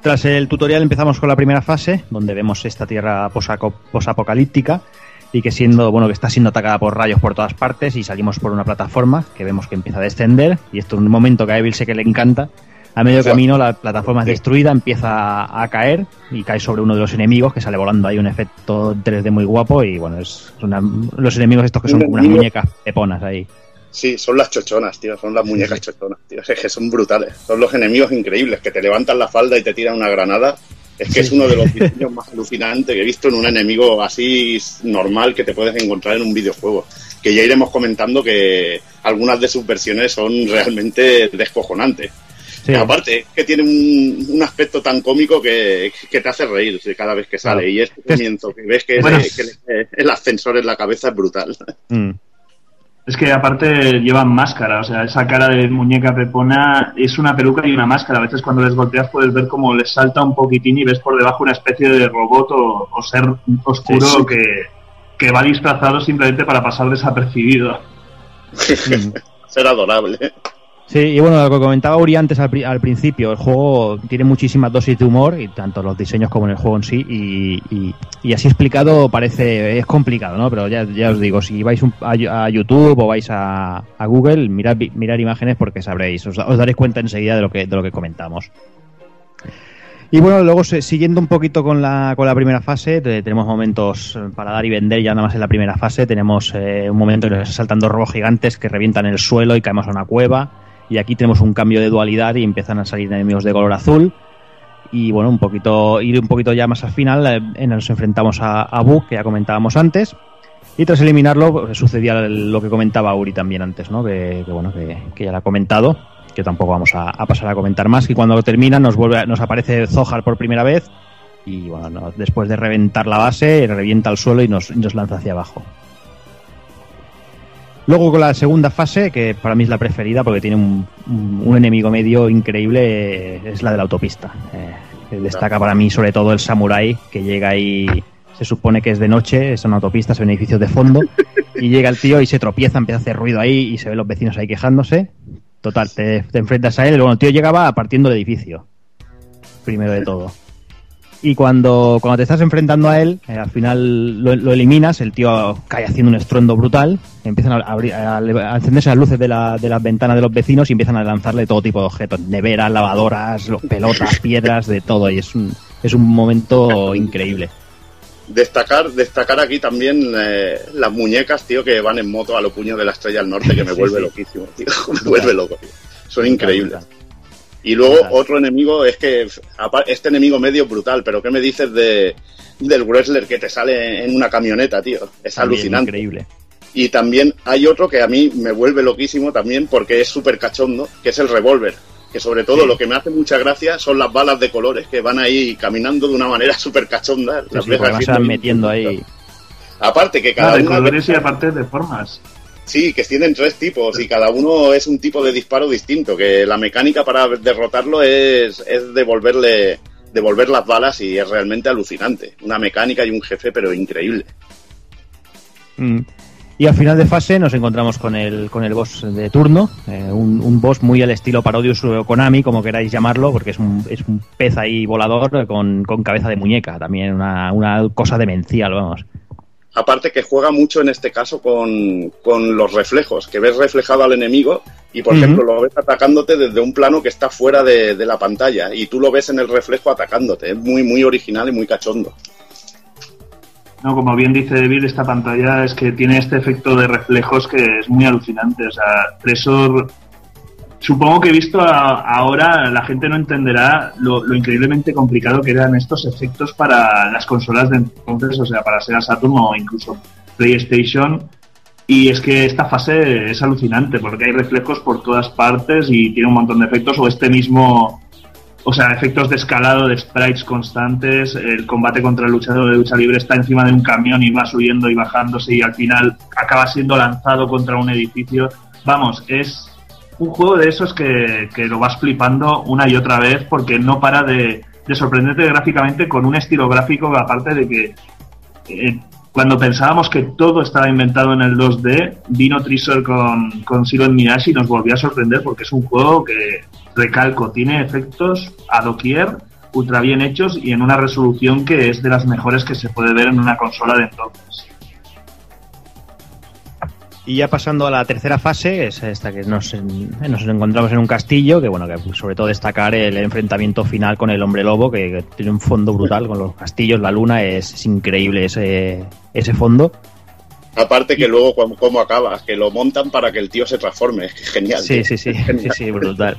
Tras el tutorial empezamos con la primera fase, donde vemos esta tierra posapocalíptica y que siendo bueno que está siendo atacada por rayos por todas partes y salimos por una plataforma que vemos que empieza a descender y esto es un momento que a Evil sé que le encanta. A medio camino la plataforma es destruida empieza a caer y cae sobre uno de los enemigos que sale volando. Ahí un efecto 3D muy guapo y bueno es una- los enemigos estos que son como unas muñecas peponas ahí Sí, son las chochonas, tío, son las muñecas chochonas, tío, es que son brutales. Son los enemigos increíbles, que te levantan la falda y te tiran una granada. Es que es uno de los diseños más alucinantes que he visto en un enemigo así normal que te puedes encontrar en un videojuego. Que ya iremos comentando que algunas de sus versiones son realmente descojonantes. Sí. Aparte, es que tiene un, un aspecto tan cómico que, que te hace reír cada vez que sale. Claro. Y este comienzo que ves que, Bueno. le- que el ascensor en la cabeza es brutal. Mm. Es que aparte llevan máscara, o sea, esa cara de muñeca pepona es una peluca y una máscara. A veces cuando les golpeas puedes ver cómo les salta un poquitín y ves por debajo una especie de robot o, o ser oscuro Sí, sí. Que, que va disfrazado simplemente para pasar desapercibido. Ser adorable. Sí, y bueno, lo que comentaba Uri antes al, pri- al principio, el juego tiene muchísimas dosis de humor, y tanto los diseños como en el juego en sí, y, así explicado parece, es complicado, ¿no? Pero ya, ya os digo, si vais un- a, a YouTube o vais a, Google, mirad, mirar imágenes porque sabréis, os, daréis cuenta enseguida de lo que, de lo que comentamos. Y bueno, luego siguiendo un poquito con la, con la primera fase, te- tenemos momentos para dar y vender ya nada más en la primera fase. Tenemos eh, un momento en el que están saltando robos gigantes que revientan el suelo y caemos a una cueva. Y aquí tenemos un cambio de dualidad y empiezan a salir enemigos de color azul. Y bueno, un poquito, ir un poquito ya más al final, eh, nos enfrentamos a, a que ya comentábamos antes. Y tras eliminarlo, pues, sucedía lo que comentaba Uri también antes, ¿no? Que, bueno, que, ya lo ha comentado, que tampoco vamos a, pasar a comentar más. Y cuando lo termina, nos vuelve, nos aparece Zohar por primera vez. Y bueno, no, después de reventar la base, revienta el suelo y nos, y nos lanza hacia abajo. Luego con la segunda fase, que para mí es la preferida porque tiene un, un- un enemigo medio increíble, eh, es la de la autopista. Eh, destaca para mí sobre todo el samurái que llega ahí, se supone que es de noche, es una autopista, son edificios de fondo, y llega el tío y se tropieza, empieza a hacer ruido ahí y se ven los vecinos ahí quejándose. Total, te, te enfrentas a él y luego el tío llegaba partiendo el edificio, primero de todo. Y cuando, cuando te estás enfrentando a él, eh, al final lo, lo eliminas, el tío cae haciendo un estruendo brutal, empiezan a, abrir- a, a encenderse las luces de, la, de las ventanas de los vecinos y empiezan a lanzarle todo tipo de objetos, neveras, lavadoras, lo- pelotas, piedras, de todo, y es un, es un momento increíble. Destacar, destacar aquí también eh, las muñecas, tío, que van en moto a lo puño de la estrella del norte, que me Sí, vuelve sí. loquísimo, tío. Me vuelve loco, tío. Son increíbles. brutal. Y luego otro enemigo es que este enemigo medio brutal, pero ¿qué me dices de del wrestler que te sale en una camioneta, tío? Es También alucinante. Increíble. Y también hay otro que a mí me vuelve loquísimo también porque es súper cachondo, que es el revólver. Que sobre todo Sí. lo que me hace mucha gracia son las balas de colores que van ahí caminando de una manera súper cachonda. Sí, Las sí, metiendo ahí. Aparte que cada Cada de colores y aparte de formas. Sí, que tienen tres tipos y cada uno es un tipo de disparo distinto. Que la mecánica para derrotarlo es, es devolverle devolver las balas y es realmente alucinante. Una mecánica y un jefe, pero increíble. Mm. Y al final de fase nos encontramos con el, con el boss de turno, eh, un, boss muy al estilo Parodius o Konami, como queráis llamarlo, porque es un, es un pez ahí volador con, con cabeza de muñeca, también una, una cosa demencial, vamos. Aparte que juega mucho en este caso con, con los reflejos, que ves reflejado al enemigo y por ejemplo lo ves atacándote desde un plano que está fuera de, de la pantalla y tú lo ves en el reflejo atacándote. Es muy, muy original y muy cachondo. No, como bien dice David, esta pantalla es que tiene este efecto de reflejos que es muy alucinante. O sea, Tresor, supongo que visto ahora la gente no entenderá lo, lo increíblemente complicado que eran estos efectos para las consolas de entonces, o sea, para Sega Saturn o incluso PlayStation. Y es que esta fase es alucinante porque hay reflejos por todas partes y tiene un montón de efectos. O este mismo o sea, efectos de escalado, de sprites constantes, el combate contra el luchador de lucha libre está encima de un camión y va subiendo y bajándose y al final acaba siendo lanzado contra un edificio. Vamos, es un juego de esos que, que lo vas flipando una y otra vez porque no para de, de sorprenderte gráficamente con un estilo gráfico aparte de que eh, cuando pensábamos que todo estaba inventado en el 2D, vino Trisor con, con Silent Mirage y nos volvió a sorprender porque es un juego que, recalco, tiene efectos a doquier, ultra bien hechos y en una resolución que es de las mejores que se puede ver en una consola de entonces. Y ya pasando a la tercera fase, es esta que nos, nos encontramos en un castillo, que bueno, que sobre todo destacar el enfrentamiento final con el hombre lobo, que, que tiene un fondo brutal con los castillos, la luna, es, es increíble ese, ese fondo. Aparte que luego cómo, cómo acaba, que lo montan para que el tío se transforme, es genial. Sí, tío. sí, sí, sí, Genial. sí, brutal.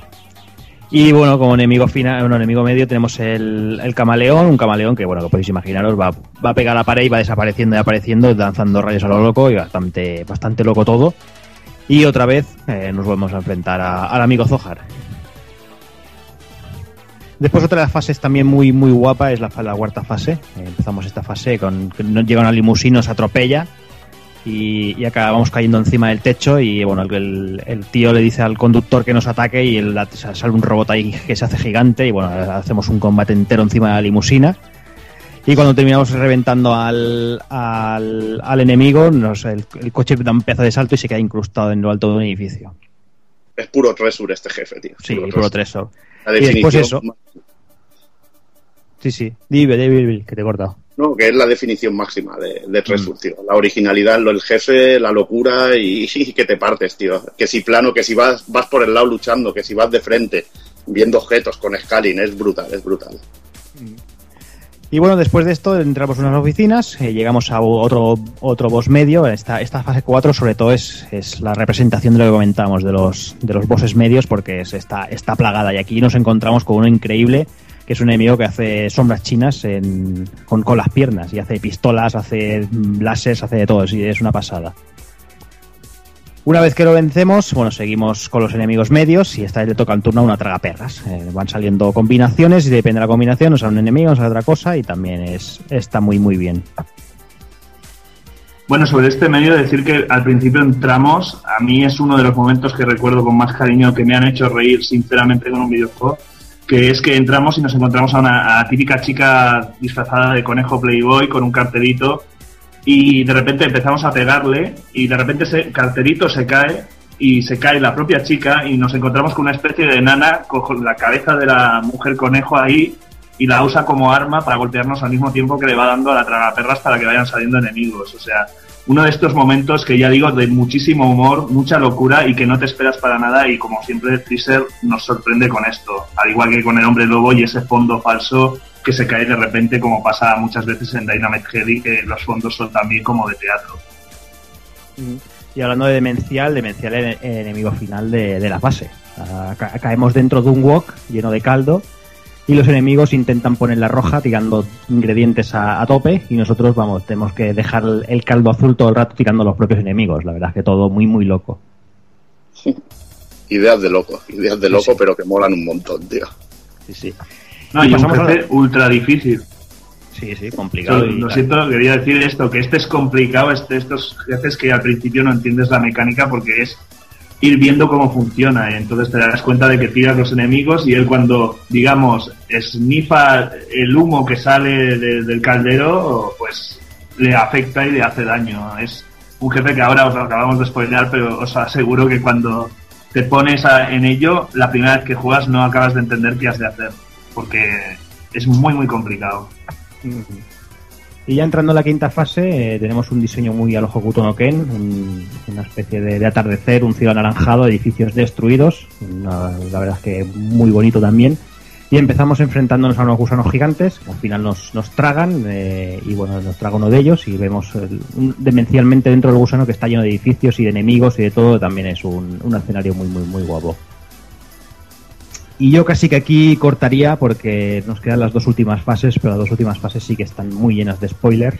Y bueno, como enemigo final, bueno, enemigo medio tenemos el, el camaleón, un camaleón que bueno, que podéis imaginaros, va, va a pegar a la pared y va desapareciendo y apareciendo, lanzando rayos a lo loco y bastante, bastante loco todo. Y otra vez eh, nos volvemos a enfrentar al amigo Zohar. Después otra de las fases también muy muy guapa es la, la cuarta fase. Empezamos esta fase con que llega una limusina, nos atropella y, y acabamos cayendo encima del techo y bueno, el, tío le dice al conductor que nos ataque y el- sale un robot ahí que se hace gigante y bueno, hacemos un combate entero encima de la limusina. Y cuando terminamos reventando al, al, al enemigo, nos, el, el coche da un pedazo de salto y se queda incrustado en lo alto de un edificio. Es puro Tresur este jefe, tío. Sí, puro Tresor. La Y después eso. Sí, sí. Dime, dime, dime, que te he cortado. No, que es la definición máxima de, de Tresur, Mm. tío. La originalidad, lo del jefe, la locura y, y que te partes, tío. Que si plano, que si vas, vas por el lado luchando, que si vas de frente, viendo objetos con scaling, es brutal, es brutal. Y bueno, después de esto entramos en unas oficinas, eh, llegamos a otro, otro boss medio. Esta, esta fase 4 sobre todo es, es la representación de lo que comentábamos, de los, de los bosses medios, porque es, está, está plagada. Y aquí nos encontramos con uno increíble, que es un enemigo que hace sombras chinas en- con, con las piernas, y hace pistolas, hace láseres, hace de todo, y es una pasada. Una vez que lo vencemos, bueno, seguimos con los enemigos medios y esta vez le toca el turno a una tragaperras. Eh, van saliendo combinaciones y depende de la combinación, nos sale un enemigo, nos sale otra cosa y también es, está muy muy bien. Bueno, sobre este medio decir que al principio entramos, a mí es uno de los momentos que recuerdo con más cariño que me han hecho reír sinceramente con un videojuego, que es que entramos y nos encontramos a una típica chica disfrazada de conejo Playboy con un cartelito y de repente empezamos a pegarle y de repente ese cartelito se cae y se cae la propia chica y nos encontramos con una especie de nana con la cabeza de la mujer conejo ahí y la usa como arma para golpearnos al mismo tiempo que le va dando a la tragaperras para que vayan saliendo enemigos. O sea, uno de estos momentos que ya digo de muchísimo humor, mucha locura y que no te esperas para nada y como siempre Freezer nos sorprende con esto, al igual que con el hombre lobo y ese fondo falso que se cae de repente como pasa muchas veces en Dynamite Heavy que los fondos son también como de teatro. Y hablando de demencial, demencial el, el enemigo final de, de la fase. Ah, ca- caemos dentro de un wok lleno de caldo y los enemigos intentan poner la roja tirando ingredientes a, a tope y nosotros vamos tenemos que dejar el, el caldo azul todo el rato tirando a los propios enemigos la verdad es que todo muy muy loco Ideas de loco, ideas de loco, pero que molan un montón, tío. sí sí No, Y y un pasamos a la- ultra difícil. sí sí complicado Sí, y lo tal. siento, quería decir esto, que este es complicado, este, estos jefes que al principio no entiendes la mecánica porque es ir viendo cómo funciona. y entonces te das cuenta de que tiras los enemigos y él cuando, digamos, esnifa el humo que sale de- del caldero, pues le afecta y le hace daño. Es un jefe que ahora os acabamos de spoilear, pero os aseguro que cuando te pones a- en ello, la primera vez que juegas no acabas de entender qué has de hacer, porque es muy, muy complicado. Y ya entrando en la quinta fase, eh, tenemos un diseño muy al ojo Kuto no Ken, un- una especie de, de atardecer, un cielo anaranjado, edificios destruidos, la verdad es que muy bonito también. Y empezamos enfrentándonos a unos gusanos gigantes, al final nos, nos tragan, eh, y bueno, nos traga uno de ellos, y vemos demencialmente dentro del gusano que está lleno de edificios y de enemigos y de todo, también es un, un escenario muy, muy, muy guapo. Y yo casi que aquí cortaría porque nos quedan las dos últimas fases, pero las dos últimas fases sí que están muy llenas de spoilers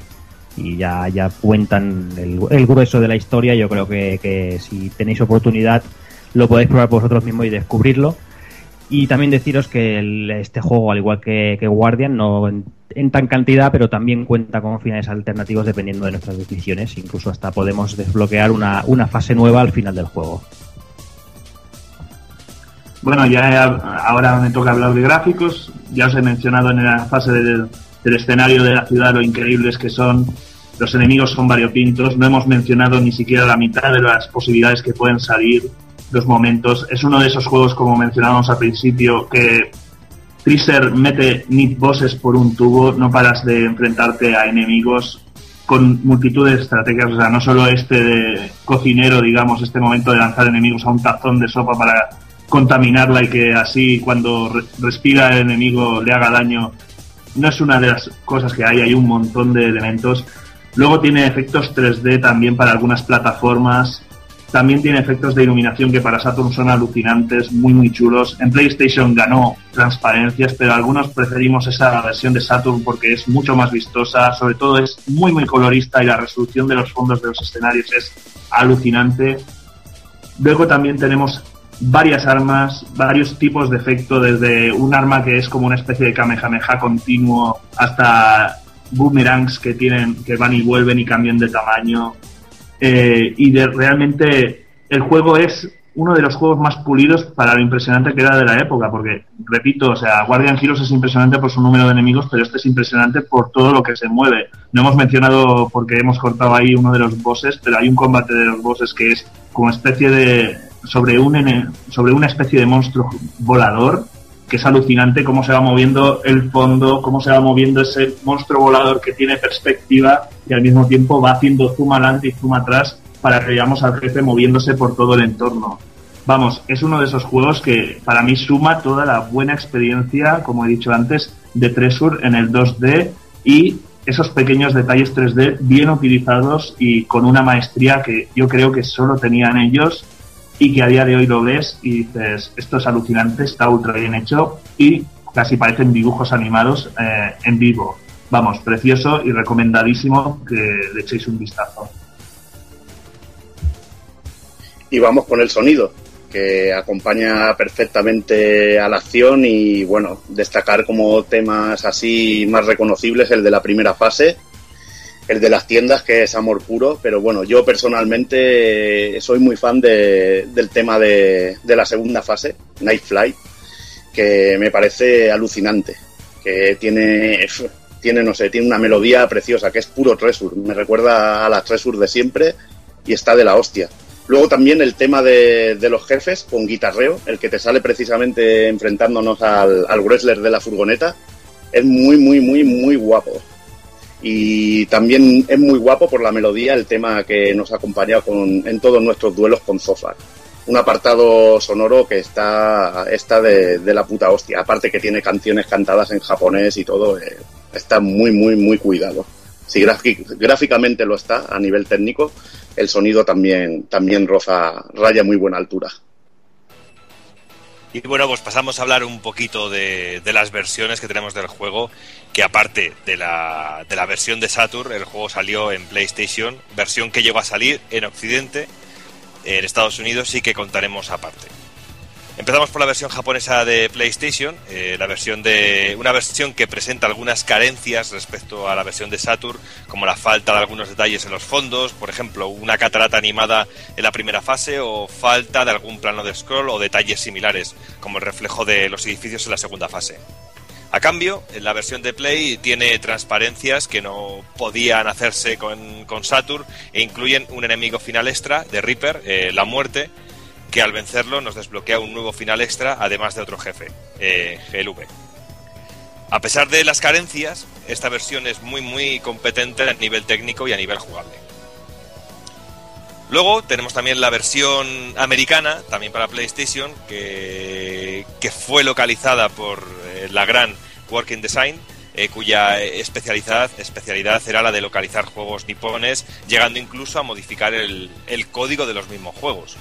y ya, ya cuentan el, grueso de la historia. Yo creo que, que si tenéis oportunidad lo podéis probar vosotros mismos y descubrirlo. Y también deciros que este juego, al igual que, que Guardian, no en, en tan cantidad, pero también cuenta con finales alternativos dependiendo de nuestras decisiones. Incluso hasta podemos desbloquear una, una fase nueva al final del juego. Bueno, ya ahora me toca hablar de gráficos. Ya os he mencionado en la fase del, escenario de la ciudad lo increíbles que son. Los enemigos son variopintos. No hemos mencionado ni siquiera la mitad de las posibilidades que pueden salir, los momentos. Es uno de esos juegos, como mencionábamos al principio, que Freezer mete mid bosses por un tubo. No paras de enfrentarte a enemigos con multitud de estrategias, o sea, no solo este de cocinero, digamos, este momento de lanzar enemigos a un tazón de sopa para contaminarla y que así cuando re- respira el enemigo le haga daño, no es una de las cosas que hay, hay un montón de elementos. Luego tiene efectos 3D también para algunas plataformas. También tiene efectos de iluminación que para Saturn son alucinantes, muy muy chulos. En PlayStation ganó transparencias, pero algunos preferimos esa versión de Saturn porque es mucho más vistosa, sobre todo es muy muy colorista y la resolución de los fondos de los escenarios es alucinante. Luego también tenemos varias armas, varios tipos de efecto, desde un arma que es como una especie de kamehameha continuo hasta boomerangs que tienen que van y vuelven y cambian de tamaño. Eh, y de, realmente el juego es uno de los juegos más pulidos para lo impresionante que era de la época, porque, repito, o sea, Guardian Heroes es impresionante por su número de enemigos, pero este es impresionante por todo lo que se mueve. No hemos mencionado, porque hemos cortado ahí uno de los bosses, pero hay un combate de los bosses que es como especie de... sobre, un, sobre una especie de monstruo volador, que es alucinante cómo se va moviendo el fondo, cómo se va moviendo ese monstruo volador que tiene perspectiva y al mismo tiempo va haciendo zoom adelante y zoom atrás para que veamos al jefe moviéndose por todo el entorno. Vamos, es uno de esos juegos que para mí suma toda la buena experiencia, como he dicho antes, de Treasure en el 2D y esos pequeños detalles 3D bien utilizados y con una maestría que yo creo que solo tenían ellos y que a día de hoy lo ves y dices, esto es alucinante, está ultra bien hecho y casi parecen dibujos animados eh, en vivo. Vamos, precioso y recomendadísimo que le echéis un vistazo. Y vamos con el sonido, que acompaña perfectamente a la acción y bueno, destacar como temas así más reconocibles el de la primera fase, el de las tiendas, que es amor puro, pero bueno, yo personalmente eh, soy muy fan de- del tema de, de la segunda fase, Night Flight, que me parece alucinante, que tiene, tiene, no sé, tiene una melodía preciosa, que es puro Treasure, me recuerda a la Treasure de siempre y está de la hostia. Luego también el tema de, de los jefes con guitarreo, el que te sale precisamente enfrentándonos al, al wrestler de la furgoneta, es muy, muy, muy, muy guapo. Y también es muy guapo por la melodía, el tema que nos acompaña con, en todos nuestros duelos con Zofar. Un apartado sonoro que está, está de, de la puta hostia. Aparte que tiene canciones cantadas en japonés y todo, eh, está muy, muy, muy cuidado. Si gráfic- gráficamente lo está a nivel técnico, el sonido también, también roza, raya muy buena altura. Y bueno, pues pasamos a hablar un poquito de, las versiones que tenemos del juego, que aparte de la, de la versión de Saturn, el juego salió en PlayStation, versión que llegó a salir en Occidente, en Estados Unidos sí que contaremos aparte. Empezamos por la versión japonesa de PlayStation, eh, la versión de una versión que presenta algunas carencias respecto a la versión de Saturn, como la falta de algunos detalles en los fondos, por ejemplo, una catarata animada en la primera fase o falta de algún plano de scroll o detalles similares, como el reflejo de los edificios en la segunda fase. A cambio, la versión de Play tiene transparencias que no podían hacerse con, con Saturn e incluyen un enemigo final extra de Reaper, eh, la muerte, que al vencerlo nos desbloquea un nuevo final extra, además de otro jefe, eh, GLV. A pesar de las carencias, esta versión es muy muy competente a nivel técnico y a nivel jugable. Luego tenemos también la versión americana, también para PlayStation, que, que fue localizada por eh, la gran Working Design, eh, cuya especialidad, especialidad era la de localizar juegos nipones, llegando incluso a modificar el, el código de los mismos juegos.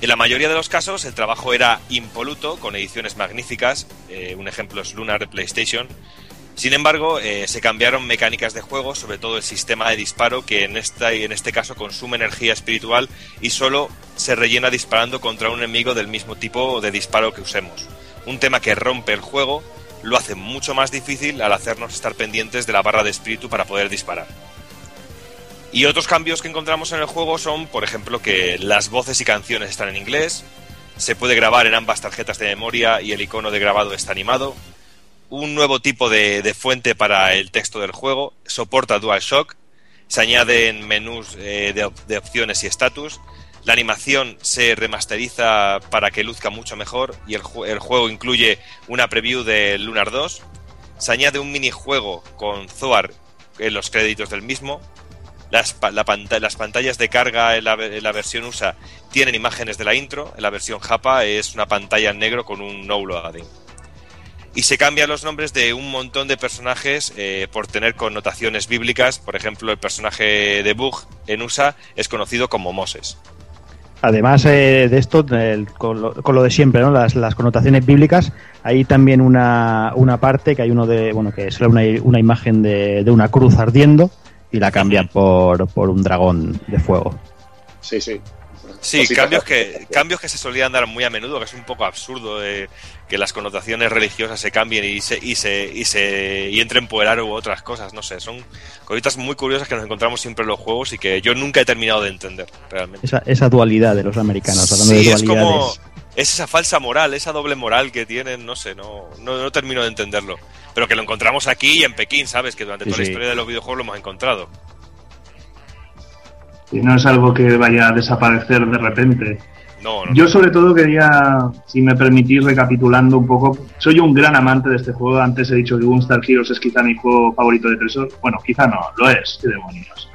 En la mayoría de los casos el trabajo era impoluto, con ediciones magníficas, eh, un ejemplo es Lunar de PlayStation. Sin embargo, eh, se cambiaron mecánicas de juego, sobre todo el sistema de disparo, que en, esta, en este caso consume energía espiritual y solo se rellena disparando contra un enemigo del mismo tipo de disparo que usemos. Un tema que rompe el juego, lo hace mucho más difícil al hacernos estar pendientes de la barra de espíritu para poder disparar. Y otros cambios que encontramos en el juego son, por ejemplo, que las voces y canciones están en inglés, se puede grabar en ambas tarjetas de memoria y el icono de grabado está animado, un nuevo tipo de, fuente para el texto del juego, soporta DualShock, se añaden menús eh, de, op- de opciones y estatus, la animación se remasteriza para que luzca mucho mejor y el, el juego incluye una preview de Lunar 2, se añade un minijuego con Zoar en los créditos del mismo. Las, las pantallas de carga en la, versión USA tienen imágenes de la intro, en la versión Japa es una pantalla en negro con un no loading. Y se cambian los nombres de un montón de personajes eh, por tener connotaciones bíblicas. Por ejemplo, el personaje de Bug en USA es conocido como Moses. Además eh, de esto, con, lo, de siempre, ¿no? Las, las connotaciones bíblicas, hay también una, una parte que hay uno de, bueno, que es una, una imagen de, de una cruz ardiendo y la cambian por, por un dragón de fuego. Sí, sí. Sí, cambios que, cambios que se solían dar muy a menudo, que es un poco absurdo eh, que las connotaciones religiosas se cambien y se, y se, y se y entren por u otras cosas, no sé, son cositas muy curiosas que nos encontramos siempre en los juegos y que yo nunca he terminado de entender, realmente. Esa, esa dualidad de los americanos, hablando Sí, de es dualidades. como es esa falsa moral, esa doble moral que tienen, no sé, no, no, no termino de entenderlo. Pero que lo encontramos aquí y en Pekín, ¿sabes? Que durante Sí, toda la historia de los videojuegos lo hemos encontrado. Y no es algo que vaya a desaparecer de repente. No, no. Yo sobre todo quería, si me permitís, recapitulando un poco, soy un gran amante de este juego. Antes he dicho que Gunstar Heroes es quizá mi juego favorito de Tresor. Bueno, quizá no, lo es, qué demonios.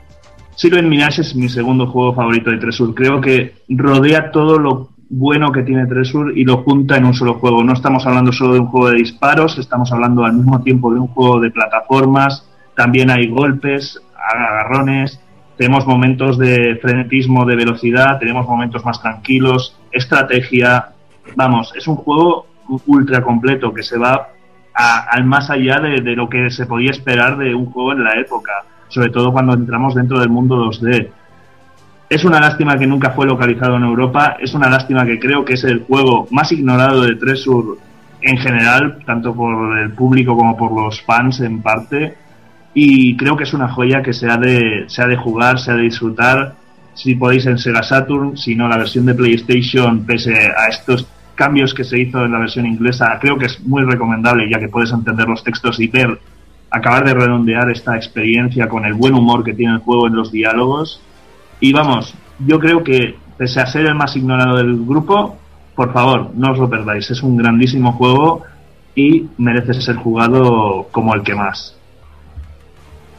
Silent Mirage es mi segundo juego favorito de Tresur. Creo que rodea todo lo bueno que tiene Tresur y lo junta en un solo juego. No estamos hablando solo de un juego de disparos, estamos hablando al mismo tiempo de un juego de plataformas. También hay golpes, agarrones, tenemos momentos de frenetismo, de velocidad, tenemos momentos más tranquilos, estrategia. Vamos, es un juego ultra completo que se va al más allá de, de lo que se podía esperar de un juego en la época, sobre todo cuando entramos dentro del mundo 2D. Es una lástima que nunca fue localizado en Europa, es una lástima que creo que es el juego más ignorado de Tresur en general, tanto por el público como por los fans en parte, y creo que es una joya que se ha de, se ha de jugar, se ha de disfrutar, si podéis en Sega Saturn, si no la versión de PlayStation, pese a estos cambios que se hizo en la versión inglesa, creo que es muy recomendable ya que puedes entender los textos y ver, acabar de redondear esta experiencia con el buen humor que tiene el juego en los diálogos. Y vamos, yo creo que pese a ser el más ignorado del grupo, por favor, no os lo perdáis, es un grandísimo juego y merece ser jugado como el que más.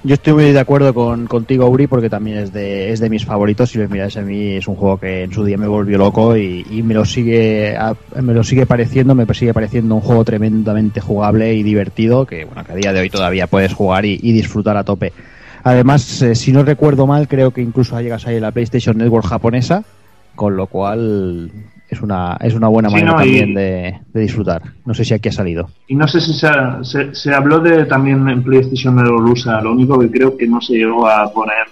Yo estoy muy de acuerdo con, contigo, Uri, porque también es de, es de mis favoritos. Si lo miráis a mí, es un juego que en su día me volvió loco y, me lo sigue me lo sigue pareciendo, me sigue pareciendo un juego tremendamente jugable y divertido, que bueno, que a día de hoy todavía puedes jugar y disfrutar a tope. Además, eh, si no recuerdo mal, creo que incluso llega a salir la PlayStation Network japonesa, con lo cual es una, es una buena Sí, manera no, y- también de, de disfrutar. No sé si aquí ha salido. Y no sé si se, ha- se, se habló de también en PlayStation Network USA, lo único que creo que no se llegó a poner,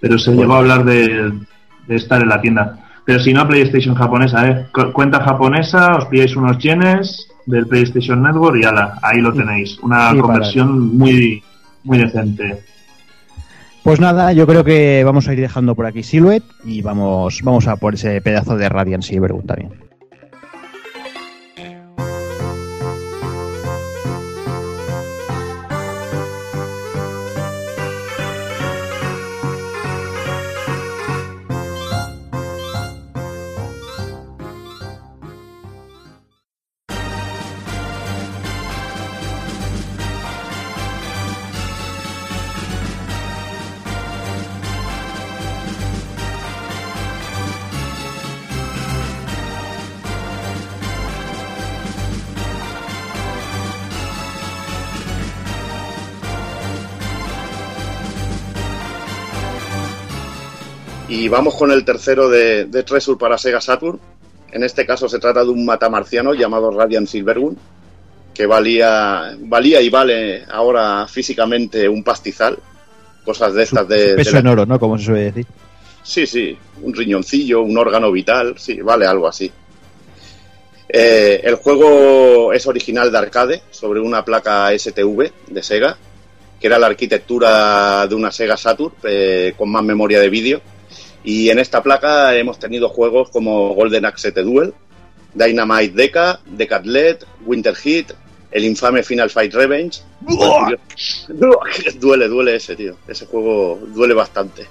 pero se llegó a hablar de, de estar en la tienda. Pero si no, PlayStation japonesa, ¿eh? Cu- Cuenta japonesa, os pilláis unos yenes del PlayStation Network y ala, ahí lo tenéis. Una Sí, para- conversión muy, muy decente. Pues nada, yo creo que vamos a ir dejando por aquí Silhouette y vamos, vamos a por ese pedazo de Radiant Silvergun también. Vamos con el tercero de, de Treasure para Sega Saturn. En este caso se trata de un matamarciano llamado Radiant Silvergun, que valía, valía y vale ahora físicamente un pastizal. Cosas de estas de... Su de peso la- en oro, ¿no? Como se suele decir. Sí, sí, un riñoncillo, un órgano vital, sí, vale algo así. Eh, el juego es original de arcade, sobre una placa STV de Sega, que era la arquitectura de una Sega Saturn eh, con más memoria de vídeo. Y en esta placa hemos tenido juegos como Golden Axe The Duel, Dynamite Deca, Decathlete, Winter Heat, el infame Final Fight Revenge. duele, duele ese, tío. Ese juego duele bastante.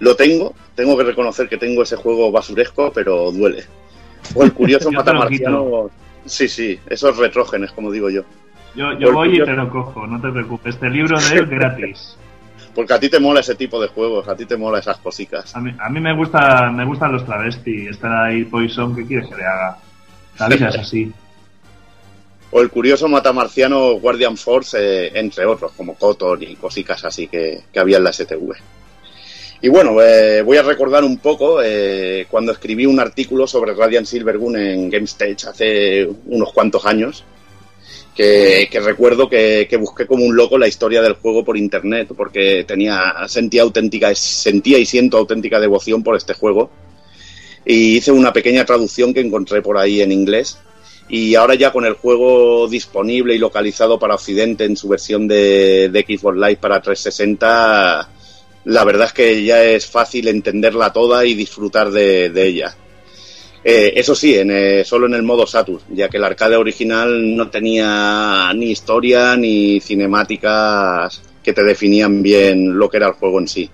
Lo tengo, tengo que reconocer que tengo ese juego basuresco, pero duele. O el curioso matamarciano. Sí, sí, esos retrógenes, como digo yo. Yo, yo voy y te lo cojo, no te preocupes. Te libro de él gratis. Porque a ti te mola ese tipo de juegos, a ti te mola esas cositas. A mí, a mí me, gusta, me gustan los travesti. Está ahí Poison, ¿qué quieres que le haga? La vida es así. O el curioso matamarciano Guardian Force, eh, entre otros, como Kotor y cositas así que, que había en la STV. Y bueno, eh, voy a recordar un poco eh, cuando escribí un artículo sobre Radiant Silvergun en GameStage hace unos cuantos años, que, recuerdo que, busqué como un loco la historia del juego por internet, porque tenía, sentía auténtica, sentía y siento auténtica devoción por este juego. Y hice una pequeña traducción que encontré por ahí en inglés. Y ahora ya con el juego disponible y localizado para Occidente en su versión de, de Xbox Live para 360, la verdad es que ya es fácil entenderla toda y disfrutar de ella. Eh, eso sí, eh, solo en el modo Saturn, ya que el arcade original no tenía ni historia ni cinemáticas que te definían bien lo que era el juego en sí.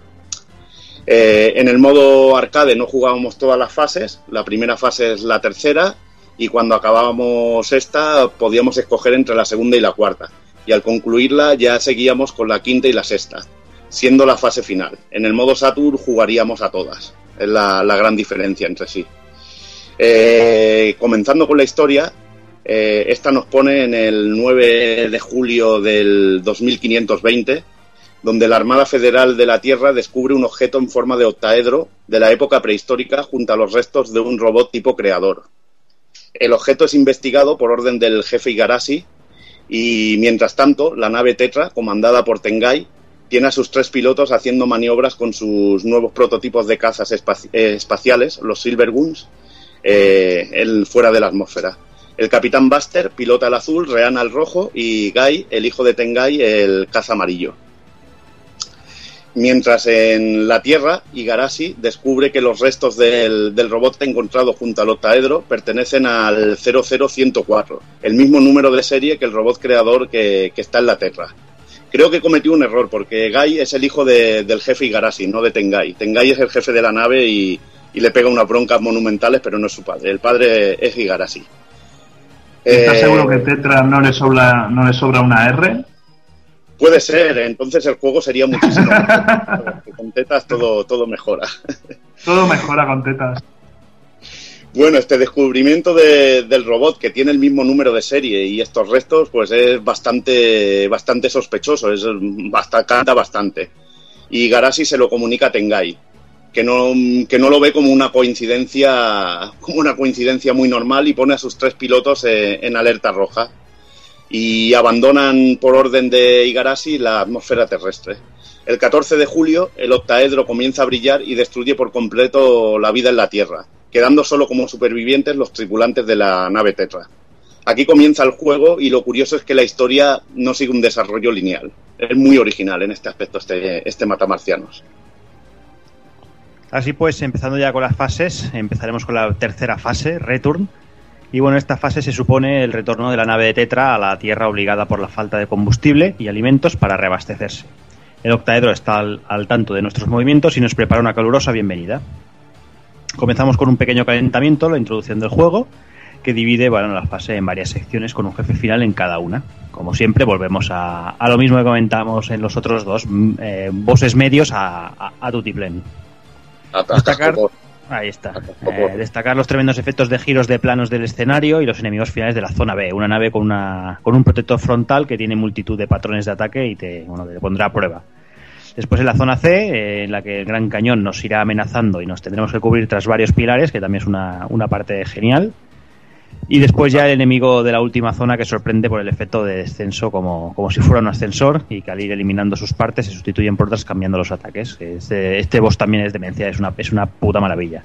Eh, en el modo arcade no jugábamos todas las fases, la primera fase es la tercera y cuando acabábamos esta podíamos escoger entre la segunda y la cuarta y al concluirla ya seguíamos con la quinta y la sexta, siendo la fase final. En el modo Saturn jugaríamos a todas, es la gran diferencia entre sí. Eh, comenzando con la historia, eh, esta nos pone en el 9 de julio del 2520, donde la Armada Federal de la Tierra descubre un objeto en forma de octaedro de la época prehistórica junto a los restos de un robot tipo creador. El objeto es investigado por orden del jefe Igarashi y, mientras tanto, la nave Tetra, comandada por Tengai, tiene a sus tres pilotos haciendo maniobras con sus nuevos prototipos de cazas eh, espaciales, los Silverguns, eh, fuera de la atmósfera. El capitán Buster pilota el azul, Reana el rojo y Guy, el hijo de Tengai, el caza amarillo. Mientras en la Tierra, Igarashi descubre que los restos del, robot encontrado junto al octaedro pertenecen al 00104, el mismo número de serie que el robot creador que, está en la Tierra. Creo que cometió un error porque Guy es el hijo de, del jefe Igarashi, no de Tengai. Tengai es el jefe de la nave y, y le pega unas broncas monumentales, pero no es su padre. El padre es Igarashi. ¿Estás Eh, seguro que Tetra no le sobra, no le sobra una R? Puede ser, entonces el juego sería muchísimo mejor. Con tetas todo, todo mejora. Todo mejora con tetas. Bueno, este descubrimiento de- del robot que tiene el mismo número de serie y estos restos, pues es bastante, bastante sospechoso, es bastante, canta bastante. Y Garashi se lo comunica a Tengai, que no, que no lo ve como una coincidencia, como una coincidencia muy normal y pone a sus tres pilotos eh, en alerta roja. Y abandonan por orden de Igarashi la atmósfera terrestre. El 14 de julio, el octaedro comienza a brillar y destruye por completo la vida en la Tierra, quedando solo como supervivientes los tripulantes de la nave Tetra. Aquí comienza el juego y lo curioso es que la historia no sigue un desarrollo lineal. Es muy original en este aspecto este, este Matamarcianos. Así pues, empezando ya con las fases, empezaremos con la tercera fase, Return. Y bueno, esta fase se supone el retorno de la nave de Tetra a la Tierra obligada por la falta de combustible y alimentos para reabastecerse. El octaedro está al, tanto de nuestros movimientos y nos prepara una calurosa bienvenida. Comenzamos con un pequeño calentamiento, la introducción del juego, que divide bueno, la fase en varias secciones con un jefe final en cada una. Como siempre, volvemos a, a lo mismo que comentamos en los otros dos, mm, eh, bosses medios a, a, a. Destacar, ahí está. Eh, destacar los tremendos efectos de giros de planos del escenario y los enemigos finales de la zona B. Una nave con, una, con un protector frontal que tiene multitud de patrones de ataque y te, bueno, te pondrá a prueba. Después en la zona C, eh, en la que el gran cañón nos irá amenazando y nos tendremos que cubrir tras varios pilares, que también es una, una parte genial. Y después ya el enemigo de la última zona que sorprende por el efecto de descenso como, como si fuera un ascensor y que al ir eliminando sus partes se sustituyen por otras cambiando los ataques. Este, este boss también es demencia, es una, es una puta maravilla.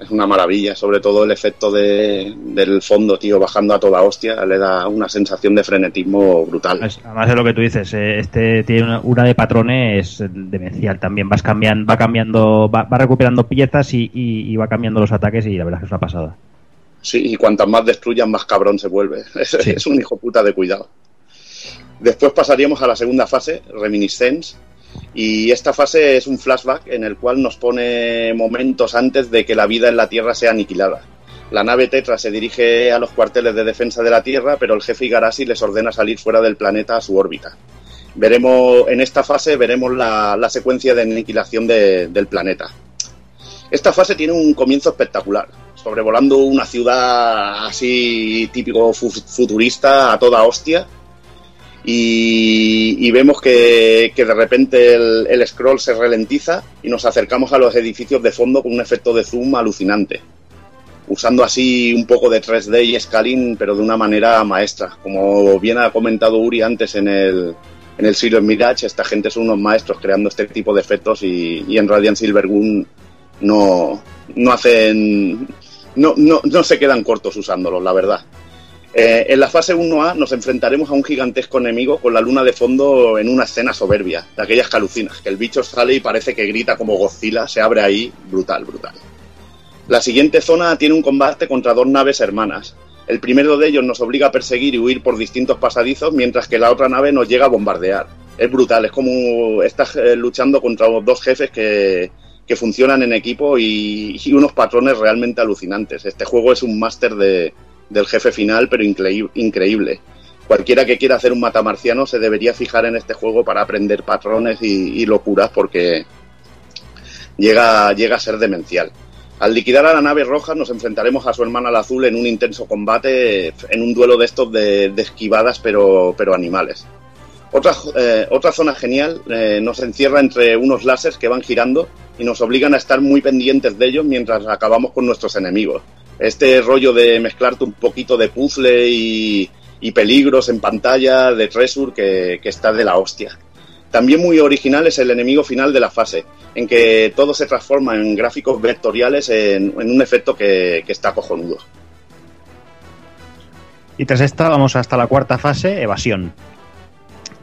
Es una maravilla, sobre todo el efecto de, del fondo, tío, bajando a toda hostia, le da una sensación de frenetismo brutal. Además de lo que tú dices, eh, este tiene una, una de patrones demencial también. Vas cambiando, va cambiando, va, va recuperando piezas y, y, y, va cambiando los ataques y la verdad es que es una pasada. Sí, y cuantas más destruyan, más cabrón se vuelve. Es, sí. es un hijo puta de cuidado. Después pasaríamos a la segunda fase, Reminiscence, y esta fase es un flashback en el cual nos pone momentos antes de que la vida en la Tierra sea aniquilada. La nave Tetra se dirige a los cuarteles de defensa de la Tierra, pero el jefe Igarashi les ordena salir fuera del planeta a su órbita. Veremos, en esta fase veremos la, la secuencia de aniquilación de- del planeta. Esta fase tiene un comienzo espectacular, sobrevolando una ciudad así típico fu- futurista a toda hostia. Y, vemos que, de repente el, el scroll se ralentiza y nos acercamos a los edificios de fondo con un efecto de zoom alucinante. Usando así un poco de 3D y scaling, pero de una manera maestra. Como bien ha comentado Uri antes en el, en el Silver Mirage, esta gente son unos maestros creando este tipo de efectos y, y en Radiant Silvergun no, no hacen. No, no, no se quedan cortos usándolos, la verdad. Eh, en la fase 1A nos enfrentaremos a un gigantesco enemigo con la luna de fondo en una escena soberbia, de aquellas que alucinas, que el bicho sale y parece que grita como Godzilla, se abre ahí, brutal, brutal. La siguiente zona tiene un combate contra dos naves hermanas. El primero de ellos nos obliga a perseguir y huir por distintos pasadizos, mientras que la otra nave nos llega a bombardear. Es brutal, es como estás eh, luchando contra dos jefes que, que funcionan en equipo y, unos patrones realmente alucinantes. Este juego es un máster de, del jefe final, pero increí- increíble. Cualquiera que quiera hacer un matamarciano se debería fijar en este juego para aprender patrones y, y locuras porque llega, llega a ser demencial. Al liquidar a la nave roja nos enfrentaremos a su hermana la azul en un intenso combate, en un duelo de estos de, de esquivadas pero, pero animales. Otra, eh, otra zona genial eh, nos encierra entre unos láseres que van girando y nos obligan a estar muy pendientes de ellos mientras acabamos con nuestros enemigos. Este rollo de mezclarte un poquito de puzzle y, peligros en pantalla de Treasure que, está de la hostia. También muy original es el enemigo final de la fase, en que todo se transforma en gráficos vectoriales en, en un efecto que, que está cojonudo. Y tras esta vamos hasta la cuarta fase, evasión.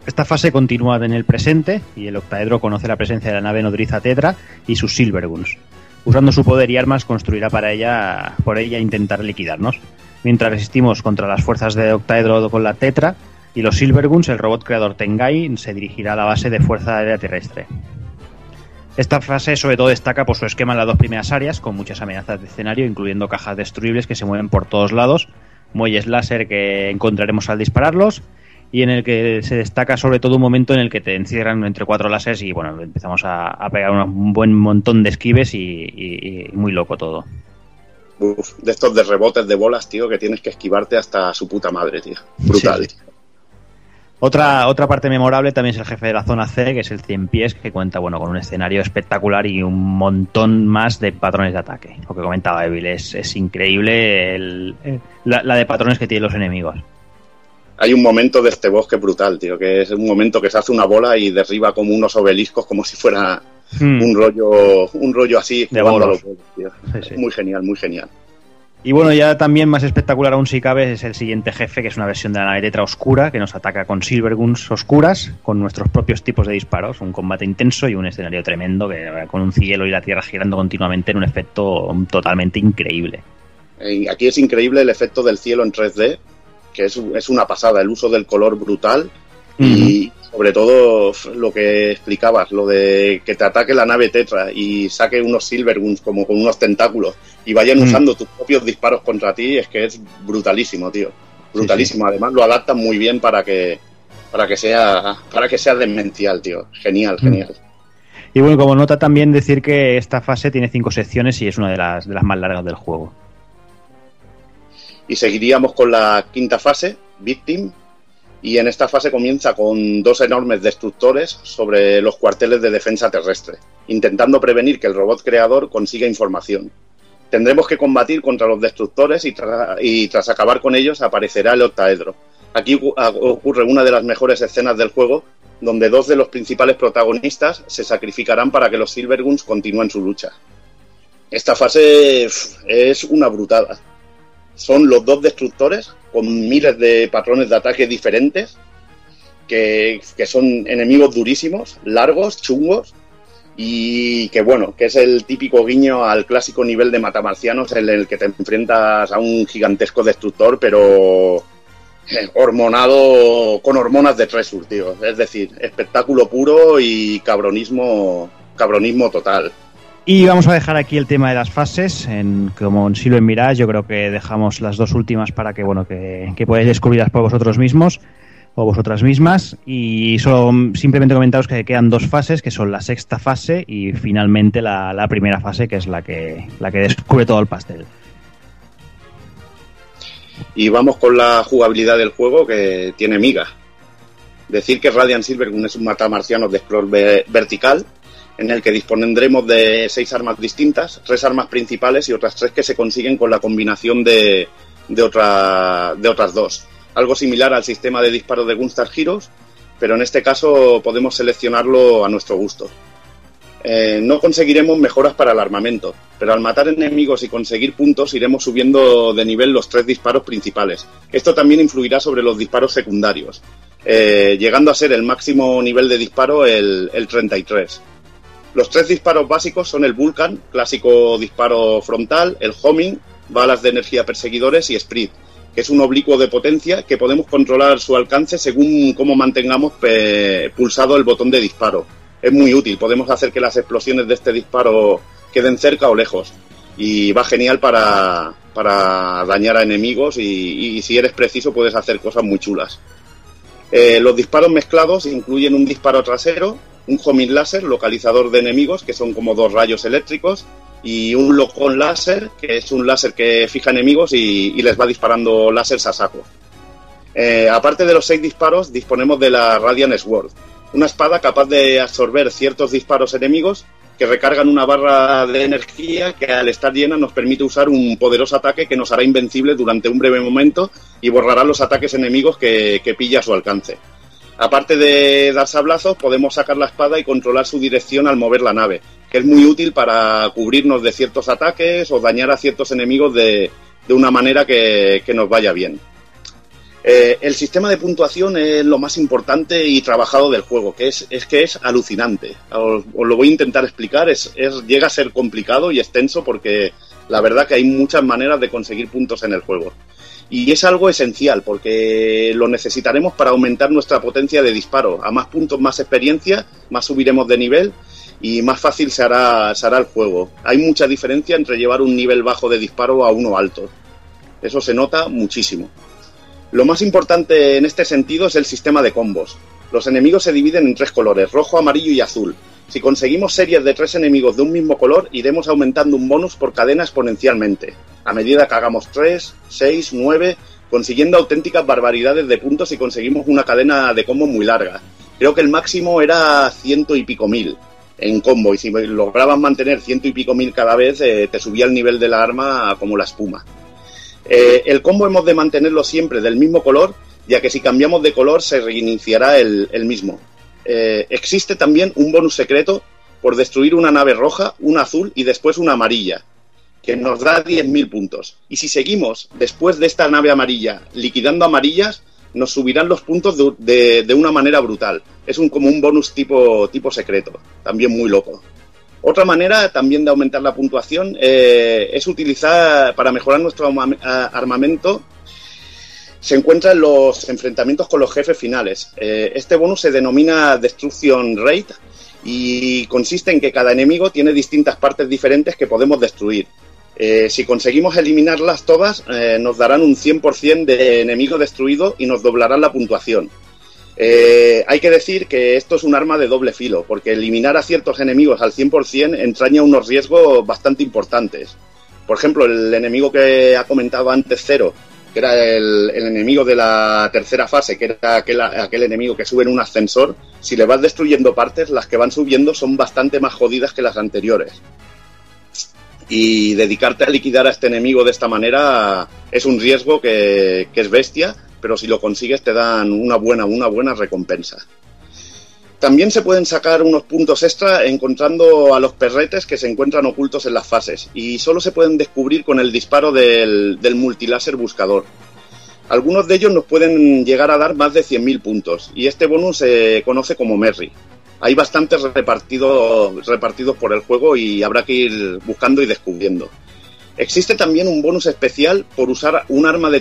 Esta fase continúa en el presente y el octaedro conoce la presencia de la nave nodriza Tetra y sus Silverguns. Usando su poder y armas construirá para ella, por ella intentar liquidarnos. Mientras resistimos contra las fuerzas de octaedro con la Tetra y los Silverguns, el robot creador Tengai se dirigirá a la base de Fuerza Aérea Terrestre. Esta fase sobre todo destaca por su esquema en las dos primeras áreas, con muchas amenazas de escenario, incluyendo cajas destruibles que se mueven por todos lados, muelles láser que encontraremos al dispararlos, y en el que se destaca sobre todo un momento en el que te encierran entre cuatro láseres y bueno, empezamos a, a pegar un buen montón de esquives y, y- y muy loco todo. Uf, de estos de rebotes de bolas, tío, que tienes que esquivarte hasta su puta madre, tío. Brutal. Sí, sí. Otra, otra parte memorable también es el jefe de la zona C, que es el 100 pies, que cuenta bueno con un escenario espectacular y un montón más de patrones de ataque. Lo que comentaba Evil, es, es increíble el- la, la de patrones que tienen los enemigos. Hay un momento de este bosque brutal, tío, que es un momento que se hace una bola y derriba como unos obeliscos como si fuera Hmm. un rollo un rollo así De bolos. los bolos, tío. Sí, sí. Muy genial, muy genial. Y bueno, ya también más espectacular aún si cabe es el siguiente jefe, que es una versión de la nave Tetra oscura, que nos ataca con Silverguns oscuras, con nuestros propios tipos de disparos, un combate intenso y un escenario tremendo, que eh, con un cielo y la tierra girando continuamente en un efecto totalmente increíble. Eh, Aquí es increíble el efecto del cielo en 3D, que es, es una pasada, el uso del color brutal y sobre todo lo que explicabas, lo de que te ataque la nave Tetra y saque unos Silverguns como con unos tentáculos y vayan Mm. usando tus propios disparos contra ti, es que es brutalísimo, tío. Brutalísimo. Además lo adaptan muy bien para que para que sea para que sea demencial, tío. Genial, genial. Y bueno, como nota también decir que esta fase tiene cinco secciones y es una de las, de las más largas del juego. Y seguiríamos con la quinta fase, Victim, y en esta fase comienza con dos enormes destructores sobre los cuarteles de defensa terrestre, intentando prevenir que el robot creador consiga información. Tendremos que combatir contra los destructores y, y tras acabar con ellos aparecerá el octaedro. Aquí ocurre una de las mejores escenas del juego, donde dos de los principales protagonistas se sacrificarán para que los Silverguns continúen su lucha. Esta fase es una brutada son los dos destructores con miles de patrones de ataque diferentes que, que son enemigos durísimos, largos, chungos y que bueno, que es el típico guiño al clásico nivel de matamarcianos en el que te enfrentas a un gigantesco destructor pero eh, hormonado con hormonas de Treasure, tío. Es decir, espectáculo puro y cabronismo, cabronismo total. Y vamos a dejar aquí el tema de las fases, en, como en Silver Mirage, yo creo que dejamos las dos últimas para que bueno que, que podáis descubrirlas por vosotros mismos. o vosotras mismas. Y solo simplemente comentaros que quedan dos fases, que son la sexta fase y finalmente la, primera fase, que es la que, la que descubre todo el pastel. Y vamos con la jugabilidad del juego que tiene miga. Decir que Radiant Silver es un matamarciano de scroll ve- vertical en el que dispondremos de seis armas distintas, tres armas principales y otras tres que se consiguen con la combinación de, de, otra- de otras dos. Algo similar al sistema de disparo de Gunstar Heroes, pero en este caso podemos seleccionarlo a nuestro gusto. Eh, no conseguiremos mejoras para el armamento, pero al matar enemigos y conseguir puntos iremos subiendo de nivel los tres disparos principales. Esto también influirá sobre los disparos secundarios, eh, llegando a ser el máximo nivel de disparo el, el 33. Los tres disparos básicos son el Vulcan, clásico disparo frontal, el Homing, balas de energía perseguidores y Sprint, que es un oblicuo de potencia que podemos controlar su alcance según cómo mantengamos pulsado el botón de disparo. Es muy útil, podemos hacer que las explosiones de este disparo queden cerca o lejos. Y va genial para, para dañar a enemigos y, y si eres preciso puedes hacer cosas muy chulas. Eh, los disparos mezclados incluyen un disparo trasero, un homing láser, localizador de enemigos, que son como dos rayos eléctricos, y un locón láser, que es un láser que fija enemigos y, les va disparando láseres a saco. Eh, aparte de los seis disparos, disponemos de la Radiant Sword, una espada capaz de absorber ciertos disparos enemigos que recargan una barra de energía que al estar llena nos permite usar un poderoso ataque que nos hará invencible durante un breve momento y borrará los ataques enemigos que, que pilla a su alcance. Aparte de dar sablazos, podemos sacar la espada y controlar su dirección al mover la nave, que es muy útil para cubrirnos de ciertos ataques o dañar a ciertos enemigos de, de una manera que, que nos vaya bien. Eh, el sistema de puntuación es lo más importante y trabajado del juego, que es, es que es alucinante. Os, lo voy a intentar explicar, es, es- llega a ser complicado y extenso porque la verdad que hay muchas maneras de conseguir puntos en el juego. Y es algo esencial porque lo necesitaremos para aumentar nuestra potencia de disparo. A más puntos, más experiencia, más subiremos de nivel y más fácil se hará, el juego. Hay mucha diferencia entre llevar un nivel bajo de disparo a uno alto. Eso se nota muchísimo. Lo más importante en este sentido es el sistema de combos. Los enemigos se dividen en tres colores, rojo, amarillo y azul. Si conseguimos series de tres enemigos de un mismo color, iremos aumentando un bonus por cadena exponencialmente, a medida que hagamos 3, 6, 9, consiguiendo auténticas barbaridades de puntos y conseguimos una cadena de combo muy larga. Creo que el máximo era ciento y pico mil en combo, y si lograbas mantener ciento y pico mil cada vez, eh, te subía el nivel de la arma como la espuma. Eh, el combo hemos de mantenerlo siempre del mismo color, ya que si cambiamos de color se reiniciará el mismo. Eh, existe también un bonus secreto por destruir una nave roja, una azul y después una amarilla, que nos da 10.000 puntos. Y si seguimos después de esta nave amarilla liquidando amarillas, nos subirán los puntos de, de- una manera brutal. Es un, como un bonus tipo, tipo secreto, también muy loco. Otra manera también de aumentar la puntuación eh, es utilizar para mejorar nuestro armamento. Se encuentra en los enfrentamientos con los jefes finales. Eh, este bonus se denomina Destruction Rate y consiste en que cada enemigo tiene distintas partes diferentes que podemos destruir. Eh, si conseguimos eliminarlas todas, eh, nos darán un 100% de enemigo destruido y nos doblarán la puntuación. Hay que decir que esto es un arma de doble filo, porque eliminar a ciertos enemigos al 100% entraña unos riesgos bastante importantes. Por ejemplo, el enemigo que ha comentado antes Cero, que era el, el enemigo de la tercera fase, que era aquel, aquel enemigo que sube en un ascensor, si le vas destruyendo partes, las que van subiendo son bastante más jodidas que las anteriores. Y dedicarte a liquidar a este enemigo de esta manera es un riesgo que, que es bestia, pero si lo consigues te dan una buena, una buena recompensa. También se pueden sacar unos puntos extra encontrando a los perretes que se encuentran ocultos en las fases y solo se pueden descubrir con el disparo del, del multiláser buscador. Algunos de ellos nos pueden llegar a dar más de 100.000 puntos y este bonus se conoce como Merry. Hay bastantes repartidos, repartidos por el juego y habrá que ir buscando y descubriendo. Existe también un bonus especial por usar un arma de,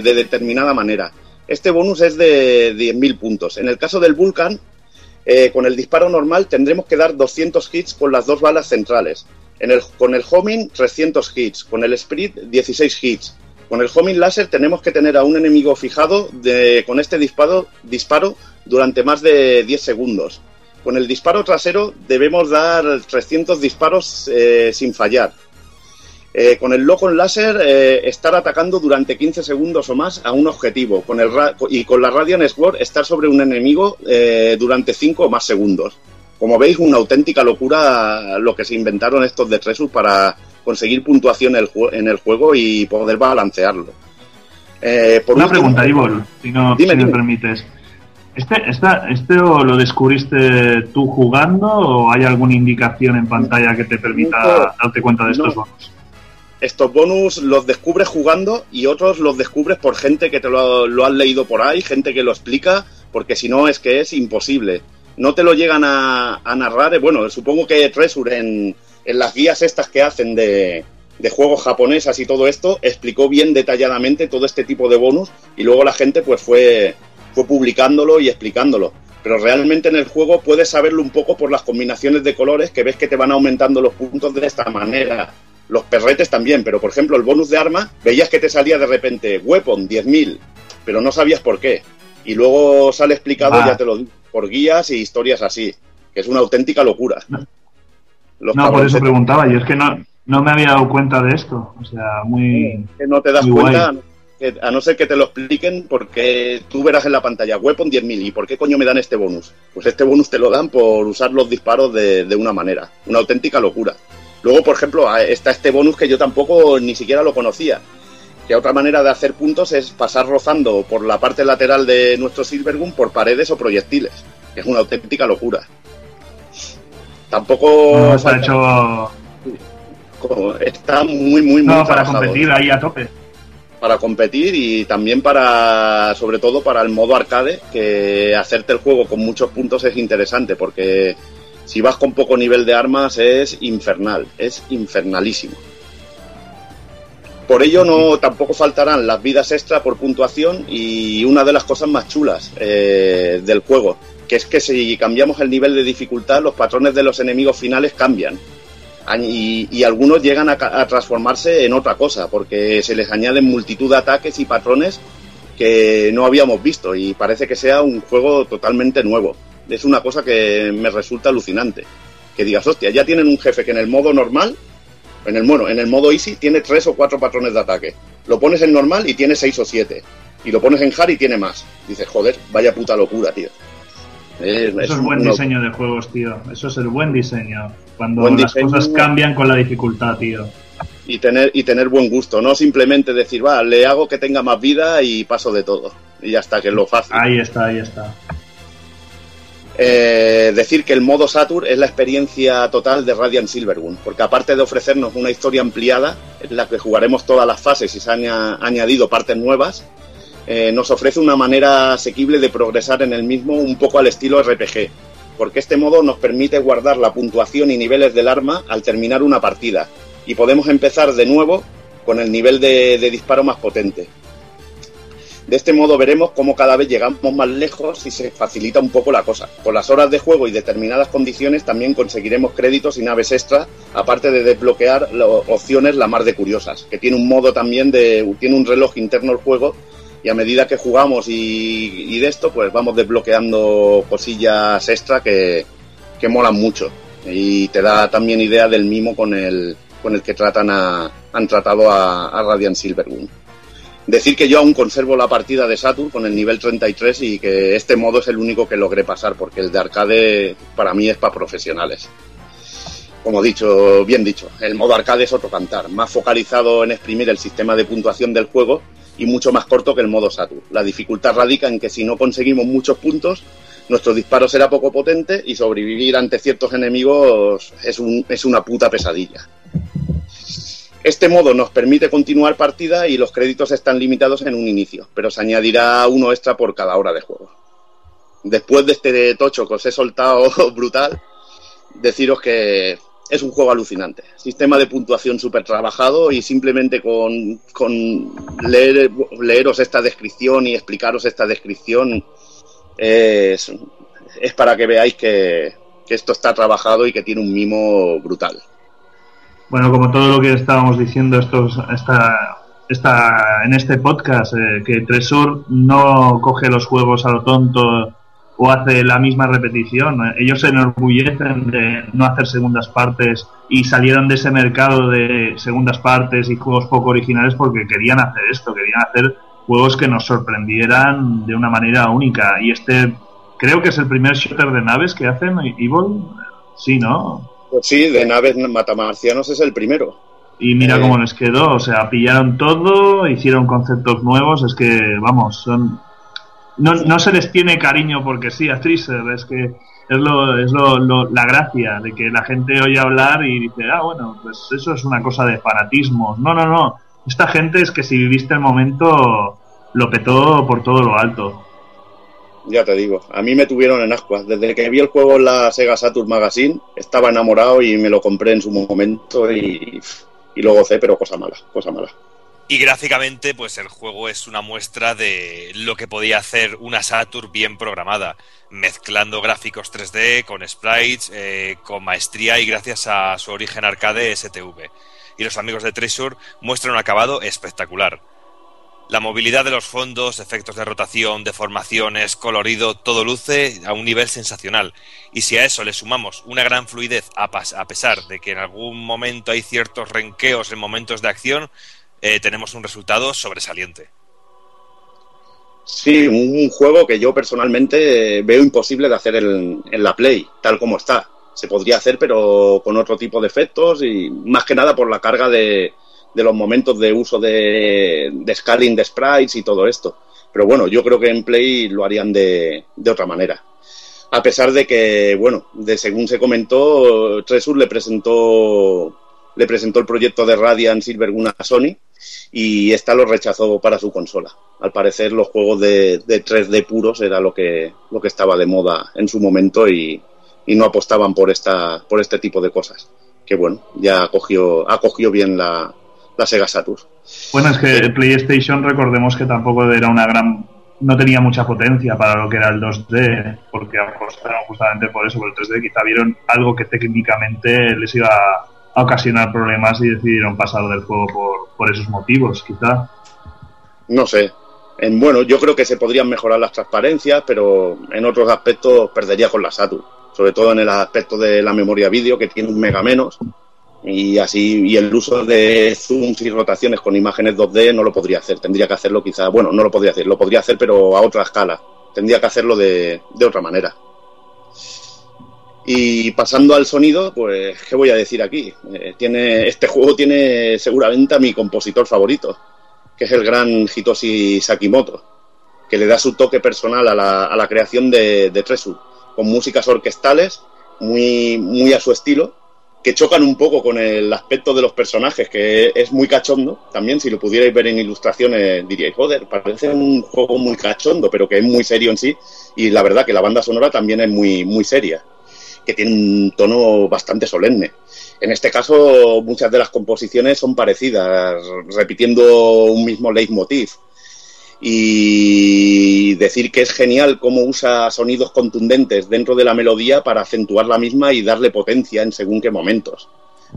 de determinada manera. Este bonus es de 10.000 puntos. En el caso del Vulcan, eh, con el disparo normal tendremos que dar 200 hits con las dos balas centrales. En el, con el homing, 300 hits. Con el sprint, 16 hits. Con el homing láser tenemos que tener a un enemigo fijado de, con este disparo, disparo durante más de 10 segundos. Con el disparo trasero debemos dar 300 disparos eh, sin fallar. Eh, con el Locon Láser eh, estar atacando durante 15 segundos o más a un objetivo. Con el ra- y con la Radiant Sword estar sobre un enemigo eh, durante 5 o más segundos. Como veis, una auténtica locura lo que se inventaron estos de Tresus para conseguir puntuación en el, jue- en el juego y poder balancearlo. Por Una último- pregunta, Ivor, si, no, Dime, si me permites. ¿Este, esta, ¿Este o lo descubriste tú jugando o hay alguna indicación en pantalla que te permita darte cuenta de estos no. bonos? Estos bonus los descubres jugando y otros los descubres por gente que te lo, lo han leído por ahí, gente que lo explica, porque si no es que es imposible. No te lo llegan a, narrar. eh, Bueno, supongo que Treasure en, en las guías estas que hacen de, de juegos japonesas y todo esto, explicó bien detalladamente todo este tipo de bonus y luego la gente pues fue, fue publicándolo y explicándolo. Pero realmente en el juego puedes saberlo un poco por las combinaciones de colores que ves que te van aumentando los puntos de esta manera. Los perretes también, pero por ejemplo el bonus de arma, veías que te salía de repente Weapon 10.000, pero no sabías por qué. Y luego sale explicado, Ah. ya te lo digo, por guías y historias así, que es una auténtica locura. Los No, por eso preguntaba. Yo es que no, no me había dado cuenta de esto. O sea, muy. que no te das cuenta, guay. a no ser que te lo expliquen, porque tú verás en la pantalla Weapon 10.000 y ¿por qué coño me dan este bonus? Pues este bonus te lo dan por usar los disparos de, de una manera, una auténtica locura. Luego, por ejemplo, está este bonus que yo tampoco ni siquiera lo conocía, que otra manera de hacer puntos es pasar rozando por la parte lateral de nuestro Silvergun por paredes o proyectiles, es una auténtica locura. Tampoco No, se ha hecho. está muy, muy, muy No, para trabajado competir ahí a tope. para competir y también para, sobre todo para el modo arcade, que hacerte el juego con muchos puntos es interesante, porque si vas con poco nivel de armas es infernal, es infernalísimo. Por ello no tampoco faltarán las vidas extra por puntuación y una de las cosas más chulas eh, del juego, que es que si cambiamos el nivel de dificultad, los patrones de los enemigos finales cambian. Y, y algunos llegan a transformarse en otra cosa, porque se les añaden multitud de ataques y patrones que no habíamos visto y parece que sea un juego totalmente nuevo. Es una cosa que me resulta alucinante. Que digas, hostia, ya tienen un jefe que en el modo normal, en el bueno, en el modo easy tiene tres o cuatro patrones de ataque. Lo pones en normal y tiene seis o siete. Y lo pones en hard y tiene más. Dices, joder, vaya puta locura, tío. Es- Eso es es buen diseño de juegos, tío. Eso es el buen diseño. Cuando Buen las diseño. cosas cambian con la dificultad, tío. y tener y tener buen gusto, no simplemente decir, va, le hago que tenga más vida y paso de todo. Y ya está, que es lo fácil. Ahí está, ahí está. Eh, decir que el modo Saturn es la experiencia total de Radiant Silvergun, porque aparte de ofrecernos una historia ampliada, en la que jugaremos todas las fases y se han aña- añadido partes nuevas, eh, nos ofrece una manera asequible de progresar en el mismo un poco al estilo RPG, porque este modo nos permite guardar la puntuación y niveles del arma al terminar una partida, y podemos empezar de nuevo con el nivel de disparo más potente. De este modo veremos cómo cada vez llegamos más lejos y se facilita un poco la cosa. Con las horas de juego y determinadas condiciones también conseguiremos créditos y naves extra, aparte de desbloquear lo- opciones la más de curiosas, que tiene un modo también de... tiene un reloj interno el juego y a medida que jugamos y, y de esto, pues vamos desbloqueando cosillas extra que, que molan mucho. Y te da también idea del mimo con el, con el que tratan a, han tratado a, a Radiant Silvergun. Decir que yo aún conservo la partida de Saturn con el nivel 33 y que este modo es el único que logré pasar porque el de arcade para mí es para profesionales. Como dicho, bien dicho, el modo arcade es otro cantar, más focalizado en exprimir el sistema de puntuación del juego y mucho más corto que el modo Saturn. La dificultad radica en que si no conseguimos muchos puntos, nuestro disparo será poco potente y sobrevivir ante ciertos enemigos es, es una puta pesadilla. Este modo nos permite continuar partida y los créditos están limitados en un inicio, pero se añadirá uno extra por cada hora de juego. Después de este tocho que os he soltado brutal, deciros que es un juego alucinante. Sistema de puntuación súper trabajado y simplemente con, con leer, leeros esta descripción y explicaros esta descripción es, para que veáis que esto está trabajado y que tiene un mimo brutal. Bueno, como todo lo que estábamos diciendo, estos, esta, esta, en este podcast eh, que Tresor no coge los juegos a lo tonto o hace la misma repetición. Ellos se enorgullecen de no hacer segundas partes y salieron de ese mercado de segundas partes y juegos poco originales porque querían hacer esto, querían hacer juegos que nos sorprendieran de una manera única. Y este creo que es el primer shooter de naves que hacen Evil. Sí, ¿no? Pues sí, de naves matamarcianos es el primero. Y mira Eh. cómo les quedó, o sea, pillaron todo, hicieron conceptos nuevos, es que, vamos, son... No, no se les tiene cariño porque sí a Tracer, es que es, lo, es lo, lo- la gracia de que la gente oye hablar y dice, ah, bueno, pues eso es una cosa de fanatismo. No, no, no, esta gente es que si viviste el momento lo petó por todo lo alto. Ya te digo, a mí me tuvieron en ascuas. Desde que vi el juego en la Sega Saturn Magazine, estaba enamorado y me lo compré en su momento y, y lo gocé, pero cosa mala, cosa mala. Y gráficamente, pues el juego es una muestra de lo que podía hacer una Saturn bien programada, mezclando gráficos 3D con sprites, eh, con maestría y gracias a su origen arcade STV. Y los amigos de Treasure muestran un acabado espectacular. La movilidad de los fondos, efectos de rotación, deformaciones, colorido, todo luce a un nivel sensacional. Y si a eso le sumamos una gran fluidez, a, pesar de que en algún momento hay ciertos renqueos en momentos de acción, eh, tenemos un resultado sobresaliente. Sí, un juego que yo personalmente eh, veo imposible de hacer en la Play, tal como está. Se podría hacer, pero con otro tipo de efectos y más que nada por la carga de, de los momentos de uso de, de scaling de sprites y todo esto. Pero bueno, yo creo que en Play lo harían de, de otra manera. A pesar de que, bueno, de según se comentó, Tresur le presentó le presentó el proyecto de Radiant Silvergun a Sony y esta lo rechazó para su consola. Al parecer los juegos de, de 3D puros era lo que, lo que estaba de moda en su momento y, y no apostaban por esta por este tipo de cosas. Que bueno, ya acogió, acogió bien la, la Sega Saturn. Bueno, es que PlayStation, recordemos que tampoco era una gran. No tenía mucha potencia para lo que era el 2D, porque apostaron justamente por eso, por el 3D. Quizá vieron algo que técnicamente les iba a ocasionar problemas y decidieron pasar del juego por, por esos motivos, quizá. No sé. En, bueno, yo creo que se podrían mejorar las transparencias, pero en otros aspectos perdería con la Saturn. Sobre todo en el aspecto de la memoria vídeo, que tiene un mega menos. Y así, y el uso de zooms y rotaciones con imágenes 2D no lo podría hacer. Tendría que hacerlo quizá, bueno, no lo podría hacer, lo podría hacer, pero a otra escala. Tendría que hacerlo de, de otra manera. Y pasando al sonido, pues, ¿qué voy a decir aquí? Eh, tiene, este juego tiene seguramente a mi compositor favorito, que es el gran Hitoshi Sakimoto, que le da su toque personal a la, a la creación de, de Treasure, con músicas orquestales muy, muy a su estilo, que chocan un poco con el aspecto de los personajes, que es muy cachondo. También, si lo pudierais ver en ilustraciones, diríais, joder, parece un juego muy cachondo, pero que es muy serio en sí. Y la verdad que la banda sonora también es muy, muy seria, que tiene un tono bastante solemne. En este caso, muchas de las composiciones son parecidas, repitiendo un mismo leitmotiv. Y decir que es genial cómo usa sonidos contundentes dentro de la melodía para acentuar la misma y darle potencia en según qué momentos.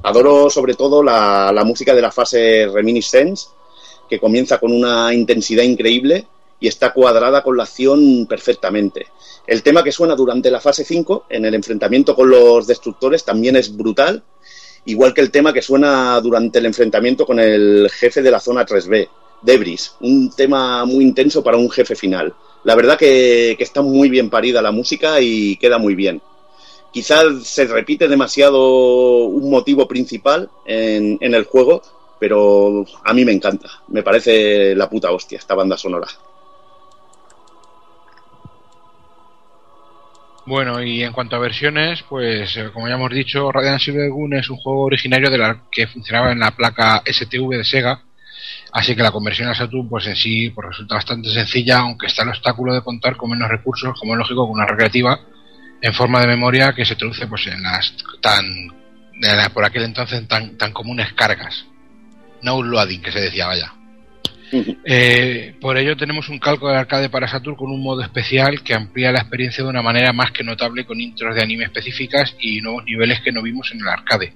Adoro sobre todo la, la música de la fase Reminiscence, que comienza con una intensidad increíble y está cuadrada con la acción perfectamente. El tema que suena durante la fase 5, en el enfrentamiento con los destructores, también es brutal, igual que el tema que suena durante el enfrentamiento con el jefe de la zona 3B, Debris, un tema muy intenso para un jefe final. La verdad que, está muy bien parida la música y queda muy bien. Quizás se repite demasiado un motivo principal en, en el juego, pero a mí me encanta. Me parece la puta hostia esta banda sonora. Bueno, y en cuanto a versiones, pues eh, como ya hemos dicho, Radiant Silvergun es un juego originario de la que funcionaba en la placa STV de Sega, así que la conversión a Saturn pues en sí pues, resulta bastante sencilla, aunque está el obstáculo de contar con menos recursos, como es lógico, con una recreativa en forma de memoria que se traduce pues en las tan la- por aquel entonces tan, tan comunes cargas. No loading que se decía, vaya. Eh, por ello tenemos un calco de arcade para Saturn con un modo especial que amplía la experiencia de una manera más que notable con intros de anime específicas y nuevos niveles que no vimos en el arcade.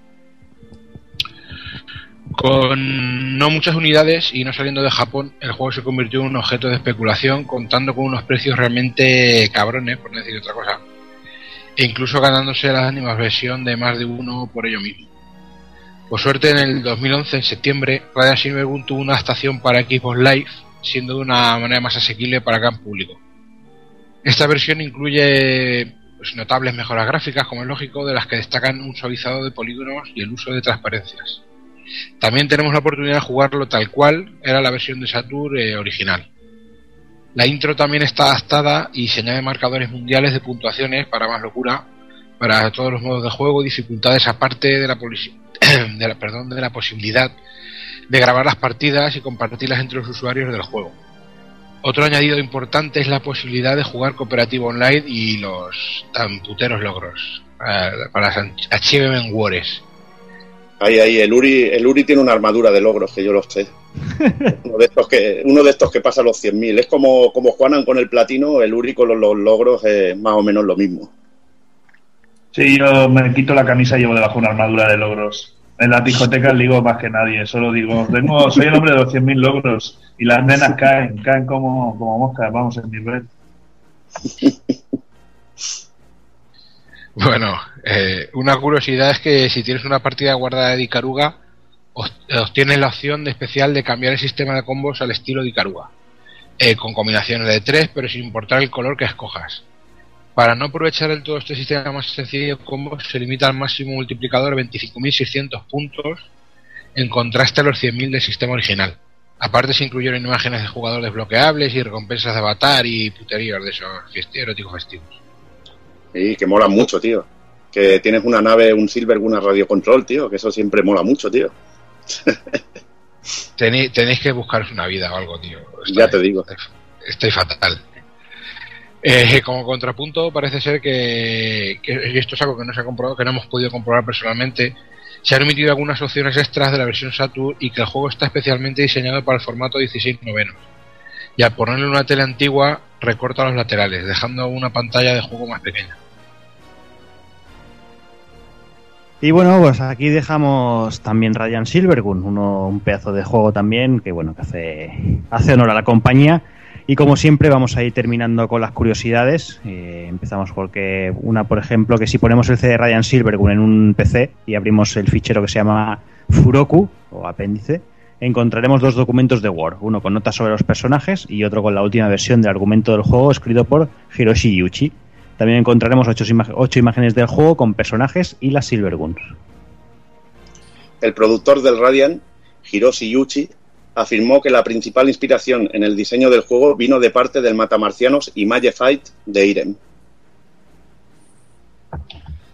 Con no muchas unidades y no saliendo de Japón, el juego se convirtió en un objeto de especulación, contando con unos precios realmente cabrones, por no decir otra cosa, e incluso ganándose la animación de más de uno por ello mismo. Por suerte, en el 2011, en septiembre, Radiant Silvergun tuvo una adaptación para Xbox Live, siendo de una manera más asequible para gran público. Esta versión incluye pues, notables mejoras gráficas, como es lógico, de las que destacan un suavizado de polígonos y el uso de transparencias. También tenemos la oportunidad de jugarlo tal cual era la versión de Saturn eh, original. La intro también está adaptada y se añade marcadores mundiales de puntuaciones para más locura, para todos los modos de juego dificultades aparte de la, de la, perdón, de la posibilidad de grabar las partidas y compartirlas entre los usuarios del juego. Otro añadido importante es la posibilidad de jugar cooperativo online y los tan puteros logros eh, para las Achievement Wars. Ahí, ahí, el Uri, el Uri tiene una armadura de logros, que yo lo sé. uno, de estos que, uno de estos que pasa los 100.000. Es como, como Juanan con el platino, el Uri con los, los logros es más o menos lo mismo. Sí, yo me quito la camisa y llevo debajo una armadura de logros. En las discotecas digo más que nadie, solo digo, tengo, soy el hombre de los 100.000 logros y las nenas caen, caen como, como moscas, vamos, en mi red. Bueno, eh, una curiosidad es que si tienes una partida guardada de Icaruga, obtienes la opción de especial de cambiar el sistema de combos al estilo de Icaruga, eh, con combinaciones de tres, pero sin importar el color que escojas. Para no aprovechar el todo este sistema más sencillo de combos, se limita al máximo multiplicador de 25.600 puntos, en contraste a los 100.000 del sistema original. Aparte se incluyeron imágenes de jugadores desbloqueables y recompensas de avatar y puteríos de esos eróticos festivos. Y que mola mucho, tío. Que tienes una nave, un Silver, una radio control, tío. Que eso siempre mola mucho, tío. tenéis, tenéis que buscaros una vida o algo, tío. ya te digo. Estoy, fatal. Eh, como contrapunto, parece ser que, y esto es algo que no se ha comprobado, que no hemos podido comprobar personalmente, se han emitido algunas opciones extras de la versión Saturn y que el juego está especialmente diseñado para el formato 16 novenos. Y al ponerle una tele antigua, recorta los laterales, dejando una pantalla de juego más pequeña. Y bueno, pues aquí dejamos también Radiant Silvergun, uno, un pedazo de juego también que bueno que hace, hace honor a la compañía. Y como siempre vamos a ir terminando con las curiosidades. Eh, empezamos porque una, por ejemplo, que si ponemos el CD Radiant Silvergun en un PC y abrimos el fichero que se llama Furoku o apéndice, encontraremos dos documentos de Word, uno con notas sobre los personajes y otro con la última versión del argumento del juego escrito por Hiroshi Yuchi. También encontraremos ocho, imágenes del juego con personajes y las Silverguns. El productor del Radiant, Hiroshi Yuchi, afirmó que la principal inspiración en el diseño del juego vino de parte del matamarcianos Image Fight de Irem.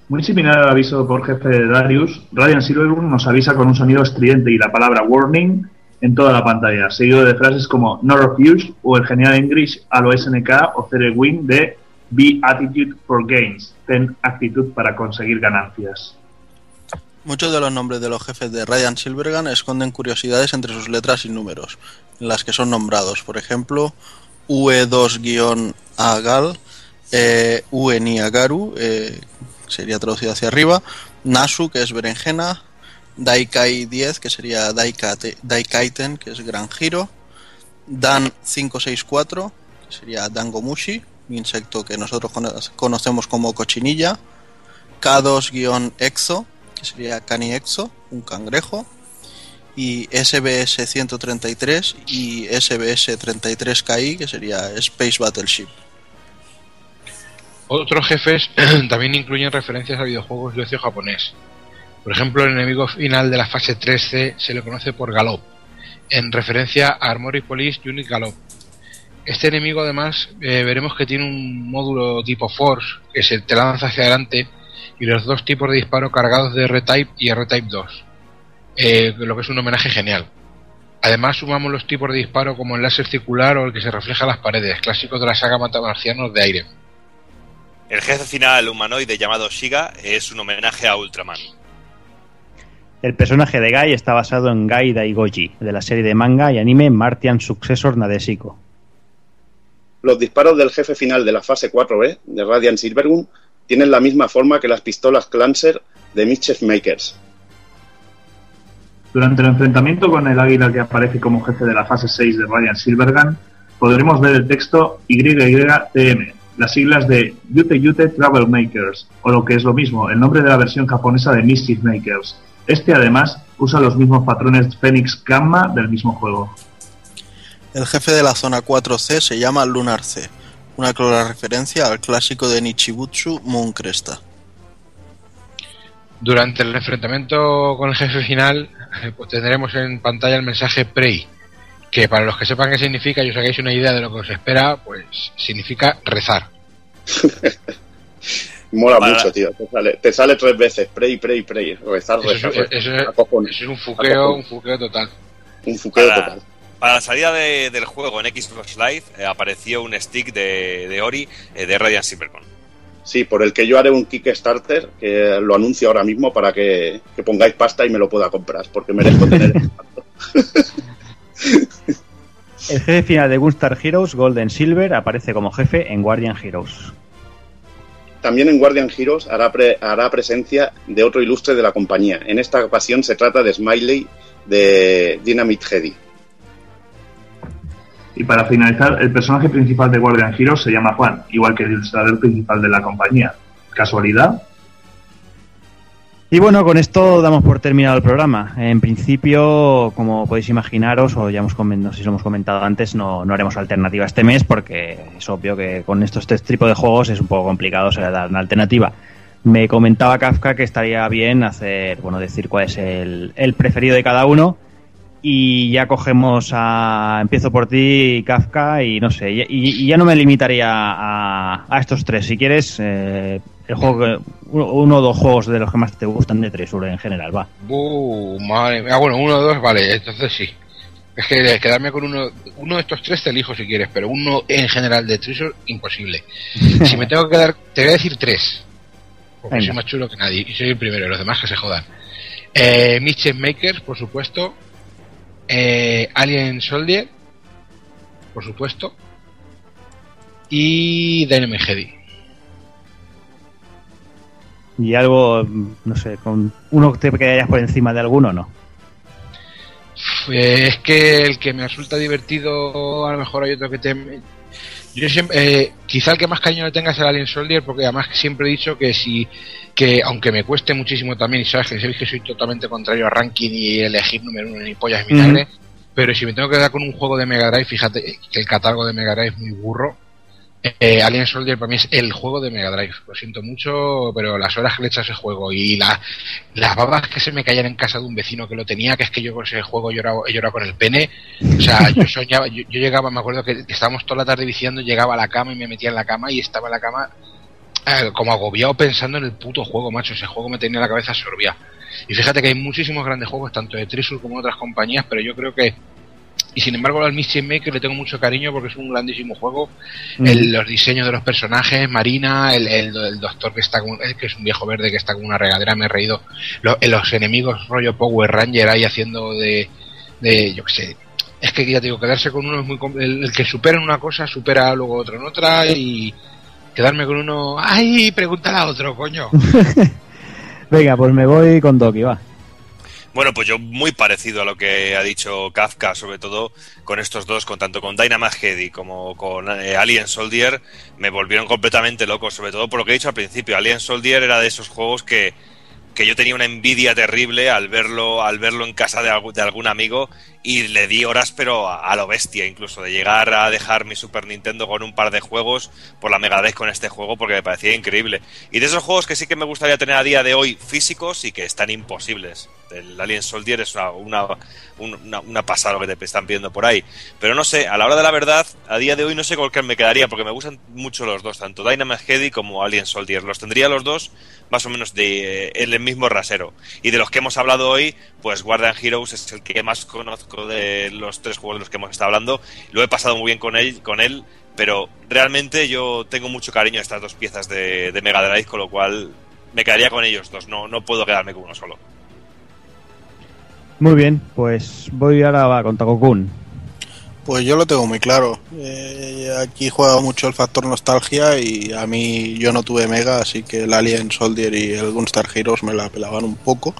Muy similar al aviso por jefe de Darius, Radiant Silvergun nos avisa con un sonido estridente y la palabra warning en toda la pantalla, seguido de frases como no refuse o el genial English a lo SNK o Cere Win de Be Attitude for Gains, ten actitud para conseguir ganancias. Muchos de los nombres de los jefes de Ryan Silvergun esconden curiosidades entre sus letras y números, en las que son nombrados, por ejemplo, UE2-Agal, eh, UE Niagaru, eh, sería traducido hacia arriba, Nasu, que es berenjena, Daikai 10, que sería Daikaiten, que es gran giro, Dan 564, que sería Dangomushi, insecto que nosotros conocemos como cochinilla, K2-Exo, que sería Cani Exo, un cangrejo, y SBS 133 y SBS 33KI, que sería Space Battleship. Otros jefes también incluyen referencias a videojuegos de ocio japonés. Por ejemplo, el enemigo final de la fase 13 se le conoce por Galop, en referencia a Armory Police Unit Galop. Este enemigo además eh, veremos que tiene un módulo tipo Force que se te lanza hacia adelante y los dos tipos de disparo cargados de R-Type y R-Type 2, eh, lo que es un homenaje genial. Además sumamos los tipos de disparo como el láser circular o el que se refleja en las paredes, clásicos de la saga Matamarcianos de aire. El jefe final humanoide llamado Shiga es un homenaje a Ultraman. El personaje de Gai está basado en Gai Daigoji, de la serie de manga y anime Martian Successor Nadesico. Los disparos del jefe final de la fase 4B de Radiant Silvergun tienen la misma forma que las pistolas Clancer de Mischief Makers. Durante el enfrentamiento con el águila que aparece como jefe de la fase 6 de Radiant Silvergun, podremos ver el texto YYTM, las siglas de Yute Yute Travel Makers, o lo que es lo mismo, el nombre de la versión japonesa de Mischief Makers. Este además usa los mismos patrones Phoenix Gamma del mismo juego. El jefe de la zona 4C se llama Lunar C, una clara referencia al clásico de Nichibutsu Moon Cresta. Durante el enfrentamiento con el jefe final, eh, pues tendremos en pantalla el mensaje Prey, que para los que sepan qué significa y os hagáis una idea de lo que os espera, pues significa rezar. Mola Para- mucho, tío. Te sale, te sale tres veces. Pray, pray, pray. Rezar, Eso es, eso es- Acojones. eso es un fuqueo, un fuqueo total. Un fuqueo Para- total. Para la salida de- del juego en Xbox Live eh, apareció un stick de, de Ori eh, de Radiant Silvercon. Sí, por el que yo haré un Kickstarter, que lo anuncio ahora mismo para que, que pongáis pasta y me lo pueda comprar, porque merezco tener. El jefe final de Gunstar Heroes, Golden Silver, aparece como jefe en Guardian Heroes. También en Guardian Heroes hará, pre- hará presencia de otro ilustre de la compañía. En esta ocasión se trata de Smiley de Dynamite Heady. Y para finalizar, el personaje principal de Guardian Heroes se llama Juan, igual que el ilustrador principal de la compañía. ¿Casualidad? Y bueno, con esto damos por terminado el programa. En principio, como podéis imaginaros, o ya hemos no si lo hemos comentado antes, no, no haremos alternativa este mes porque es obvio que con estos tres tipos de juegos es un poco complicado se dar una alternativa. Me comentaba Kafka que estaría bien hacer, bueno, decir cuál es el preferido de cada uno. Y ya cogemos a. Empiezo por ti, Kafka, y no sé. Y, y- ya no me limitaría a, a estos tres. Si quieres, eh, el juego uno, o dos juegos de los que más te gustan de Treasure en general, va. Buh, madre mía. Ah, bueno, uno o dos, vale, entonces sí. Es que de quedarme con uno, uno de estos tres te elijo si quieres, pero uno en general de Treasure, imposible. si me tengo que quedar, te voy a decir tres. Porque Venga. soy más chulo que nadie y soy el primero, y los demás que se jodan. Eh, Mischief Makers, por supuesto. Eh, Alien Soldier, por supuesto. Y Dynamite Heady. Y algo, no sé, con uno que te quedarías por encima de alguno, ¿no? Es que el que me resulta divertido, a lo mejor hay otro que te. Yo siempre, eh, quizá el que más le tenga es el Alien Soldier, porque además siempre he dicho que si, que aunque me cueste muchísimo también, y sabes que sabéis que soy totalmente contrario a ranking y elegir número uno ni pollas Ujú. vinagre, pero si me tengo que dar con un juego de Mega Drive, fíjate que el catálogo de Mega Drive es muy burro. Eh, Alien Soldier para mí es el juego de Mega Drive. Lo siento mucho, pero las horas que le he a ese juego y la, las babas que se me caían en casa de un vecino que lo tenía, que es que yo con ese juego he llorado, con el pene. O sea, yo soñaba, yo, llegaba, me acuerdo que, estábamos toda la tarde viciando, llegaba a la cama y me metía en la cama y estaba en la cama eh, como agobiado pensando en el puto juego, macho. Ese juego me tenía la cabeza absorbida. Y fíjate que hay muchísimos grandes juegos, tanto de Treasure como de otras compañías, pero yo creo que. Y sin embargo, al Mischief Maker le tengo mucho cariño porque es un grandísimo juego. El- los diseños de los personajes, Marina, el, el- el doctor que está con, que es un viejo verde que está con una regadera, me he reído. Lo- eh, los enemigos rollo Power Ranger ahí haciendo de, de yo qué sé. Es que ya te digo, quedarse con uno es muy el que supera en una cosa, supera luego otro en otra y quedarme con uno, ay, pregúntale a otro, coño. Venga, pues me voy con Doki, va. Bueno, pues yo muy parecido a lo que ha dicho Kafka, sobre todo con estos dos, con tanto con Dynamite Heady como con eh, Alien Soldier, me volvieron completamente loco, sobre todo por lo que he dicho al principio. Alien Soldier era de esos juegos que, que yo tenía una envidia terrible al verlo, al verlo en casa de, de algún amigo y le di horas pero a, lo bestia, incluso de llegar a dejar mi Super Nintendo con un par de juegos por la Mega Drive con este juego porque me parecía increíble. Y de esos juegos que sí que me gustaría tener a día de hoy físicos y que están imposibles. El Alien Soldier es una, una, un- una, una pasada que te están pidiendo por ahí. Pero no sé, a la hora de la verdad, a día de hoy no sé con qué me quedaría porque me gustan mucho los dos, tanto Dynamite Heady como Alien Soldier. Los tendría los dos más o menos de eh, el mismo rasero. Y de los que hemos hablado hoy, pues Guardian Heroes es el que más conozco de los tres juegos de los que hemos estado hablando. Lo he pasado muy bien con él, con él pero realmente yo tengo mucho cariño a estas dos piezas de, de Mega Drive, con lo cual me quedaría con ellos dos. No, no puedo quedarme con uno solo. Muy bien, pues voy ahora va, con Takokun. Pues yo lo tengo muy claro. Eh, aquí juega mucho el factor nostalgia y a mí yo no tuve Mega, así que el Alien Soldier y el Gunstar Heroes me la pelaban un poco,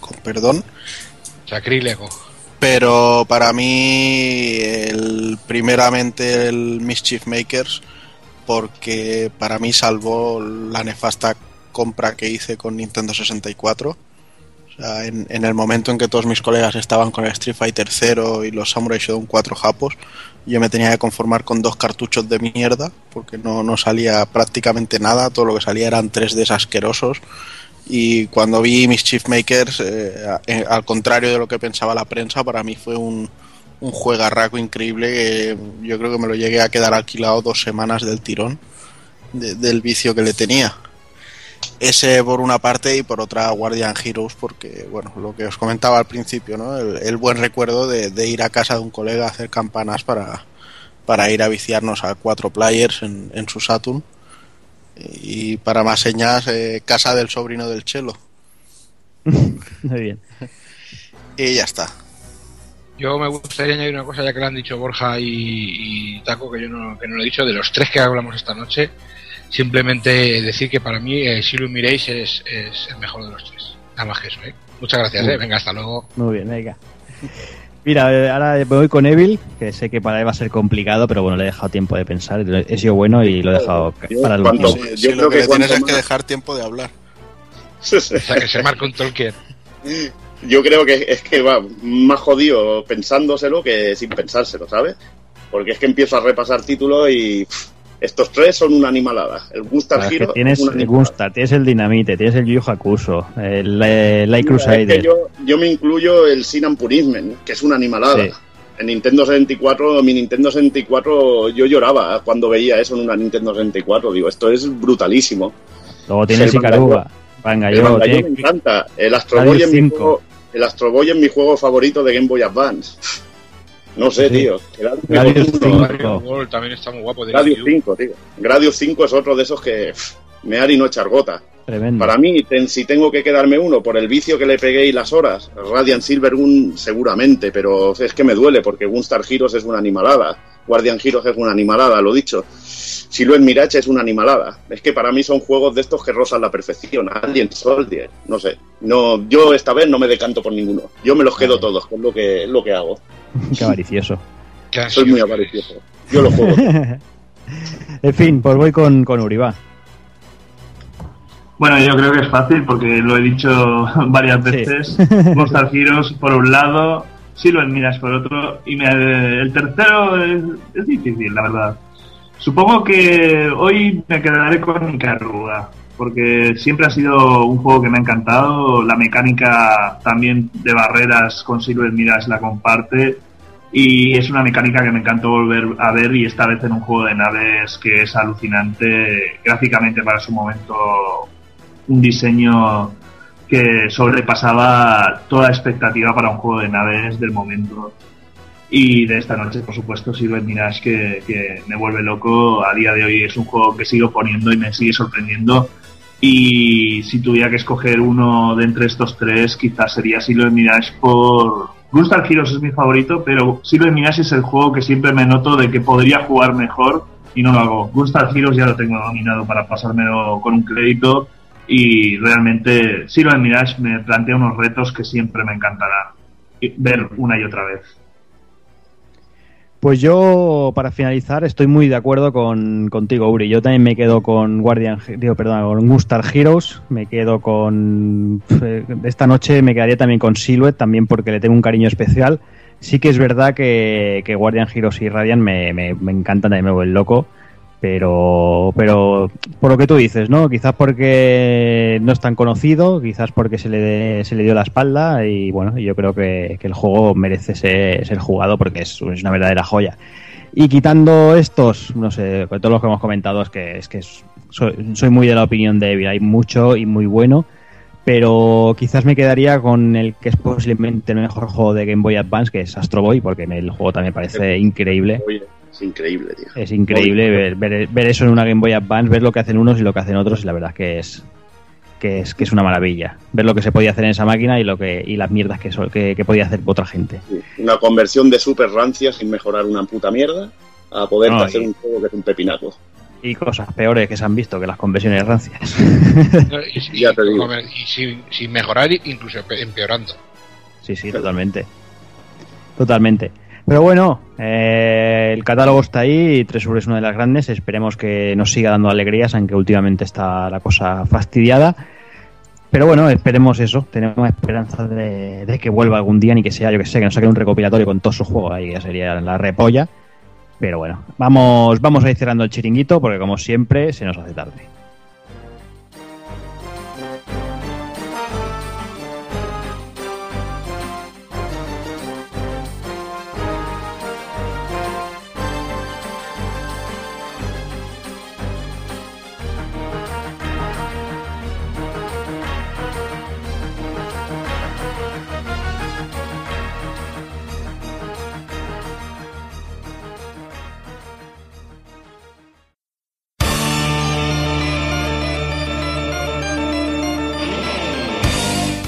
con perdón. Sacrílego. Pero para mí, el, primeramente el Mischief Makers, porque para mí salvó la nefasta compra que hice con Nintendo 64. O sea, en, el momento en que todos mis colegas estaban con el Street Fighter 0 y los Samurai Shodown 4 japos, yo me tenía que conformar con dos cartuchos de mierda, porque no, no salía prácticamente nada, todo lo que salía eran 3D asquerosos. Y cuando vi mis Chief Makers, eh, eh, al contrario de lo que pensaba la prensa, para mí fue un, un juegarraco increíble. que yo creo que me lo llegué a quedar alquilado dos semanas del tirón de- del vicio que le tenía. Ese por una parte y por otra Guardian Heroes, porque, bueno, lo que os comentaba al principio, ¿no? El, buen recuerdo de, de ir a casa de un colega a hacer campanas para, para ir a viciarnos a cuatro players en, en su Saturn. Y para más señas, eh, casa del sobrino del Chelo. Muy bien. Y ya está. Yo me gustaría añadir una cosa, ya que lo han dicho Borja y, y Taco, que yo no, que no lo he dicho, de los tres que hablamos esta noche, simplemente decir que para mí eh, Silver Mirage es, es el mejor de los tres. Nada más que eso, ¿eh? Muchas gracias, ¿eh? Venga, hasta luego. Muy bien, venga. Mira, eh, ahora me voy con Evil, que sé que para él va a ser complicado, pero bueno, le he dejado tiempo de pensar. He sido bueno y lo he dejado Yo para el último. yo creo lo que, tienes es que dejar tiempo de hablar. O sea, que se marca un Tolkien. Yo creo que es que va más jodido pensándoselo que sin pensárselo, ¿sabes? Porque es que empiezo a repasar títulos y pff, estos tres son una animalada. El Gunstar Claro, Hero tienes es el. Gunstar, tienes el Dinamite, tienes el Yu Hakusho, el eh, Light Mira, es Crusader. que yo, yo me incluyo el Sinan Purismen, que es una animalada. Sí. En Nintendo 64, mi Nintendo 64, yo lloraba cuando veía eso en una Nintendo 64. Digo, esto es brutalísimo. Luego tienes el Ikaruga, el Bangayo, Bangayo me encanta. El Astro Boy Radio es mi 5. juego, el Astro Boy es mi juego favorito de Game Boy Advance. No sé, Sí. tío. Gradius mejor 5. uno. Mario World también está muy guapo. de Gradius Wii U. 5, tío. Gradius 5 es otro de esos que pff, me harino chargota. tremendo. Para mí, ten- si tengo que quedarme uno por el vicio que le pegué y las horas, Radiant Silver Gun seguramente, pero es que me duele porque Gunstar Heroes es una animalada, Guardian Heroes es una animalada, lo dicho. Silhouette Mirage es una animalada. Es que para mí son juegos de estos que rozan la perfección. Alien Soldier, no sé. No, yo esta vez no me decanto por ninguno. Yo me los quedo todos, que es lo que, es lo que hago. Qué avaricioso. Soy muy avaricioso. Yo los juego. en fin, pues voy con, con Uriba. Bueno, yo creo que es fácil porque lo he dicho varias Sí. veces. Monster Heroes por un lado, Silver Miras por otro, y me- el tercero es, es difícil, la verdad. Supongo que hoy me quedaré con Ikaruga, porque siempre ha sido un juego que me ha encantado. La mecánica también de barreras con Silver Miras la comparte. Y es una mecánica que me encantó volver a ver y esta vez en un juego de naves que es alucinante gráficamente para su momento un diseño que sobrepasaba toda expectativa para un juego de naves del momento. Y de esta noche, por supuesto, Silver Mirage que, que me vuelve loco. A día de hoy es un juego que sigo poniendo y me sigue sorprendiendo. Y si tuviera que escoger uno de entre estos tres, quizás sería Silver Mirage por... Gunstar Heroes es mi favorito, pero Silver Mirage es el juego que siempre me noto de que podría jugar mejor y no lo hago. Gunstar Heroes ya lo tengo nominado para pasármelo con un crédito y realmente Silver Mirage me plantea unos retos que siempre me encantará ver una y otra vez. Pues yo, para finalizar, estoy muy de acuerdo con, contigo, Uri. Yo también me quedo con Guardian, digo, perdón, con Heroes. Me quedo con. eh, Esta noche me quedaría también con Silhouette, también porque le tengo un cariño especial. Sí que es verdad que, que Guardian Heroes y Radiant me, me, me encantan, también me vuelven loco. Pero, pero por lo que tú dices, ¿no? Quizás porque no es tan conocido, quizás porque se le, de- se le dio la espalda y bueno, yo creo que, que el juego merece ser, ser jugado porque es, es una verdadera joya. Y quitando estos, no sé, todos los que hemos comentado, es que, es que soy, soy muy de la opinión de Evil, hay mucho y muy bueno, pero quizás me quedaría con el que es posiblemente el mejor juego de Game Boy Advance, que es Astro Boy, porque el juego también parece increíble. Oye, es increíble, tío. Es increíble ver, ver- ver eso en una Game Boy Advance, ver lo que hacen unos y lo que hacen otros, y la verdad que es que es que es una maravilla. Ver lo que se podía hacer en esa máquina y lo que y las mierdas que, so- que, que podía hacer otra gente. Una conversión de super rancia sin mejorar una puta mierda a poder No, hacer y- un juego que es un pepinaco. Y cosas peores que se han visto que las conversiones rancias. No, y, y- Ya te digo. y sin, sin mejorar, incluso empe- empeorando. Sí, sí, totalmente. Totalmente. Pero bueno, eh, el catálogo está ahí y Tresur es una de las grandes. Esperemos que nos siga dando alegrías, aunque últimamente está la cosa fastidiada. Pero bueno, esperemos eso. Tenemos esperanza de, que vuelva algún día, ni que sea, yo que sé, que nos saquen un recopilatorio con todos sus juegos. Ahí ya sería la repolla. Pero bueno, vamos, vamos a ir cerrando el chiringuito porque como siempre se nos hace tarde.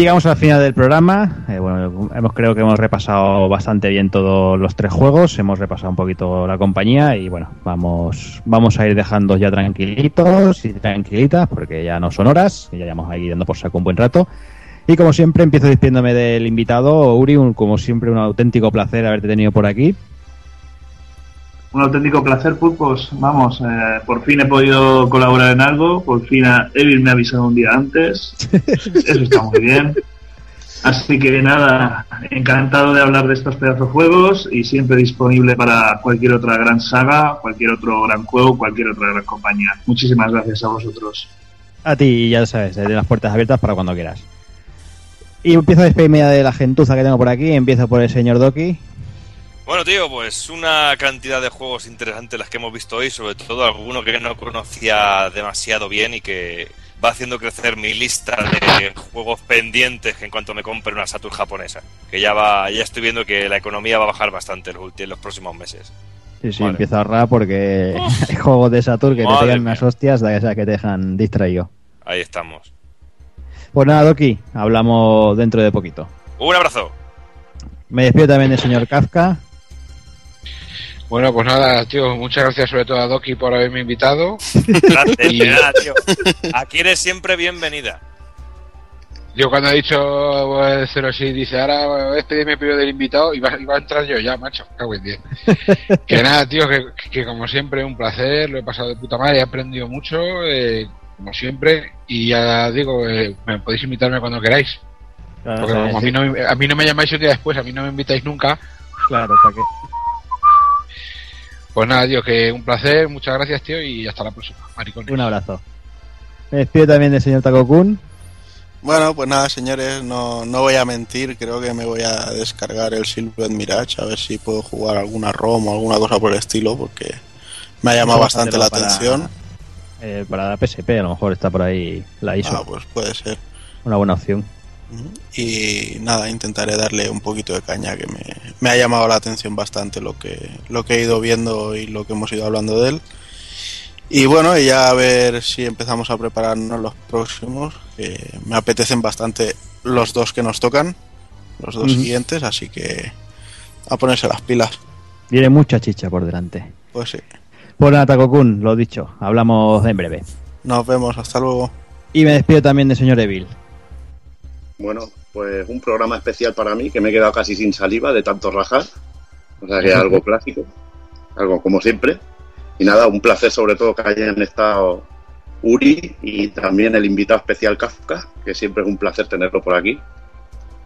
Llegamos al final del programa. Eh, bueno, hemos, creo que hemos repasado bastante bien todos los tres juegos. Hemos repasado un poquito la compañía y bueno, vamos, vamos a ir dejando ya tranquilitos y tranquilitas porque ya no son horas. y Ya llevamos ahí dando por saco un buen rato. Y como siempre, empiezo despidiéndome del invitado, Uri. un- como siempre, un auténtico placer haberte tenido por aquí. Un auténtico placer, Pulpos. Vamos, eh, por fin he podido colaborar en algo. Por fin a Evil me ha avisado un día antes. Eso está muy bien. Así que nada, encantado de hablar de estos pedazos de juegos y siempre disponible para cualquier otra gran saga, cualquier otro gran juego, cualquier otra gran compañía. Muchísimas gracias a vosotros. A ti, ya sabes, de las puertas abiertas para cuando quieras. Y empiezo a despedirme de la gentuza que tengo por aquí. Empiezo por el señor Doki. Bueno, tío, pues una cantidad de juegos interesantes las que hemos visto hoy, sobre todo alguno que no conocía demasiado bien y que va haciendo crecer mi lista de juegos pendientes que en cuanto me compre una Saturn japonesa. Que ya va, ya estoy viendo que la economía va a bajar bastante en los, próximos meses. Sí, sí, Vale. empiezo a ahorrar porque hay juegos de Saturn que te pegan unas hostias de esas que te dejan distraído. Ahí estamos. Pues nada, Doki, hablamos dentro de poquito. Un abrazo. Me despido también del señor Kafka. Bueno, pues nada, tío, muchas gracias sobre todo a Doki por haberme invitado. Gracias, Y- de nada, tío. Aquí eres siempre bienvenida. Yo cuando he dicho eh, Zero sí, dice, ahora voy a despedirme primero del invitado y va, y va a entrar yo ya, macho, cago en diez. que nada, tío, que, que como siempre un placer, lo he pasado de puta madre, he aprendido mucho, eh, como siempre, y ya digo, eh, me podéis invitarme cuando queráis. Claro, Porque como a, mí no, me- a mí no me llamáis un día después, a mí no me invitáis nunca, Claro, ¿para qué? Pues nada, tío, que un placer, muchas gracias, tío, y hasta la próxima, maricones. Un abrazo. Me despido también del señor Takokun. Bueno, pues nada, señores, no, no voy a mentir, creo que me voy a descargar el Silver Mirage a ver si puedo jugar alguna ROM o alguna cosa por el estilo, porque me ha llamado bastante la para- atención. Eh, para la PSP, a lo mejor está por ahí la ISO. Ah, pues puede ser. Una buena opción. Y nada, intentaré darle un poquito de caña, que me, me ha llamado la atención bastante lo que, lo que he ido viendo y lo que hemos ido hablando de él. Y bueno, y ya a ver si empezamos a prepararnos los próximos, que me apetecen bastante los dos que nos tocan, los dos siguientes, así que a ponerse las pilas. Tiene mucha chicha por delante. Pues sí. Pues nada, Takokun, lo dicho, hablamos en breve. Nos vemos, hasta luego. Y me despido también del señor Evil. Bueno, pues un programa especial para mí, que me he quedado casi sin saliva de tanto rajar. O sea que algo clásico, algo como siempre. Y nada, un placer sobre todo que hayan estado Uri y también el invitado especial Kafka, que siempre es un placer tenerlo por aquí.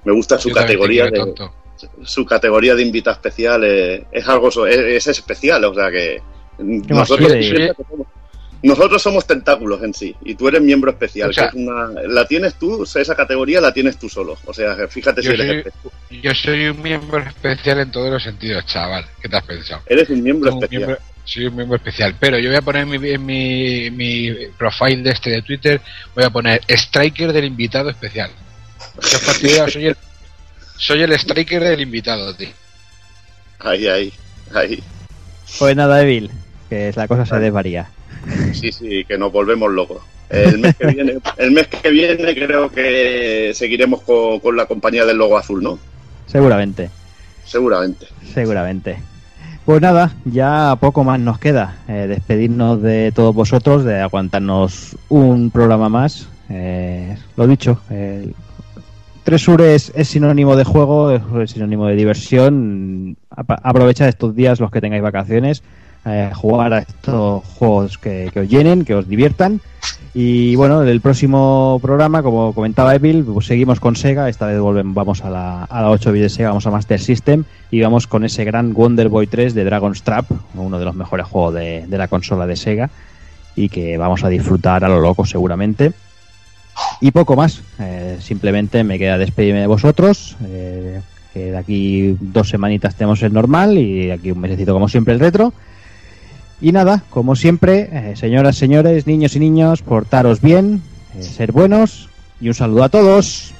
Me gusta su Yo categoría de tanto. su categoría de invitado especial es, es algo so- es, es especial, o sea que más nosotros, somos, nosotros somos tentáculos en sí y tú eres miembro especial. O sea- que es una, la tienes tú, esa categoría la tienes tú solo. O sea, fíjate si Yo eres, soy, yo soy un miembro especial en todos los sentidos, chaval. ¿Qué te has pensado? eres un miembro Soy un especial. miembro- soy un miembro especial. Pero yo voy a poner mi, en mi, mi profile de este de Twitter, voy a poner striker del invitado especial. Yo soy el, soy el striker del invitado, tío. Ahí, ahí, ahí. Pues nada, Evil, que la cosa se desvaría. Sí, sí, que nos volvemos locos. El mes que viene, el mes que viene creo que seguiremos con, con la compañía del logo azul, ¿no? Seguramente, Seguramente. seguramente. Pues nada, ya poco más nos queda. Eh, despedirnos de todos vosotros, de aguantarnos un programa más. Eh, lo dicho, eh, Tresur es, es sinónimo de juego, es, sinónimo de diversión. Aprovechad estos días los que tengáis vacaciones, eh, jugar a estos juegos que, os llenen, que os diviertan. Y bueno, en el próximo programa, como comentaba Evil, pues seguimos con Sega. Esta vez volvemos, vamos a la, a la 8 bit de Sega, vamos a Master System y vamos con ese gran Wonder Boy 3 de Dragon's Trap, uno de los mejores juegos de, de la consola de Sega y que vamos a disfrutar a lo loco seguramente. Y poco más, Eh, simplemente me queda despedirme de vosotros. eh, que de aquí dos semanitas tenemos el normal y aquí un mesecito como siempre el retro. Y nada, como siempre, eh, señoras, señores, niños y niños, portaros bien, eh, ser buenos y un saludo a todos.